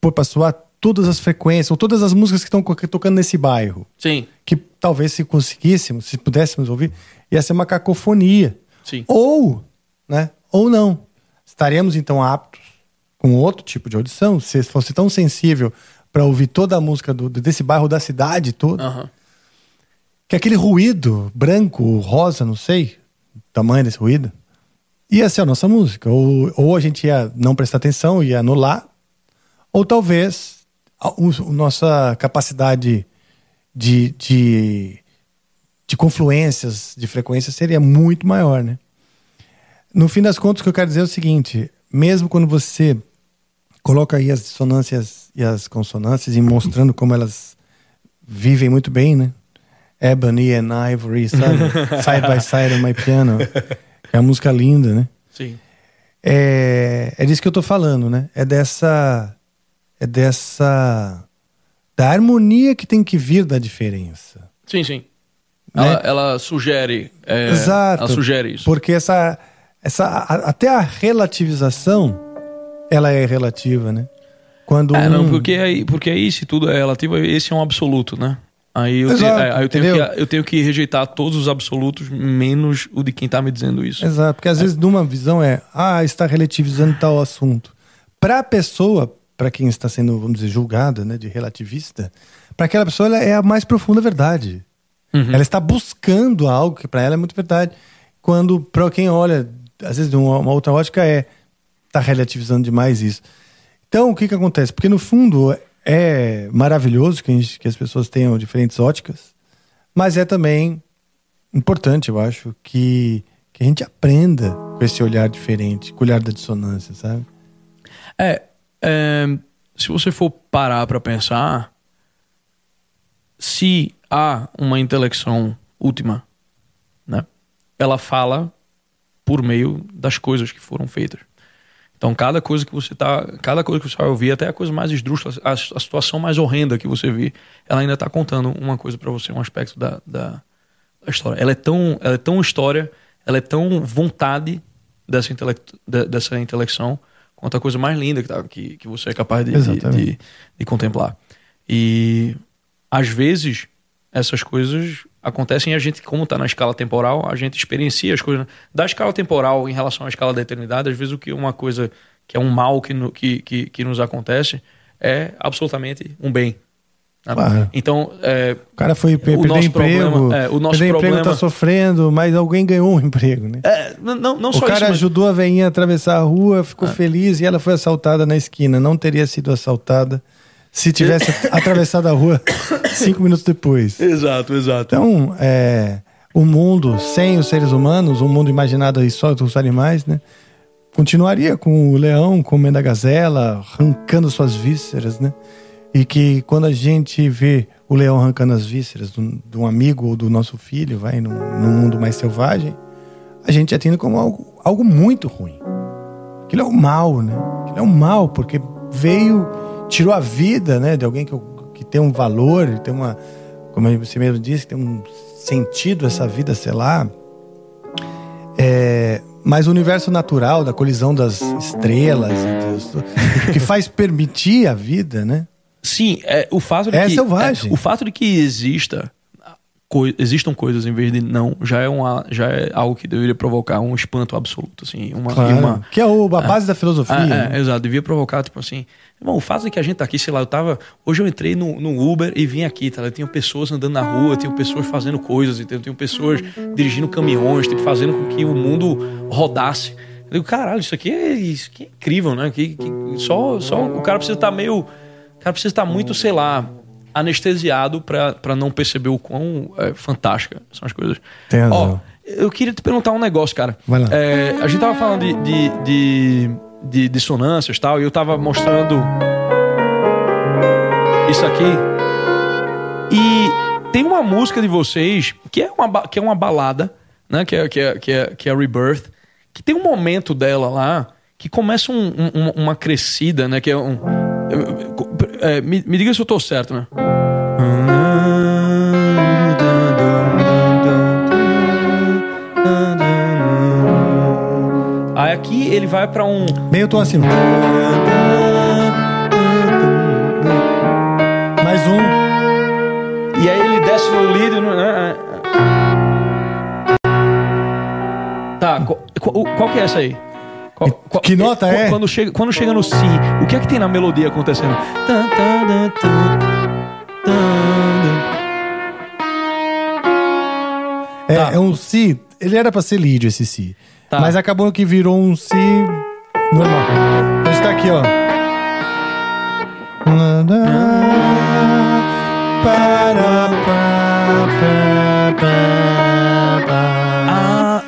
pôr para soar todas as frequências, ou todas as músicas que estão tocando nesse bairro. Sim. Que talvez se conseguíssemos, se pudéssemos ouvir, ia ser uma cacofonia. Sim. Ou, né? Ou não. Estaríamos então aptos com outro tipo de audição, se fosse tão sensível para ouvir toda a música do, desse bairro da cidade toda. Uhum. Que aquele ruído branco, rosa, não sei, tamanho desse ruído, ia ser a nossa música. Ou, ou a gente ia não prestar atenção, ia anular, ou talvez a, a, a nossa capacidade de, de, de confluências, de frequências seria muito maior, né? No fim das contas, o que eu quero dizer é o seguinte: mesmo quando você coloca aí as dissonâncias e as consonâncias e mostrando como elas vivem muito bem, né? Ebony and Ivory, sabe? side by Side on My Piano. É uma música linda, né? Sim. É, é disso que eu tô falando, né? É dessa. É dessa. Da harmonia que tem que vir da diferença. Sim, sim. Né? Ela, ela, sugere. É, Exato. Ela sugere isso. Porque essa. essa até a relativização, ela é relativa, né? Quando é, um... não, porque aí, porque aí se tudo é relativo, esse é um absoluto, né? Aí eu, Exato, te, é, aí eu, tenho que, eu tenho que rejeitar todos os absolutos, menos o de quem está me dizendo isso. Exato, porque às é. vezes numa visão é, ah, está relativizando tal assunto. Para a pessoa, para quem está sendo, vamos dizer, julgada, né, de relativista, para aquela pessoa ela é a mais profunda verdade. Uhum. Ela está buscando algo que para ela é muito verdade. Quando para quem olha, às vezes de uma, uma outra ótica é, está relativizando demais isso. Então, o que que acontece? Porque no fundo é maravilhoso que, gente, que as pessoas tenham diferentes óticas, mas é também importante, eu acho, que, que a gente aprenda com esse olhar diferente, com o olhar da dissonância, sabe? É, é se você for parar para pensar, se há uma intelecção última, né, ela fala por meio das coisas que foram feitas. Então, cada coisa que você tá, cada coisa que você vai ouvir, até a coisa mais esdrúxula, a, a situação mais horrenda que você vê, ela ainda está contando uma coisa para você, um aspecto da, da, da, história. Ela é tão, ela é tão história, ela é tão vontade dessa, intelecto, de, dessa intelecção quanto a coisa mais linda que, tá, que, que você é capaz de, de, de, de contemplar. E às vezes essas coisas acontecem e a gente, como está na escala temporal, a gente experiencia as coisas. Da escala temporal em relação à escala da eternidade, às vezes o que uma coisa que é um mal que, no, que, que, que nos acontece é absolutamente um bem. Né? Claro. Então, é, o cara foi perder emprego, problema, é, o nosso problema está sofrendo, mas alguém ganhou um emprego, né? É, não, não o só cara isso, mas... ajudou a veinha a atravessar a rua, ficou é. feliz e ela foi assaltada na esquina. Não teria sido assaltada se tivesse atravessado a rua cinco minutos depois. Exato, exato. Então, é, o mundo sem os seres humanos, um mundo imaginado aí só dos animais, né? Continuaria com o leão comendo a gazela, arrancando suas vísceras, né? E que quando a gente vê o leão arrancando as vísceras de um amigo ou do nosso filho, vai, num, num mundo mais selvagem, a gente atende como algo, algo muito ruim. Aquilo é o mal, né? Aquilo é o mal, porque veio tirou a vida né, de alguém que, que tem um valor, tem uma, como você mesmo disse, tem um sentido essa vida, sei lá. É, mas o universo natural da colisão das estrelas, que faz permitir a vida, né? Sim, é, o fato de é que selvagem. É, o fato de que exista co existam coisas em vez de não já é uma já é algo que deveria provocar um espanto absoluto assim uma, claro. uma que é o, a base da filosofia é, né? é, exato devia provocar tipo assim Irmão, o fato de que a gente tá aqui, sei lá, eu tava. Hoje eu entrei no, no Uber e vim aqui, tá? Eu tinha pessoas andando na rua, tinha pessoas fazendo coisas, entendeu? Tinha pessoas dirigindo caminhões, tipo, fazendo com que o mundo rodasse. Eu digo, caralho, isso aqui é, isso aqui é incrível, né? Que, que, só, só o cara precisa estar tá meio. O cara precisa estar tá muito, sei lá, anestesiado para não perceber o quão é, fantástica são as coisas. Tem razão. Ó, eu queria te perguntar um negócio, cara. Vai lá. É, a gente tava falando de, de, de, de dissonâncias e tal, e eu tava mostrando isso aqui. E tem uma música de vocês que é uma, que é uma balada, né? Que é, que, é, que, é, que é Rebirth, que tem um momento dela lá que começa um- um- uma, uma crescida, né? Que é um. É, me, me diga se eu tô certo, né? Aí aqui ele vai pra um. Meio tom assim. Mais um. E aí ele desce no no- né? Tá, qual, qual, qual que é essa aí? Qual- qual- que nota é? Quando chega, quando chega no Si, o que é que tem na melodia acontecendo? É, Tá. é um si. Ele era pra ser lídio, esse si. Tá. Mas acabou que virou um si normal. Então está aqui, ó. Ah,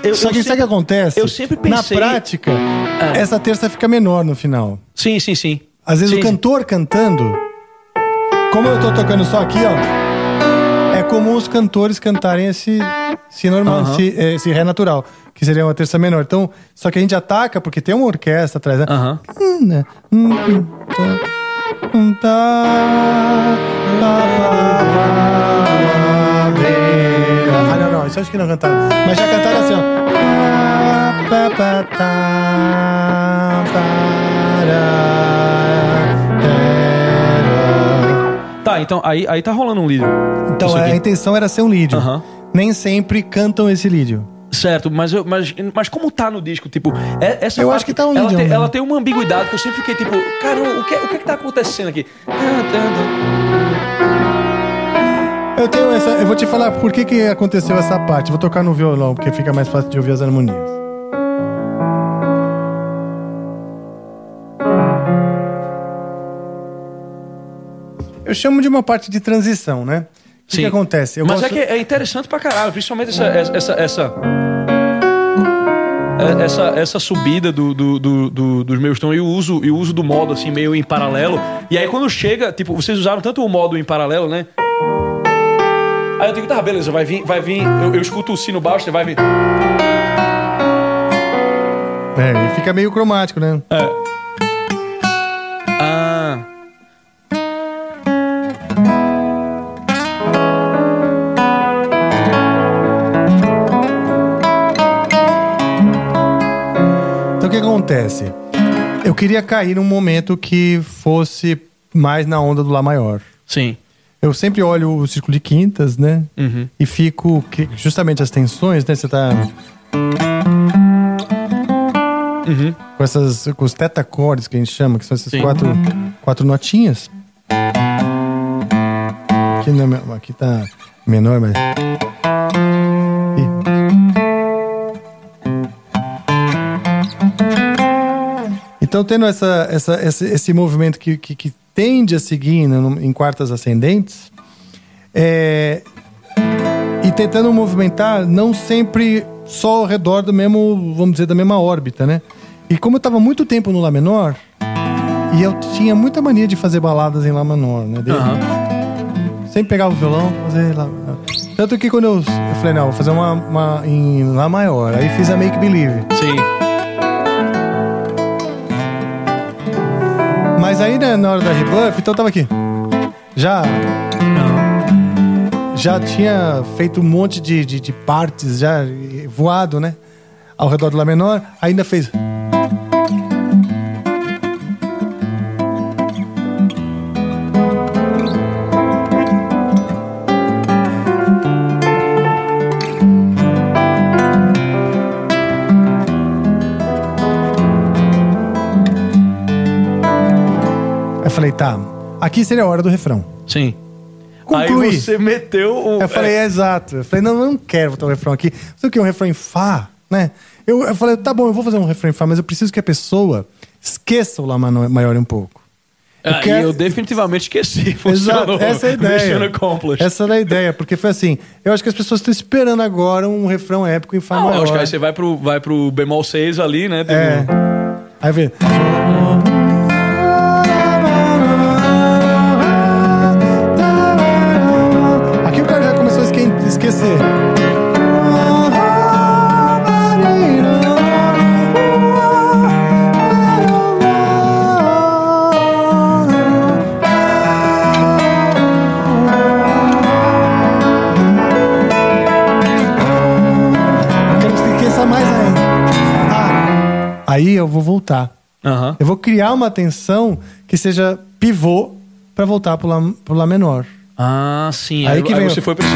eu, Só eu que sabe o que sempre- acontece? eu sempre pensei- Na prática, Ah. essa terça fica menor no final. Sim, sim, sim. Às vezes Sim, o cantor cantando, como eu tô tocando só aqui, ó, é comum os cantores cantarem esse si normal, si, esse ré natural, que seria uma terça menor. Então, só que a gente ataca porque tem uma orquestra atrás, né? Hum, né? Hum, hum, tá, hum, tá, tá, Ah, isso acho que não cantaram. Mas já cantaram assim, ó. Tá, então aí, aí tá rolando um líder. Então a intenção era ser um lídio. Nem sempre cantam esse lídio. Certo, mas, eu, mas, mas como tá no disco, tipo, é- essa Eu parte, acho que tá um ela, tem, né? ela tem uma ambiguidade que eu sempre fiquei tipo, cara, o que, o que que tá acontecendo aqui? Eu tenho essa. Eu vou te falar por que, que aconteceu essa parte. Vou tocar no violão, porque fica mais fácil de ouvir as harmonias. Eu chamo de uma parte de transição, né? O que, que acontece? Eu mas gosto- é que é interessante pra caralho, principalmente essa. essa, essa, é- essa, essa subida do, do, do- do- dos meus tons e o, uso, e o uso do modo assim, meio em paralelo. E aí quando chega, tipo, vocês usaram tanto o modo em paralelo, né? Aí eu digo, tá, beleza, vai vir, vai vir. Eu, eu escuto o sino baixo, vai vir. É, e fica meio cromático, né? Ah. Então o que acontece? Eu queria cair num momento que fosse mais na onda do Lá maior. Sim. Eu sempre olho o círculo de quintas, né? Uhum. E fico. Justamente as tensões, né? Você tá. Uhum. Com essas. Com os tetacordes que a gente chama, que são essas Sim. quatro, quatro notinhas. Aqui, não é aqui tá menor, mas. Então, tendo essa, essa, esse, esse movimento que, que, que tende a seguir em quartas ascendentes, é, e tentando movimentar não sempre só ao redor do mesmo, vamos dizer, da mesma órbita, né? E como eu estava muito tempo no Lá menor, e eu tinha muita mania de fazer baladas em Lá menor, né? Desde- Aham. Sempre pegava o violão, fazer Lá. Tanto que quando eu, eu falei, não, vou fazer uma, uma em Lá maior. Aí fiz a Make Believe. Sim. Mas aí, né, na hora da rebuff, então eu tava aqui. Já. Já tinha feito um monte de, de, de partes, já voado, né? Ao redor do Lá menor. Ainda fez. Aqui seria a hora do refrão. Sim. Concluí. Aí você meteu o. Eu falei, é, exato. Eu falei, não, eu não quero botar um refrão aqui. Sabe o que um refrão em Fá, né? Eu, eu falei, tá bom, eu vou fazer um refrão em Fá, mas eu preciso que a pessoa esqueça o Lá maior um pouco. Ah, Eu quero- e eu definitivamente esqueci. Exato, Funcionou. essa é a ideia. Essa era a ideia, porque foi assim. Eu acho que as pessoas estão esperando agora um refrão épico em Fá Não, maior. eu acho que aí você vai pro, vai pro bemol 6 ali, né? É. Aí vem. Ah, aí eu vou voltar. Aham. Eu vou criar uma tensão que seja pivô pra voltar pro lá, pro lá menor. Ah, sim. Aí Aí, que aí vem o- você foi pra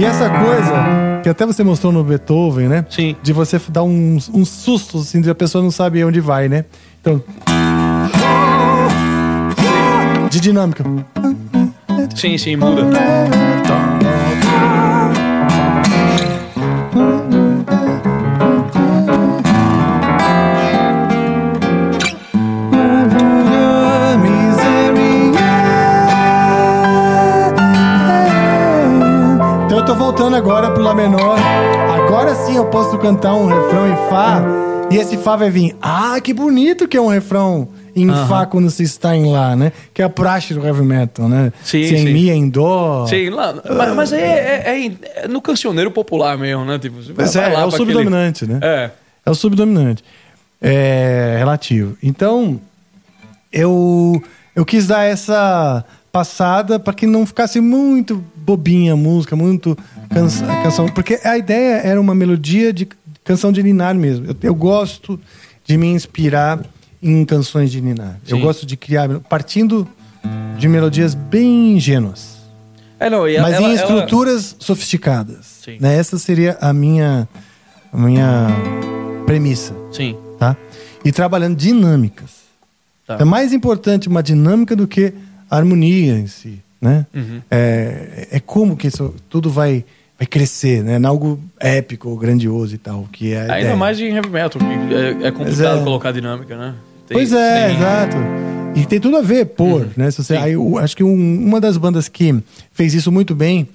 E essa coisa que até você mostrou no Beethoven, né? Sim. De você dar uns, uns sustos, assim, de a pessoa não sabe onde vai, né? Então. De dinâmica. Sim, sim, muda. Voltando agora pro Lá menor. Agora sim eu posso cantar um refrão em Fá. E esse Fá vai vir. Ah, que bonito que é um refrão em Fá quando se está em Lá, né? Que é a praxe do heavy metal, né? Sim, se é em. Mi, é em Dó. Sim, lá, mas, mas é, é- é é no cancioneiro popular mesmo, né? Tipo, Mas é, é o subdominante, né? É. É o subdominante. É relativo. Então, eu, eu quis dar essa passada para que não ficasse muito bobinha a música, muito cansa- canção. Porque a ideia era uma melodia de canção de Ninar mesmo. Eu, eu gosto de me inspirar em canções de Ninar. Eu Sim. gosto de criar, partindo de melodias bem ingênuas. É, não, ela- Mas ela- em ela- estruturas sofisticadas. Sim. Né? Essa seria a minha, a minha premissa, Sim. tá? E trabalhando dinâmicas. Tá. É mais importante uma dinâmica do que a harmonia em si, né? Uhum. É, é como que isso tudo vai, vai crescer, né? Em algo épico, grandioso e tal, que é Ainda mais em heavy metal, é, é complicado é. colocar dinâmica, né? Tem- Pois é, tem- exato. E tem tudo a ver, pôr, né? Se você, Sim. aí, eu acho que um- uma das bandas que fez isso muito bem,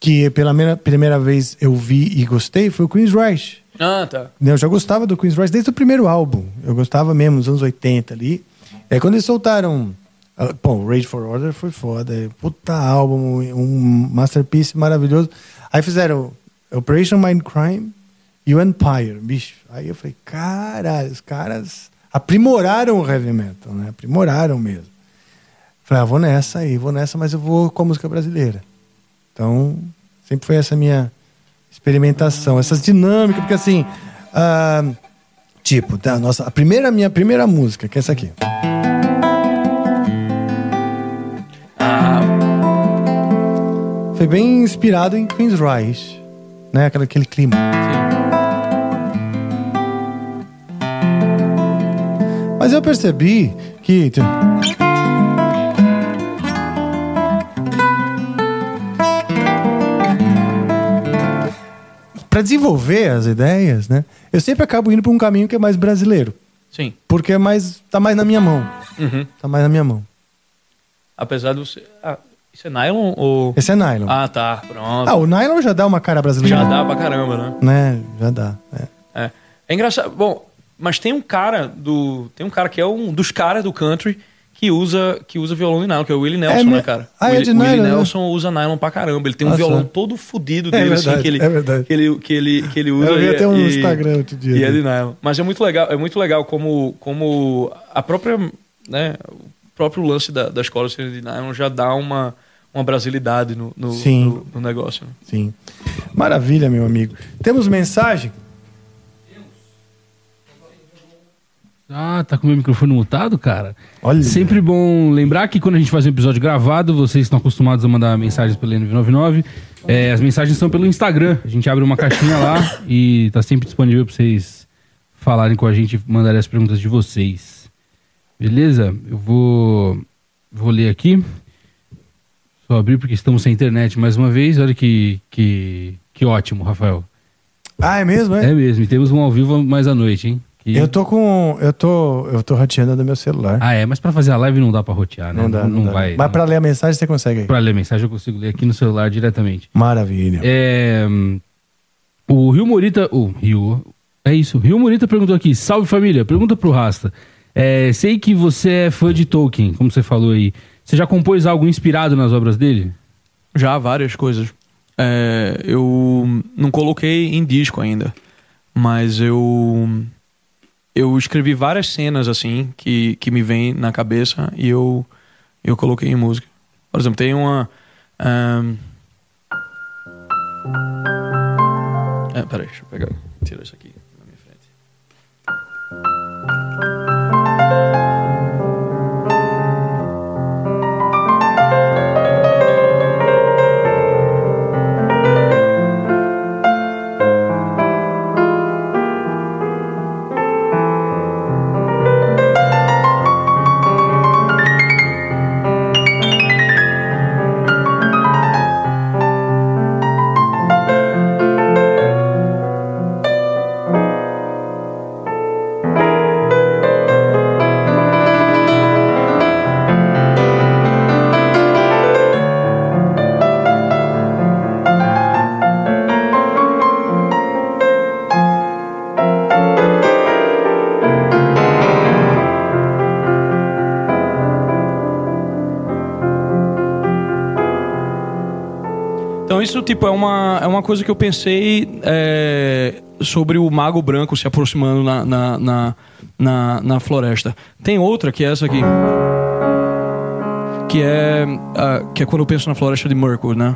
que pela primeira, primeira vez eu vi e gostei, foi o Queen's Rush. Ah, tá. Né, Eu já gostava do Queen's Rush desde o primeiro álbum. Eu gostava mesmo, nos anos 80 ali. É quando eles soltaram. Bom, Rage for Order foi foda. Puta álbum, um masterpiece maravilhoso. Aí fizeram Operation Mindcrime e o Empire. Bicho, aí eu falei, caralho, os caras aprimoraram o heavy metal, né? Aprimoraram mesmo. Falei, ah, vou nessa aí, vou nessa, mas eu vou com a música brasileira. Então, sempre foi essa minha experimentação, essas dinâmicas, porque assim, ah, tipo, tá, nossa, a primeira minha primeira música, que é essa aqui. Foi bem inspirado em Queen's Rise, né? Aquele, aquele clima. Mas eu percebi que para desenvolver as ideias, né? Eu sempre acabo indo para um caminho que é mais brasileiro, sim. porque é mais tá mais na minha mão, Uhum. tá mais na minha mão. Apesar de você. Ah, isso é nylon ou. Esse é nylon. Ah, tá. Pronto. Ah, o nylon já dá uma cara brasileira. Já dá pra caramba, né? Né? Já dá. é. É. É engraçado. Bom, mas tem um cara do. Tem um cara que é um dos caras do country que usa, que usa violão de nylon, que é o Willie Nelson, me- né, cara? Ah, é de o Willie nylon, né? Nelson usa nylon pra caramba. Ele tem um Nossa. violão todo fudido É dele, assim, verdade, que ele, é verdade. que ele, que ele, que ele usa. Eu vi e- até um e- Instagram outro dia E é dele. de nylon. Mas é muito legal, é muito legal como, como a própria, né, o próprio lance da, da escola de nylon já dá uma, uma brasilidade no, no, Sim. no, no negócio. né? Sim. Maravilha, meu amigo. Temos mensagem? Ah, tá com o meu microfone mutado, cara? Olha. Sempre bom lembrar que quando a gente faz um episódio gravado, vocês estão acostumados a mandar mensagens pelo NV99. É, as mensagens são pelo Instagram. A gente abre uma caixinha lá e tá sempre disponível pra vocês falarem com a gente e mandarem as perguntas de vocês. Beleza? Eu vou, vou ler aqui. Só abrir porque estamos sem internet mais uma vez. Olha que, que, que ótimo, Rafael. Ah, é mesmo, é? É mesmo, e temos um ao vivo mais à noite, hein? Que- Eu tô com. Eu tô. Eu tô rateando do meu celular. Ah, é, mas pra fazer a live não dá pra rotear, né? não dá, não, dá. vai. Mas pra ler a mensagem você consegue aí. Pra ler mensagem eu consigo ler aqui no celular diretamente. Maravilha. É, o Rio Morita. O Rio. É isso. Rio Morita perguntou aqui: Salve família, pergunta pro Rasta. É, sei que você é fã de Tolkien, como você falou aí. Você já compôs algo inspirado nas obras dele? Já várias coisas. É, eu não coloquei em disco ainda, mas eu eu escrevi várias cenas assim que, que me vêm na cabeça e eu eu coloquei em música. Por exemplo, tem uma ahn, É, peraí, deixa eu pegar, tirar isso aqui na minha frente. Isso tipo é uma, é uma coisa que eu pensei é, sobre o mago branco se aproximando na, na, na, na, na floresta. Tem outra que é essa aqui. Que é, ah, que é quando eu penso na floresta de Mirkwood, né?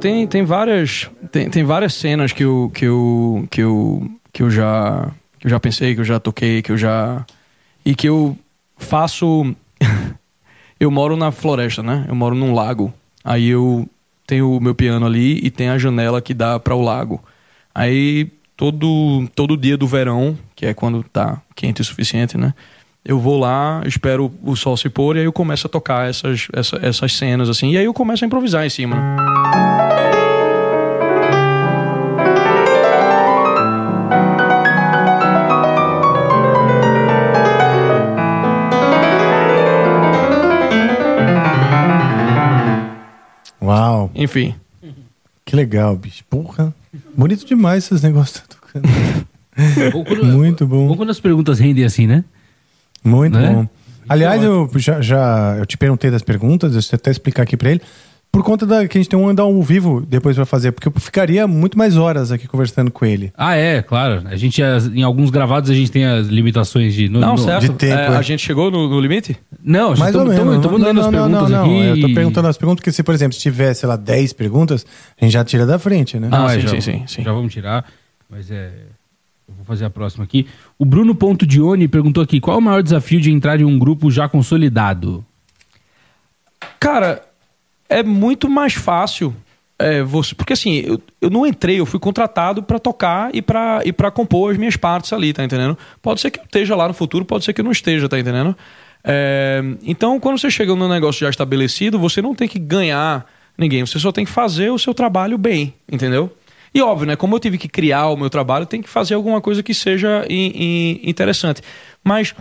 Tem, tem, várias tem, tem várias cenas que eu que eu que eu que eu já que eu já pensei, que eu já toquei, que eu já e que eu faço eu moro na floresta, né? Eu moro num lago. Aí eu tenho o meu piano ali e tem a janela que dá para o lago. Aí todo todo dia do verão, que é quando tá quente o suficiente, né? Eu vou lá, espero o sol se pôr e aí eu começo a tocar essas, essa- essas cenas assim. E aí eu começo a improvisar em cima. né? Enfim. que legal, bicho. Porra. Bonito demais esses negócios. que tá tocando. Quando- Muito bom. Bom quando as perguntas rendem assim, né? Muito Né? bom. Aliás, eu já, já eu te perguntei das perguntas, deixa eu até explicar aqui pra ele. Por conta da que a gente tem um andar ao vivo depois pra fazer, porque eu ficaria muito mais horas aqui conversando com ele. Ah, é, claro. A gente, em alguns gravados, a gente tem as limitações de. no- Não, no- certo. de tempo, É, é. a gente chegou no, no limite? Não, Mais ou estamos menos. estamos lendo as não, não, perguntas não, não. aqui. Eu tô perguntando as perguntas, porque se, por exemplo, se tiver, sei lá, 10 perguntas, a gente já tira da frente, né? Ah, é, sim, já, sim, sim, sim. Já vamos tirar, mas é. Eu vou fazer a próxima aqui. O Bruno Ponto Dione perguntou aqui: qual é o maior desafio de entrar em um grupo já consolidado? Cara, é muito mais fácil é, você, porque assim, eu, eu não entrei, eu fui contratado pra tocar e pra, e pra compor as minhas partes ali, tá entendendo? Pode ser que eu esteja lá no futuro, pode ser que eu não esteja, tá entendendo? É, então, quando você chega num negócio já estabelecido, você não tem que ganhar ninguém, você só tem que fazer o seu trabalho bem, entendeu? E óbvio, né? Como eu tive que criar o meu trabalho, tem que fazer alguma coisa que seja in- in- interessante. Mas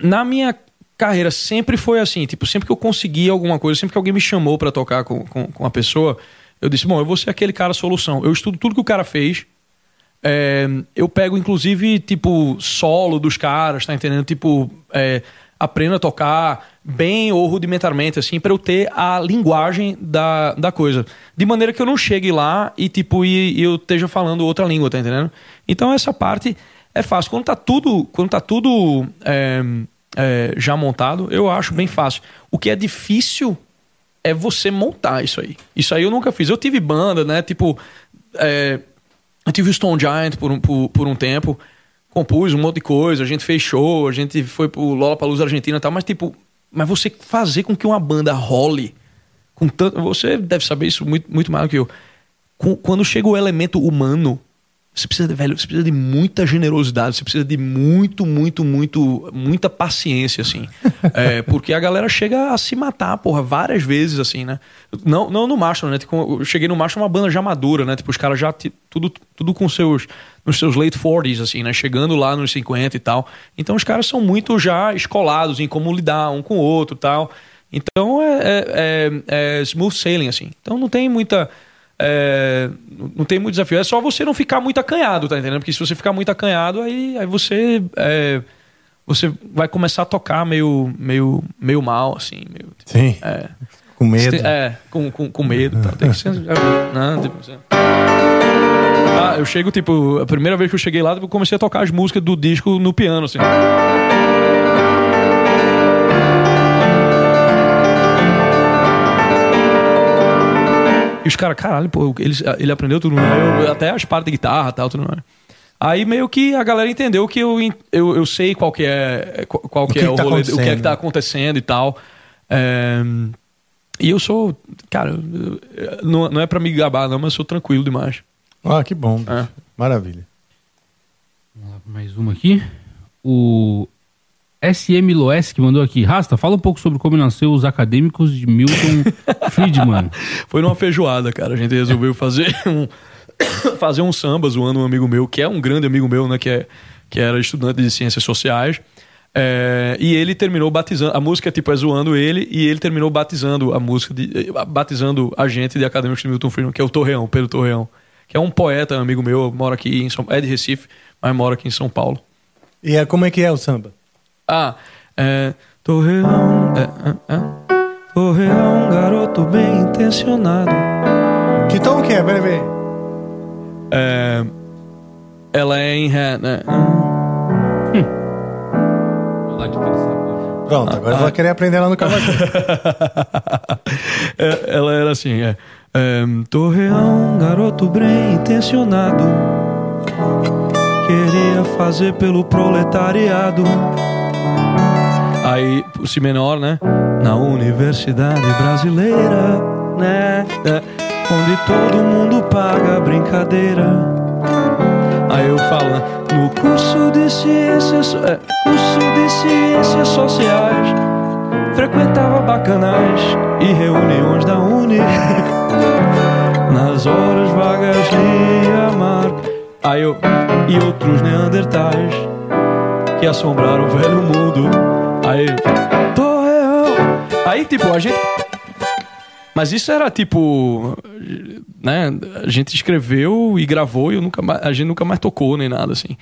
na minha carreira sempre foi assim, tipo, sempre que eu consegui alguma coisa, sempre que alguém me chamou pra tocar com, com, com uma pessoa, eu disse, bom, eu vou ser aquele cara solução. Eu estudo tudo que o cara fez. É, eu pego, inclusive, tipo, solo dos caras, tá entendendo? Tipo, é, aprendo a tocar bem ou rudimentarmente, assim, pra eu ter a linguagem da, da coisa. De maneira que eu não chegue lá e, tipo, e, e eu esteja falando outra língua, tá entendendo? Então, essa parte é fácil. Quando tá tudo, quando tá tudo é, é, já montado, eu acho bem fácil. O que é difícil é você montar isso aí. Isso aí eu nunca fiz. Eu tive banda, né? Tipo, é, eu tive o Stone Giant por um, por, por um tempo, compus um monte de coisa, a gente fez show, a gente foi pro Lollapalooza Argentina e tal, mas tipo, mas você fazer com que uma banda role com tanto, você deve saber isso muito, muito mais do que eu. Com- quando chega o elemento humano, você precisa de, velho, você precisa de muita generosidade, você precisa de muito, muito, muito, muita paciência, assim. É, porque a galera chega a se matar, porra, várias vezes, assim, né? Não, não no Mastro, né? Tipo, Eu cheguei no Mastro uma banda já madura, né? Tipo, os caras já tudo, tudo com seus, nos seus late 40s, assim, né? Chegando lá nos 50 e tal. Então os caras são muito já escolados em como lidar um com o outro e tal. Então é, é, é- é smooth sailing, assim. Então não tem muita. É, não tem muito desafio. É só você não ficar muito acanhado, tá entendendo? Porque se você ficar muito acanhado, aí, aí você. é, você vai começar a tocar meio, meio, meio mal, assim. Meio, Sim. é, Com medo. é, com, com, com medo tal. Tem que ser. Não, tipo, assim. Ah, eu chego, tipo, a primeira vez que eu cheguei lá, eu comecei a tocar as músicas do disco no piano, assim. E os caras, caralho, pô, ele, ele aprendeu tudo, né? Eu- até as partes de guitarra e tal, tudo mais. Aí meio que a galera entendeu que eu, eu, eu sei qual que é, qual, que que é que o tá rolê, o que é que acontecendo, tá acontecendo e tal. É, e eu sou, cara, não, não é pra me gabar não, mas eu sou tranquilo demais. Ah, que bom. É. Maravilha. Vamos lá mais uma aqui. O SM Loes que mandou aqui. Rasta, fala um pouco sobre como nasceu os acadêmicos de Milton Friedman. Foi numa feijoada, cara. A gente resolveu fazer um, fazer um samba zoando um amigo meu, que é um grande amigo meu, né? Que, é, que era estudante de ciências sociais. É, e ele terminou batizando. A música, tipo, é zoando ele, e ele terminou batizando a música, de, batizando a gente de acadêmicos de Milton Friedman, que é o Torreão, Pedro Torreão. Que é um poeta, amigo meu, mora aqui em São É de Recife, mas mora aqui em São Paulo. E é, como é que é o samba? Ah, é. Torreão. É, é, é. Torreão, garoto bem intencionado. Que tom que é? Peraí, peraí. É, ela é em ré, né? Pronto, agora eu vou querer aprender lá no cavaquinho. É, ela era assim, é. é Torreão, garoto bem intencionado. Queria fazer pelo proletariado. Aí, o si menor, né? Na Universidade Brasileira, né? É, onde todo mundo paga brincadeira. Aí eu falo, né? No curso de ciências, é, curso de ciências sociais, frequentava bacanais e reuniões da Uni. Nas horas vagas lia mar. Aí eu e outros neandertais que assombraram o velho mundo. Aí, Torreão. Aí, tipo, a gente. Mas isso era tipo. Né? A gente escreveu e gravou e eu nunca mais, a gente nunca mais tocou nem nada, assim.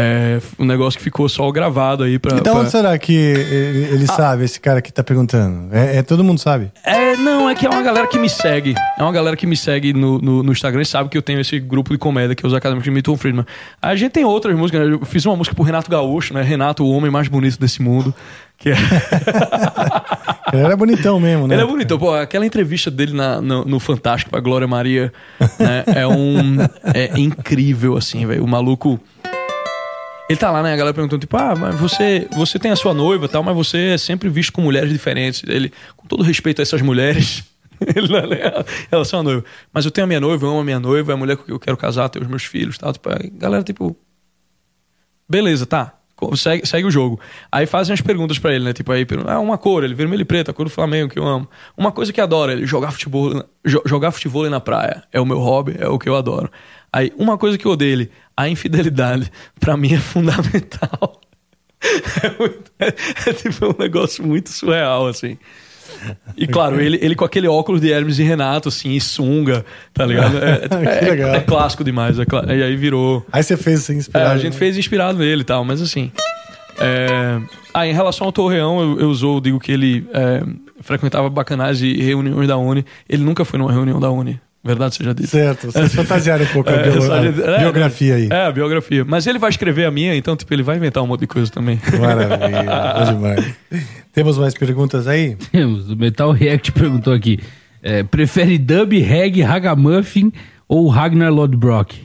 É um negócio que ficou só gravado aí pra. Então pra- onde será que ele, ele sabe, esse cara que tá perguntando? É, é- todo mundo sabe? É, não, é que é uma galera que me segue. É uma galera que me segue no, no, no Instagram e sabe que eu tenho esse grupo de comédia que é os Acadêmicos de Milton Friedman. A gente tem outras músicas, né? Eu fiz uma música pro Renato Gaúcho, né? Renato, o homem mais bonito desse mundo. Que é... Ele era bonitão mesmo, né? Ele é bonito. Pô, aquela entrevista dele na, no, no Fantástico pra Glória Maria né? é um. É incrível, assim, velho. O maluco. Ele tá lá, né? A galera perguntando, tipo, ah, mas você, você tem a sua noiva e tal, mas você é sempre visto com mulheres diferentes. Ele, com todo respeito a essas mulheres, Ele não é nem em relação à noiva. Mas eu tenho a minha noiva, eu amo a minha noiva, é a mulher com que eu quero casar, tenho os meus filhos e tal. Tipo, aí, galera, tipo. Beleza, tá. Segue, segue o jogo. Aí fazem as perguntas pra ele, né? Tipo, aí, ah, uma cor, ele vermelho e preto, a cor do Flamengo, que eu amo. Uma coisa que adora, ele jogar futebol, jo- jogar futebol na praia. É o meu hobby, é o que eu adoro. Aí, uma coisa que eu odeio ele, a infidelidade, pra mim é fundamental. É, muito- é- é tipo um negócio muito surreal, assim. E claro, ele, ele com aquele óculos de Hermes e Renato, assim, e sunga, tá ligado? É, é- Que legal. é clássico demais. é clá- e aí virou. Aí você fez sem É, inspirar. a gente fez inspirado nele e tal, mas assim. é, Ah, em relação ao Torreão, eu, eu usou, digo que ele é, frequentava bacanais e reuniões da Uni. Ele nunca foi numa reunião da Uni. Verdade seja dita. Certo, vocês fantasiaram um pouco a, É, bio- a é, biografia aí. É, a biografia. Mas ele vai escrever a minha, então, tipo, ele vai inventar um monte de coisa também. Maravilha, demais. Temos mais perguntas aí? Temos. O Metal React perguntou aqui: é, prefere dub, reggae, ragamuffin ou Ragnar Lodbrok?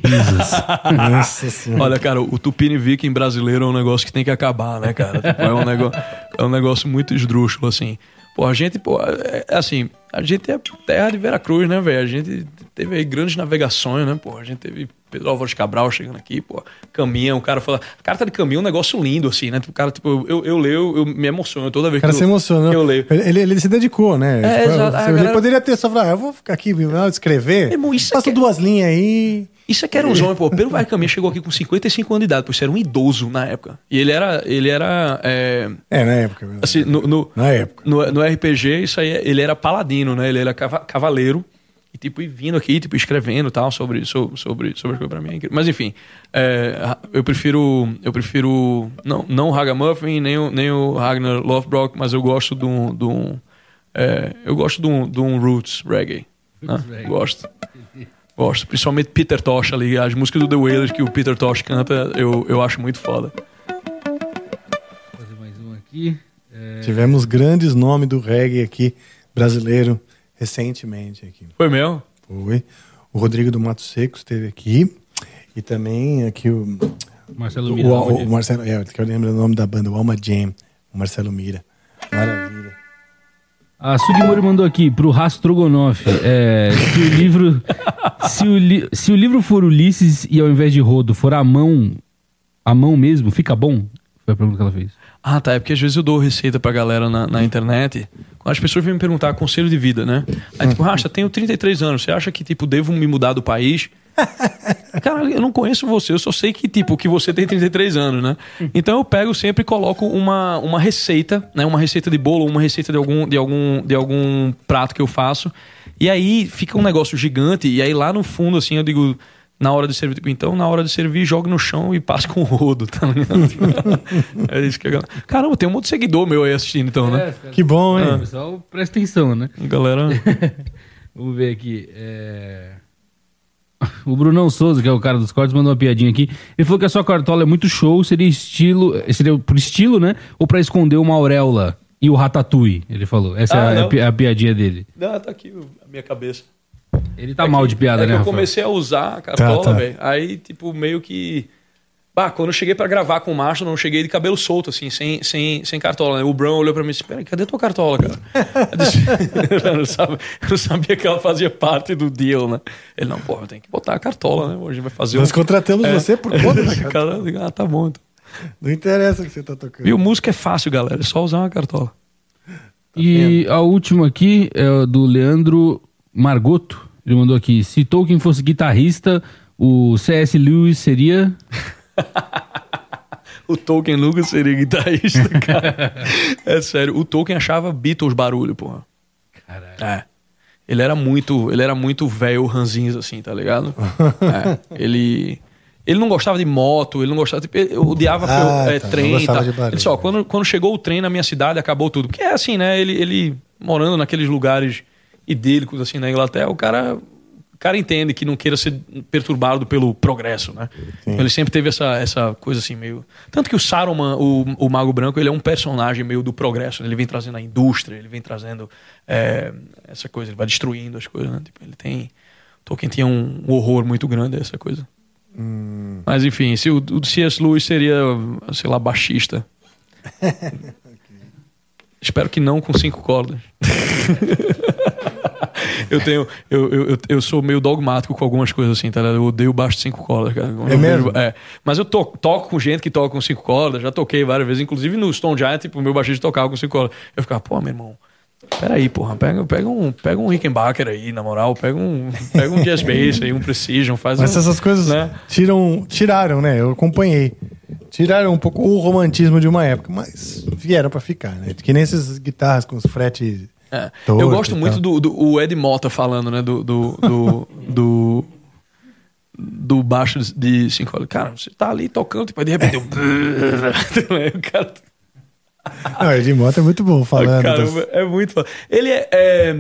Nossa senhora. Olha, cara, o Tupini Viking brasileiro é um negócio que tem que acabar, né, cara? Tipo, é, um negócio, é um negócio muito esdrúxulo, assim. Pô, a gente, pô, é, é assim, a gente é terra de Veracruz, né, velho? A gente teve aí grandes navegações, né, pô? A gente teve Pedro Álvares Cabral chegando aqui, pô, caminhão, o cara fala. Carta de caminhão um negócio lindo, assim, né? O cara, tipo, eu, eu leio, eu me emociono toda vez O cara que se eu, emocionou. que eu leio. Ele, ele se dedicou, né? É, Tipo, exato. Ele galera- poderia ter só falado, ah, eu vou ficar aqui, não, escrever. Irmão, isso Faço aqui é- duas linhas aí. Isso é que era um homem, pô. Pedro Vai Caminha chegou aqui com 55 anos de idade, pô. Isso era um idoso na época. E ele era. Ele era. é, É, na época. mesmo. assim, no, no, Na época. no, no RPG, isso aí, ele era paladino, né? Ele era cava- cavaleiro. E, tipo, e vindo aqui, tipo, escrevendo e tal sobre, sobre, sobre, sobre as coisas pra mim. é. Mas, enfim, é, eu prefiro. Eu prefiro. Não, não o Ragamuffin, nem o, nem o Ragnar Lothbrok, mas eu gosto de um. De um é, eu gosto de um, de um Roots Reggae. né? Roots reggae. Gosto. Gosto. Principalmente Peter Tosh ali. As músicas do The Wailers que o Peter Tosh canta, eu, eu acho muito foda. Vou fazer mais um aqui. É, Tivemos grandes nomes do reggae aqui, brasileiro, recentemente aqui. Foi mesmo? Foi. O Rodrigo do Mato Seco esteve aqui. E também aqui o, Marcelo o, Mira. o, o Marcelo, é, que eu lembro o nome da banda, o Alma Jam, o Marcelo Mira. Maravilha. A Sugimori mandou aqui pro Rastrogonoff. É, se o livro. Se o, li- se o livro for Ulisses e ao invés de rodo for a mão. A mão mesmo, fica bom? Foi a pergunta que ela fez. Ah, tá. É porque às vezes eu dou receita pra galera na, na internet. Quando as pessoas vêm me perguntar conselho de vida, né? Aí, tipo, Racha, tenho 33 anos. Você acha que, tipo, devo me mudar do país? Cara, eu não conheço você. Eu só sei que, tipo, que você tem 33 anos, né? Então eu pego sempre e coloco uma, uma receita, né? Uma receita de bolo, uma receita de algum, de, algum, de algum prato que eu faço. E aí fica um negócio gigante. E aí lá no fundo, assim, eu digo... Na hora de servir, então na hora de servir, jogue no chão e passe com o rodo, tá ligado? é isso que galera... Caramba, tem um monte de seguidor meu aí assistindo, então, né? Que bom, hein? O pessoal presta atenção, né? Galera. Vamos ver aqui. é, O Brunão Souza, que é o cara dos cortes, mandou uma piadinha aqui. Ele falou que a sua cartola é muito show, seria estilo. Seria por estilo, né? Ou pra esconder uma auréola e o ratatouille, ele falou. Essa Ah, é a- a, pi- a piadinha dele. Não, tá aqui a minha cabeça. Ele tá mal de piada, é né, que eu comecei a usar a cartola, Tá, tá. velho. Aí, tipo, meio que. Bah, quando eu cheguei pra gravar com o macho, eu não cheguei de cabelo solto, assim, sem, sem, sem cartola. Né? O Brown olhou pra mim e disse: Peraí, cadê tua cartola, cara? Eu, disse, eu, não sabia, eu não sabia que ela fazia parte do deal, né? Ele, não, pô, eu tenho que botar a cartola, né? Hoje a gente vai fazer Nós um. contratamos você por conta da cartola. Cara, ah, tá bom. Então. Não interessa o que você tá tocando. Viu? Música é fácil, galera. É só usar uma cartola. E a última aqui é do Leandro Margoto. Ele mandou aqui: se Tolkien fosse guitarrista, o C.S. Lewis seria. O Tolkien nunca seria guitarrista, cara. é sério. O Tolkien achava Beatles barulho, porra. Caralho. É. Ele era muito, ele era muito velho ranzinhos assim, tá ligado? É. Ele ele não gostava de moto, ele não gostava de, ele odiava Ah, é, tá, trem e tal. de barulho. Ele disse, ó, quando, quando chegou o trem na minha cidade, acabou tudo. Porque é assim, né? Ele, ele morando naqueles lugares idílicos assim na Inglaterra, o cara cara entende que não queira ser perturbado pelo progresso, né? Ele sempre teve essa, essa coisa assim meio. Tanto que o Saruman, o, o Mago Branco, ele é um personagem meio do progresso. né? Ele vem trazendo a indústria, ele vem trazendo é, essa coisa, ele vai destruindo as coisas, né? Tipo, ele tem. Tolkien tinha um, um horror muito grande a essa coisa. Mas enfim, se o, o C.S. Lewis seria, sei lá, baixista. Espero que não com cinco cordas. eu tenho. Eu, eu, eu, sou meio dogmático com algumas coisas assim, tá ligado? Eu odeio baixo de cinco cordas, cara. É mesmo? é. Mas eu to- toco com gente que toca com cinco cordas, já toquei várias vezes, inclusive no Stone Giant, tipo, o meu baixista tocava com cinco cordas. Eu ficava, pô, meu irmão. Peraí, porra, pega, pega, um, pega um Rickenbacker aí, na moral, pega um, pega um jazz bass aí, um Precision, faz Mas um, essas coisas né? tiram, tiraram, né? Eu acompanhei. Tiraram um pouco o romantismo de uma época, mas vieram pra ficar, né? Que nem essas guitarras com os fretes. É. torto Eu gosto muito do, do o Ed Mota falando, né? Do. do, do, do, do baixo de cinco cordas. Cara, você tá ali tocando, tipo, aí de repente eu. o cara, Não, Ed Mota é muito bom falando. Caramba, das- é muito foda. Ele é, é,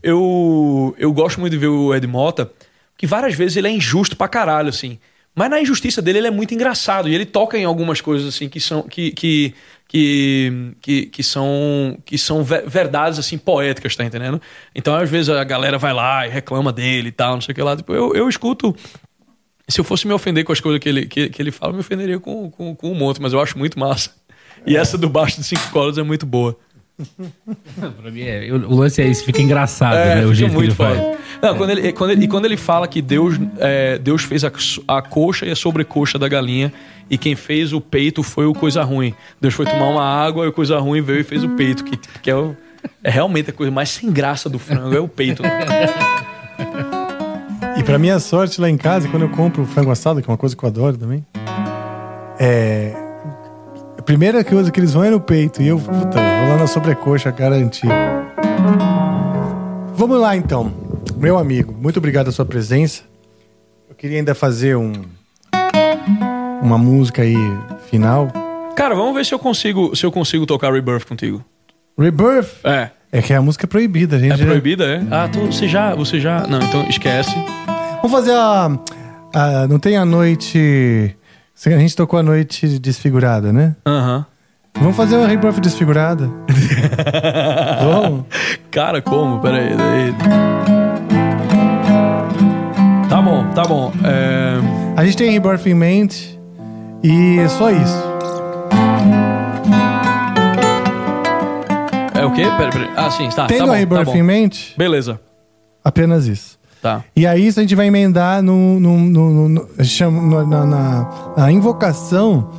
eu, eu gosto muito de ver o Ed Mota, que várias vezes ele é injusto pra caralho, assim. Mas na injustiça dele ele é muito engraçado. E ele toca em algumas coisas, assim, que são. Que, que, que, que, que são, que são ve- verdades, assim, poéticas, tá entendendo? Então, às vezes, a galera vai lá e reclama dele e tal, não sei o que lá. Tipo, eu, eu escuto. Se eu fosse me ofender com as coisas que ele, que, que ele fala, eu me ofenderia com, com, com um monte, mas eu acho muito massa. E essa do baixo de cinco cordas é muito boa. Pra mim é, o o lance é esse, fica engraçado, É, né? O fica jeito que ele muito foda. Não, quando ele, quando ele- e quando ele fala que Deus, é, Deus fez a, a coxa e a sobrecoxa da galinha e quem fez o peito foi o coisa ruim. Deus foi tomar uma água e o coisa ruim veio e fez o peito, que, que é, o- é realmente a coisa mais sem graça do frango, é o peito. E pra minha sorte, lá em casa, quando eu compro frango assado, que é uma coisa que eu adoro também, é. Primeira coisa que eles vão é no peito. E eu, puta, vou lá na sobrecoxa garantir. Vamos lá então. Meu amigo, muito obrigado pela sua presença. Eu queria ainda fazer um. Uma música aí final. Cara, vamos ver se eu consigo, se eu consigo tocar Rebirth contigo. Rebirth. É. É que a música é proibida, a gente. É já- proibida, é? Ah, então você já, você já. Não, então esquece. Vamos fazer a, a- Não tem a noite. A gente tocou a noite desfigurada, né? Aham. Vamos fazer uma Rebirth desfigurada. Vamos? Cara, como? Pera aí. daí- Tá bom, tá bom. É... A gente tem Rebirth em mente e é só isso. É o quê? Pera, pera. Ah, sim, tá. Tendo tá bom, a tá Rebirth bom. em mente, Beleza. apenas isso. Tá. E aí isso a gente vai emendar no, no, no- no- chama- na, na- na invocação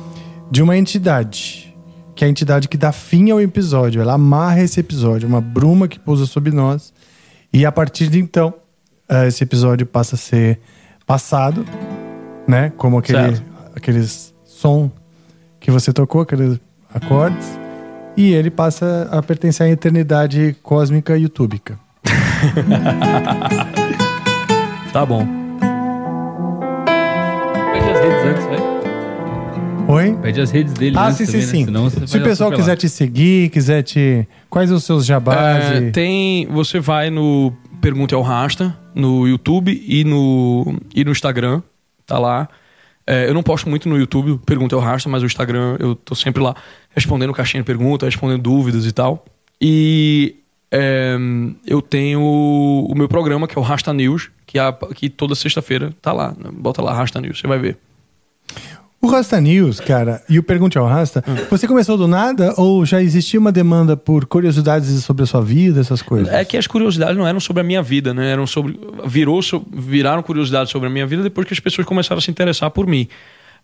de uma entidade. Que é a entidade que dá fim ao episódio. Ela amarra esse episódio, uma bruma que pousa sobre nós. E a partir de então, eh, esse episódio passa a ser passado, né? Como aquele, Certo. aqueles som que você tocou, aqueles acordes. E ele passa a pertencer à eternidade cósmica e utúbica. Tá bom. Pede as redes antes, vai. Oi? Pede as redes dele Ah, antes sim, sim, né? sim. Se o pessoal quiser te seguir, quiser te. Quais os seus jabás? É, e- tem. Você vai no Pergunte ao Rasta, no YouTube e no, e no Instagram. Tá lá. É, eu não posto muito no YouTube, Pergunta ao Rasta, mas o Instagram eu tô sempre lá respondendo caixinha de pergunta, respondendo dúvidas e tal. E é, eu tenho o meu programa, que é o Rasta News, que, é a- que toda sexta-feira tá lá. Bota lá Rasta News, você vai ver. O Rasta News, cara, e o Pergunte ao Rasta, Hum. você começou do nada ou já existia uma demanda por curiosidades sobre a sua vida, essas coisas? É que as curiosidades não eram sobre a minha vida, né? Eram sobre. Virou, viraram curiosidades sobre a minha vida depois que as pessoas começaram a se interessar por mim.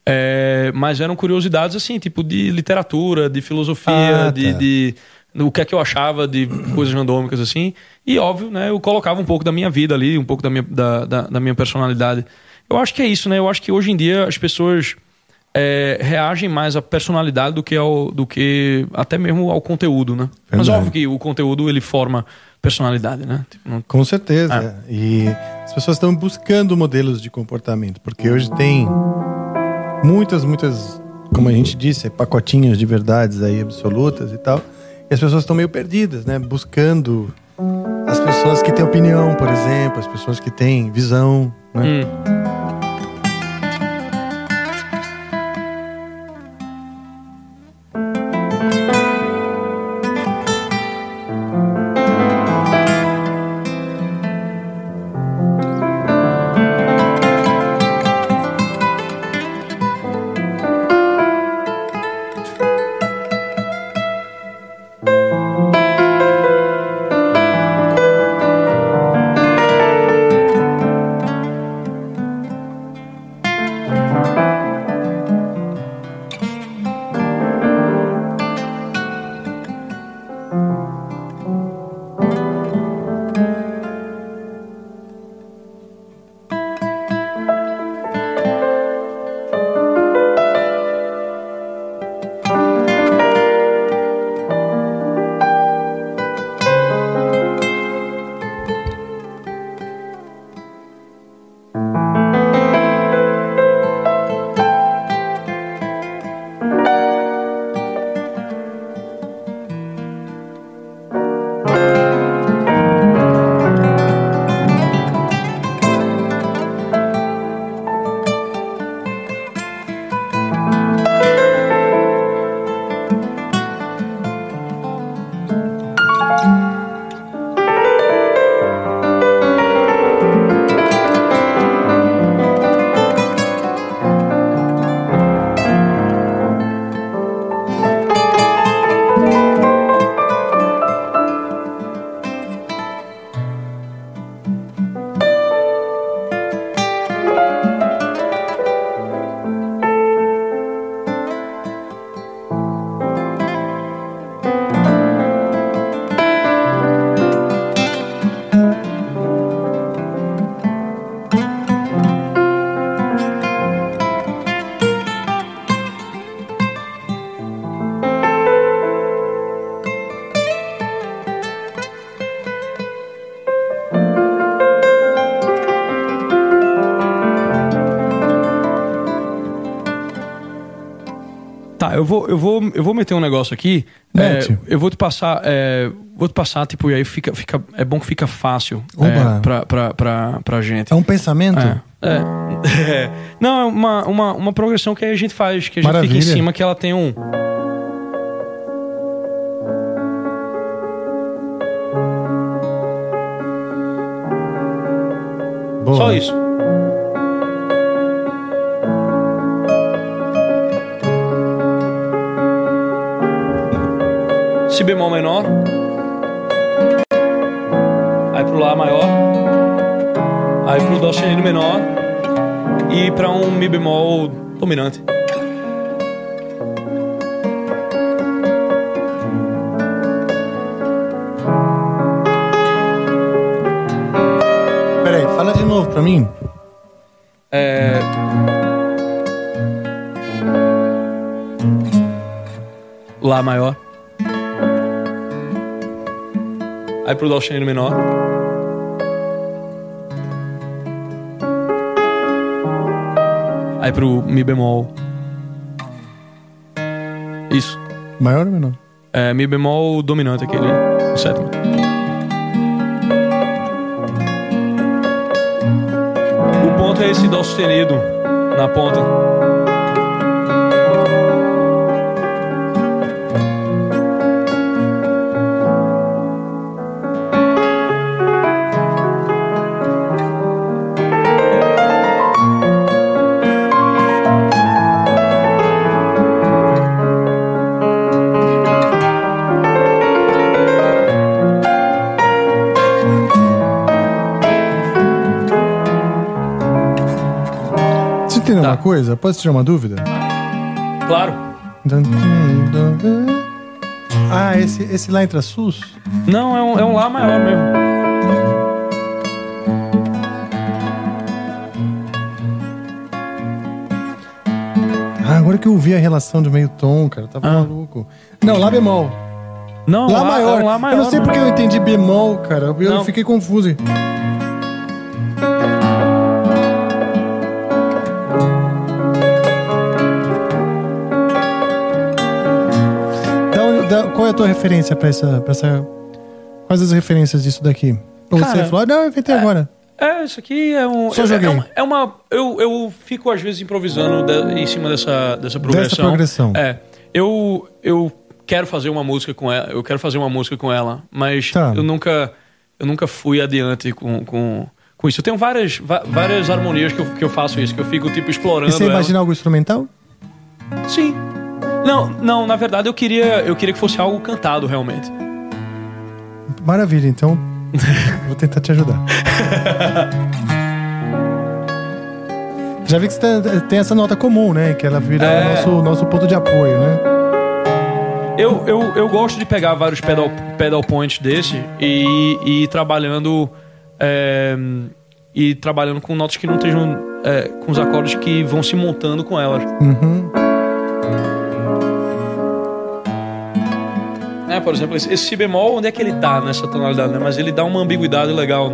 É, mas eram curiosidades assim, tipo de literatura, de filosofia, Ah, de, tá. de- o que é que eu achava de coisas randômicas assim. E óbvio, né? Eu colocava um pouco da minha vida ali, um pouco da minha, da, da, da minha personalidade. Eu acho que é isso, né? Eu acho que hoje em dia as pessoas é, reagem mais à personalidade do que ao do que até mesmo ao conteúdo, né? Mas Verdade. óbvio que o conteúdo ele forma personalidade, né? Tipo, não- Com certeza. Ah. E as pessoas estão buscando modelos de comportamento, porque hoje tem muitas, muitas, como a gente disse, pacotinhos de verdades aí absolutas e tal. E as pessoas estão meio perdidas, né? Buscando as pessoas que têm opinião, por exemplo, as pessoas que têm visão, né? Hum. Eu vou, eu vou, eu vou meter um negócio aqui. É, eu vou te passar, é, vou te passar, tipo, e aí fica, fica, é bom que fica fácil Oba. é, pra, pra, pra, pra gente. É um pensamento? É, é. É. Não, é uma, uma, uma progressão que a gente faz, que a gente fica Maravilha. em cima, que ela tem um. Boa. Só isso. Bemol menor. Aí pro Lá maior. Aí pro Dó sustenido menor. E pra um Mi bemol dominante. Peraí, fala de novo pra mim. Aí pro Dó sustenido menor. Aí pro Mi bemol. Isso. Maior ou menor? É, Mi bemol dominante, aquele. O sétimo. O ponto é esse Dó sustenido na ponta. Tá. uma coisa? Posso tirar uma dúvida? Claro. Ah, esse, esse lá entra sus? Não, é um, é um Lá maior mesmo. Ah, agora que eu vi a relação de meio tom, cara, tava Ah. maluco. Não, lá bemol. Não, Lá, Lá, maior. É um lá maior. eu não sei porque eu entendi bemol, cara. Eu Não. fiquei confuso. Qual é a tua referência pra essa, pra essa. Quais as referências disso daqui? Ou você Cara, falou, ah, não, eu inventei agora. É, isso aqui é um. Só é, joguei. é uma. é uma- eu, eu fico, às vezes, improvisando de- em cima dessa, dessa progressão. progressão. É. Eu, eu quero fazer uma música com ela. Eu quero fazer uma música com ela, mas Tá. eu nunca. Eu nunca fui adiante com, com, com isso. Eu tenho várias, várias harmonias que eu, que eu faço isso, que eu fico, tipo, E explorando. você ela. imagina algo instrumental? Sim. Não, não, na verdade eu queria, eu queria que fosse algo cantado realmente. Maravilha, então vou tentar te ajudar. Já vi que você tá- tem essa nota comum, né? Que ela vira É. o nosso, nosso ponto de apoio, né? Eu, eu, eu gosto de pegar vários pedal, pedal points desse e, e ir trabalhando é, e trabalhando com notas que não estejam é, com os acordes que vão se montando com elas. Uhum. É, por exemplo, esse, si bemol, onde é que ele tá nessa tonalidade, né? Mas ele dá uma ambiguidade legal.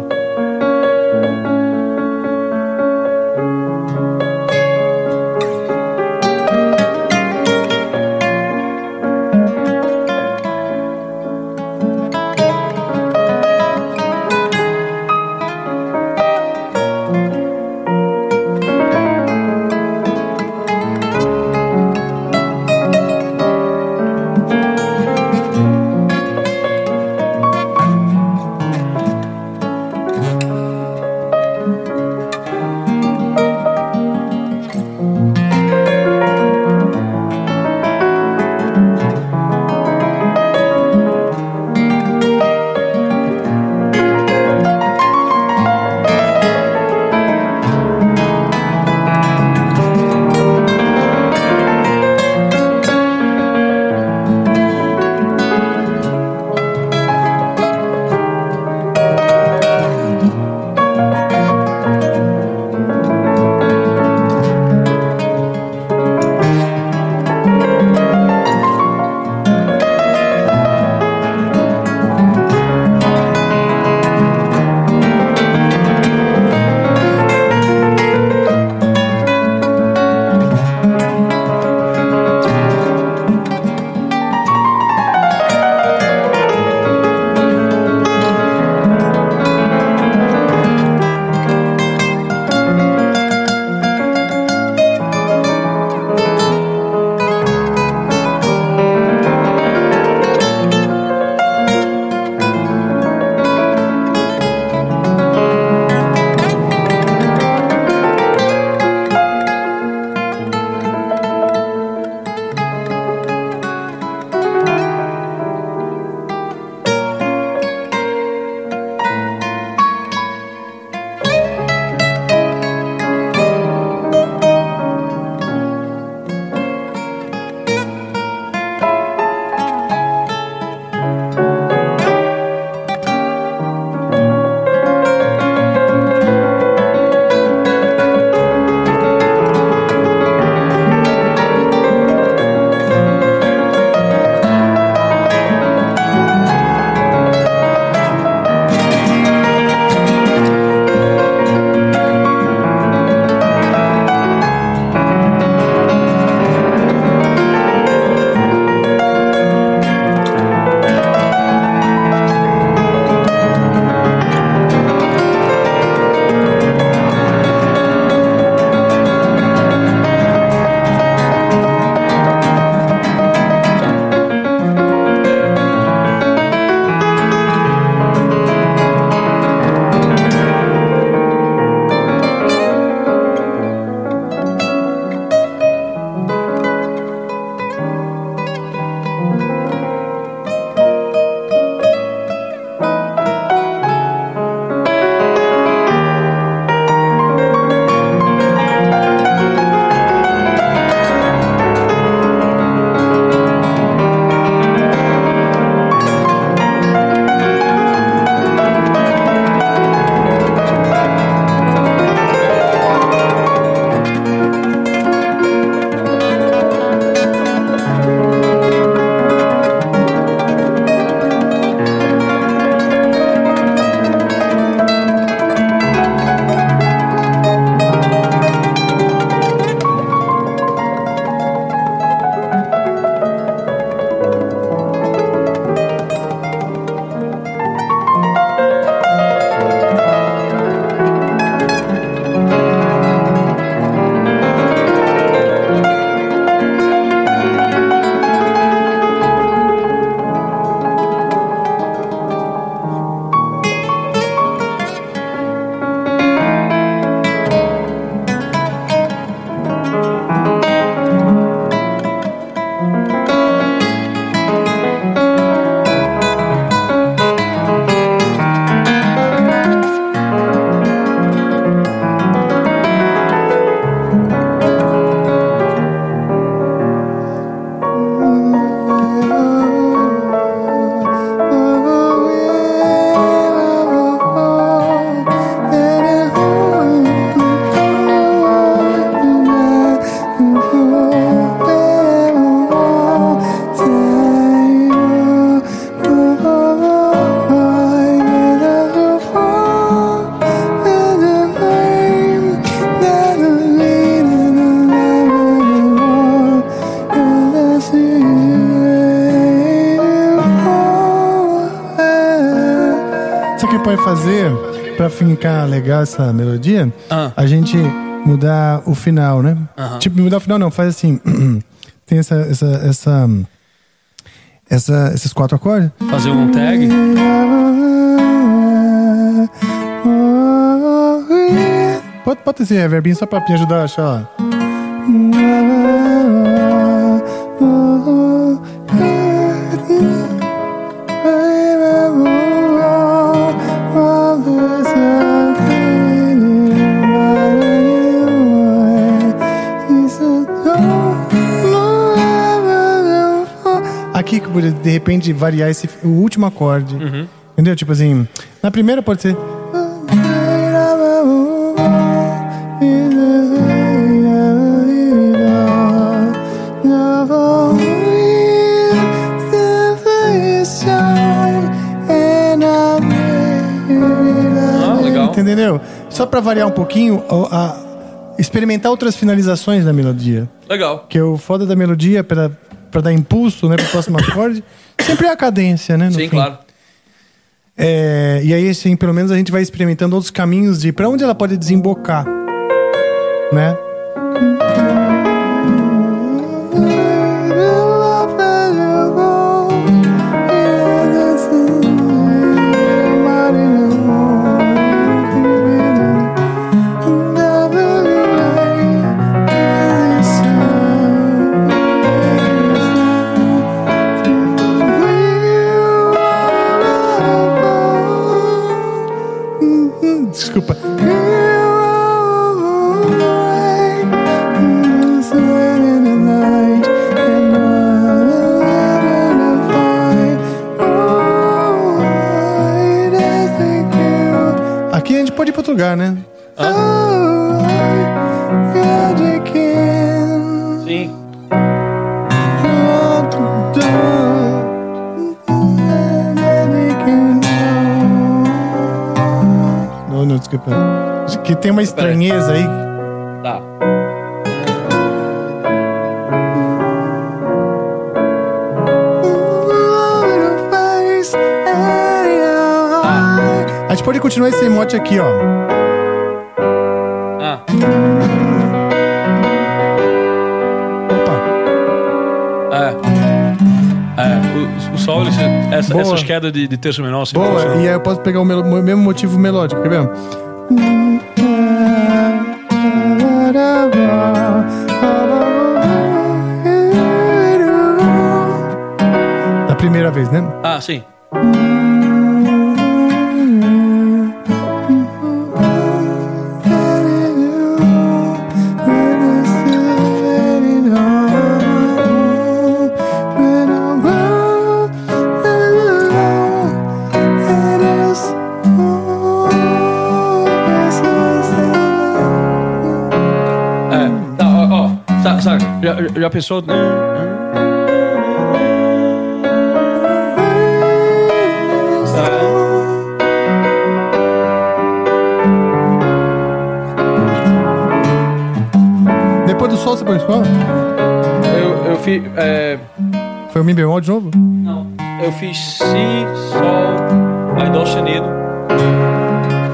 Pode fazer pra ficar legal essa melodia? Ah. A gente mudar o final, né? Tipo, mudar o final não, faz assim. Tem essa, essa, essa, essa, esses quatro acordes. Fazer um tag. Pode, pode esse reverbinho só pra me ajudar a achar. De repente variar esse o último acorde. Entendeu? Tipo assim, na primeira pode ser. Ah, legal. Entendeu? Só pra variar um pouquinho, o- a- experimentar outras finalizações da melodia. Legal. Que o foda da melodia, pra, pra dar impulso né, pro próximo acorde, sempre é a cadência, né? Sim, fim. claro. É, e aí, assim, pelo menos a gente vai experimentando outros caminhos de pra onde ela pode desembocar, né? Pode ir para outro lugar, né? Sim. Não, não, desculpa. Que tem uma estranheza aí. Tá. A gente pode continuar esse emote aqui, ó. Sol, essa, Boa. essas quedas de, de terço menor. assim, Boa, e aí eu posso pegar o, melo- o mesmo motivo melódico, quer ver? Da primeira vez, né? Ah, sim. Já pensou. Depois do sol você põe escola? Eu, eu fiz. É, Foi o Mi bemol de novo? não, eu fiz Si, Sol, aí Dó sustenido.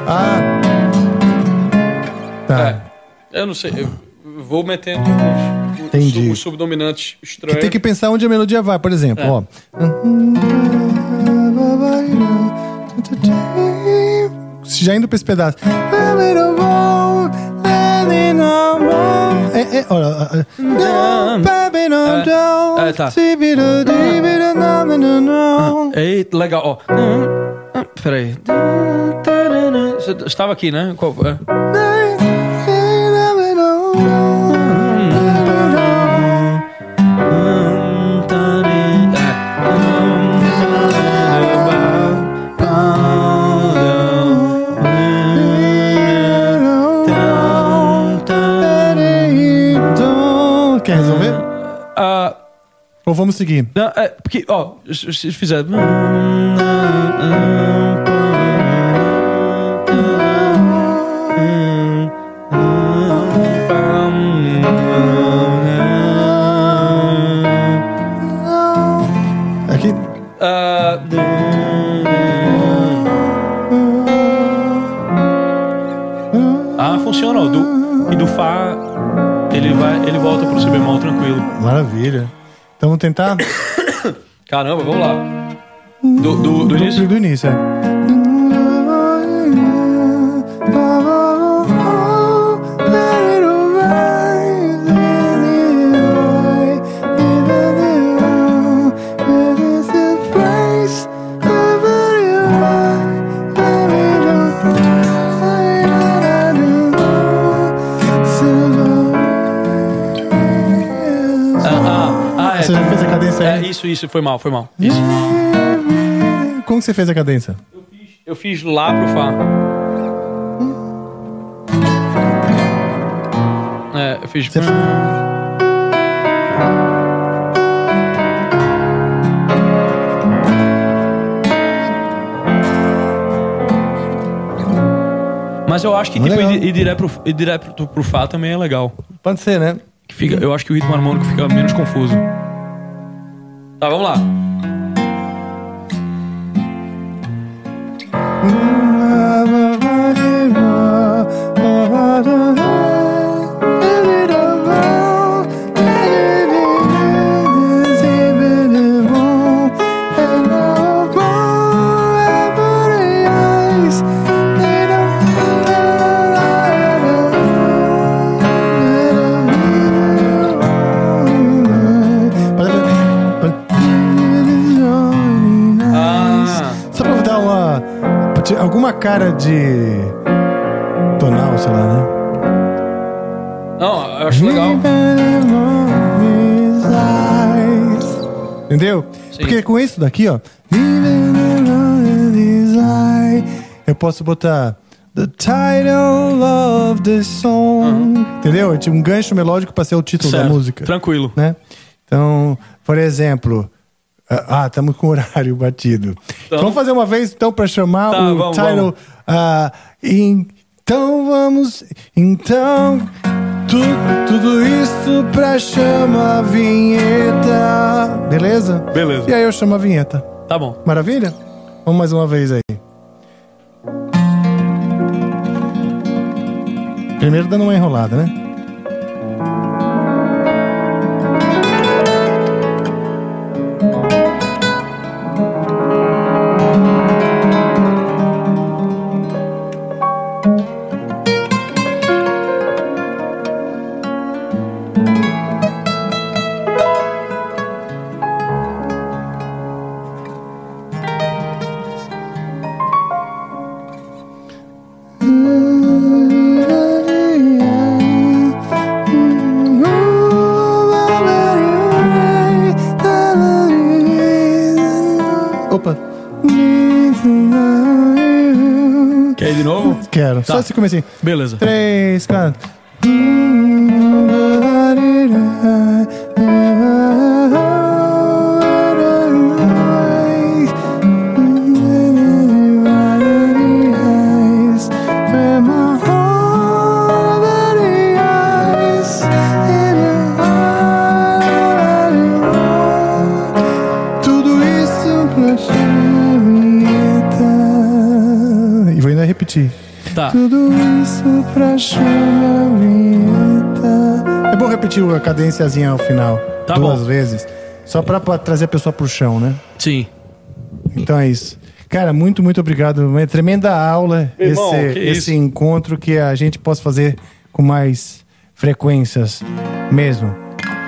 Ah. Tá. É, eu não sei, eu vou metendo Entendi. sub- os subdominantes estranhos. Tem que pensar onde a melodia vai, por exemplo, É. ó. Já indo pra esse pedaço. É, é, olha. É, tá. Eita, legal, ó. Peraí. Você estava aqui, né? Qual, é? vamos seguir. Não, é, porque, ó, se fizer. Aqui. Ah, ah funciona. Do, e do Fá, ele, vai, ele volta pro si bemol tranquilo. Maravilha. Então vamos tentar Caramba, vamos lá. Do, do, do início? do início, é. Você já fez a cadência É, aí? isso, isso, foi mal, foi mal. Isso. Como você fez a cadência? Eu fiz lá pro Fá. É, eu fiz. Você- Mas eu acho que Legal. tipo, ir, ir direto pro, ir direto pro Fá também é legal. Pode ser, né? Que fica, eu acho que o ritmo harmônico fica menos confuso. Tá, vamos lá. Ah, alguma cara de. tonal, sei lá, né? não, eu acho legal. Entendeu? Sim. Porque com isso daqui, ó. Eu posso botar. The title of the song. Entendeu? Eu tinha um gancho melódico pra ser o título da Certo, música. Tranquilo. né? Então, por exemplo, ah, estamos com o horário batido. Então- vamos fazer uma vez então para chamar Tá, o vamos, title. vamos. ah, então vamos, então tu, tudo isso pra chamar a vinheta, beleza? Beleza. E aí eu chamo a vinheta. Tá bom. Maravilha? Vamos mais uma vez aí. Primeiro dando uma enrolada, né? Quero. Só Tá. esse comecinho. Beleza. Três, quatro. Tudo isso pra chamar a vinheta. É bom repetir a cadenciazinha ao final. Tá duas bom. vezes. Só pra, pra trazer a pessoa pro chão, né? Sim. Então é isso. Cara, muito, muito obrigado. Uma tremenda aula irmão, esse, que esse encontro que a gente possa fazer com mais frequências mesmo.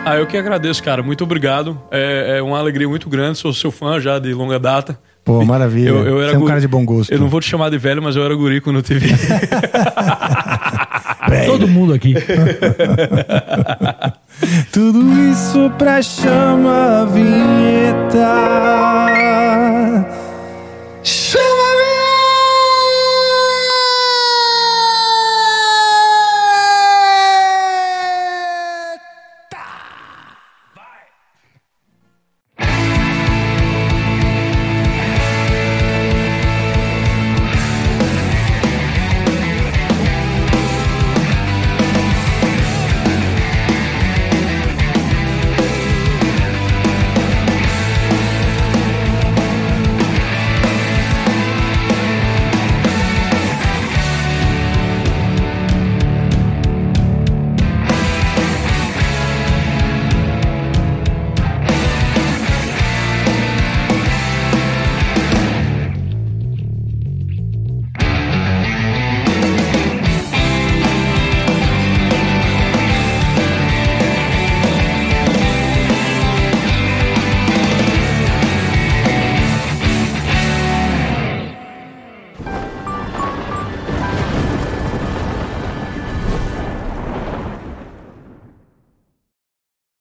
Ah, eu que agradeço, cara. Muito obrigado. É, é uma alegria muito grande. Sou seu fã já de longa data. Pô, maravilha. Eu, eu era Você é um cara de bom gosto. Eu não vou te chamar de velho, mas eu era guri quando eu te vi. Todo mundo aqui. Tudo isso pra chama a vinheta.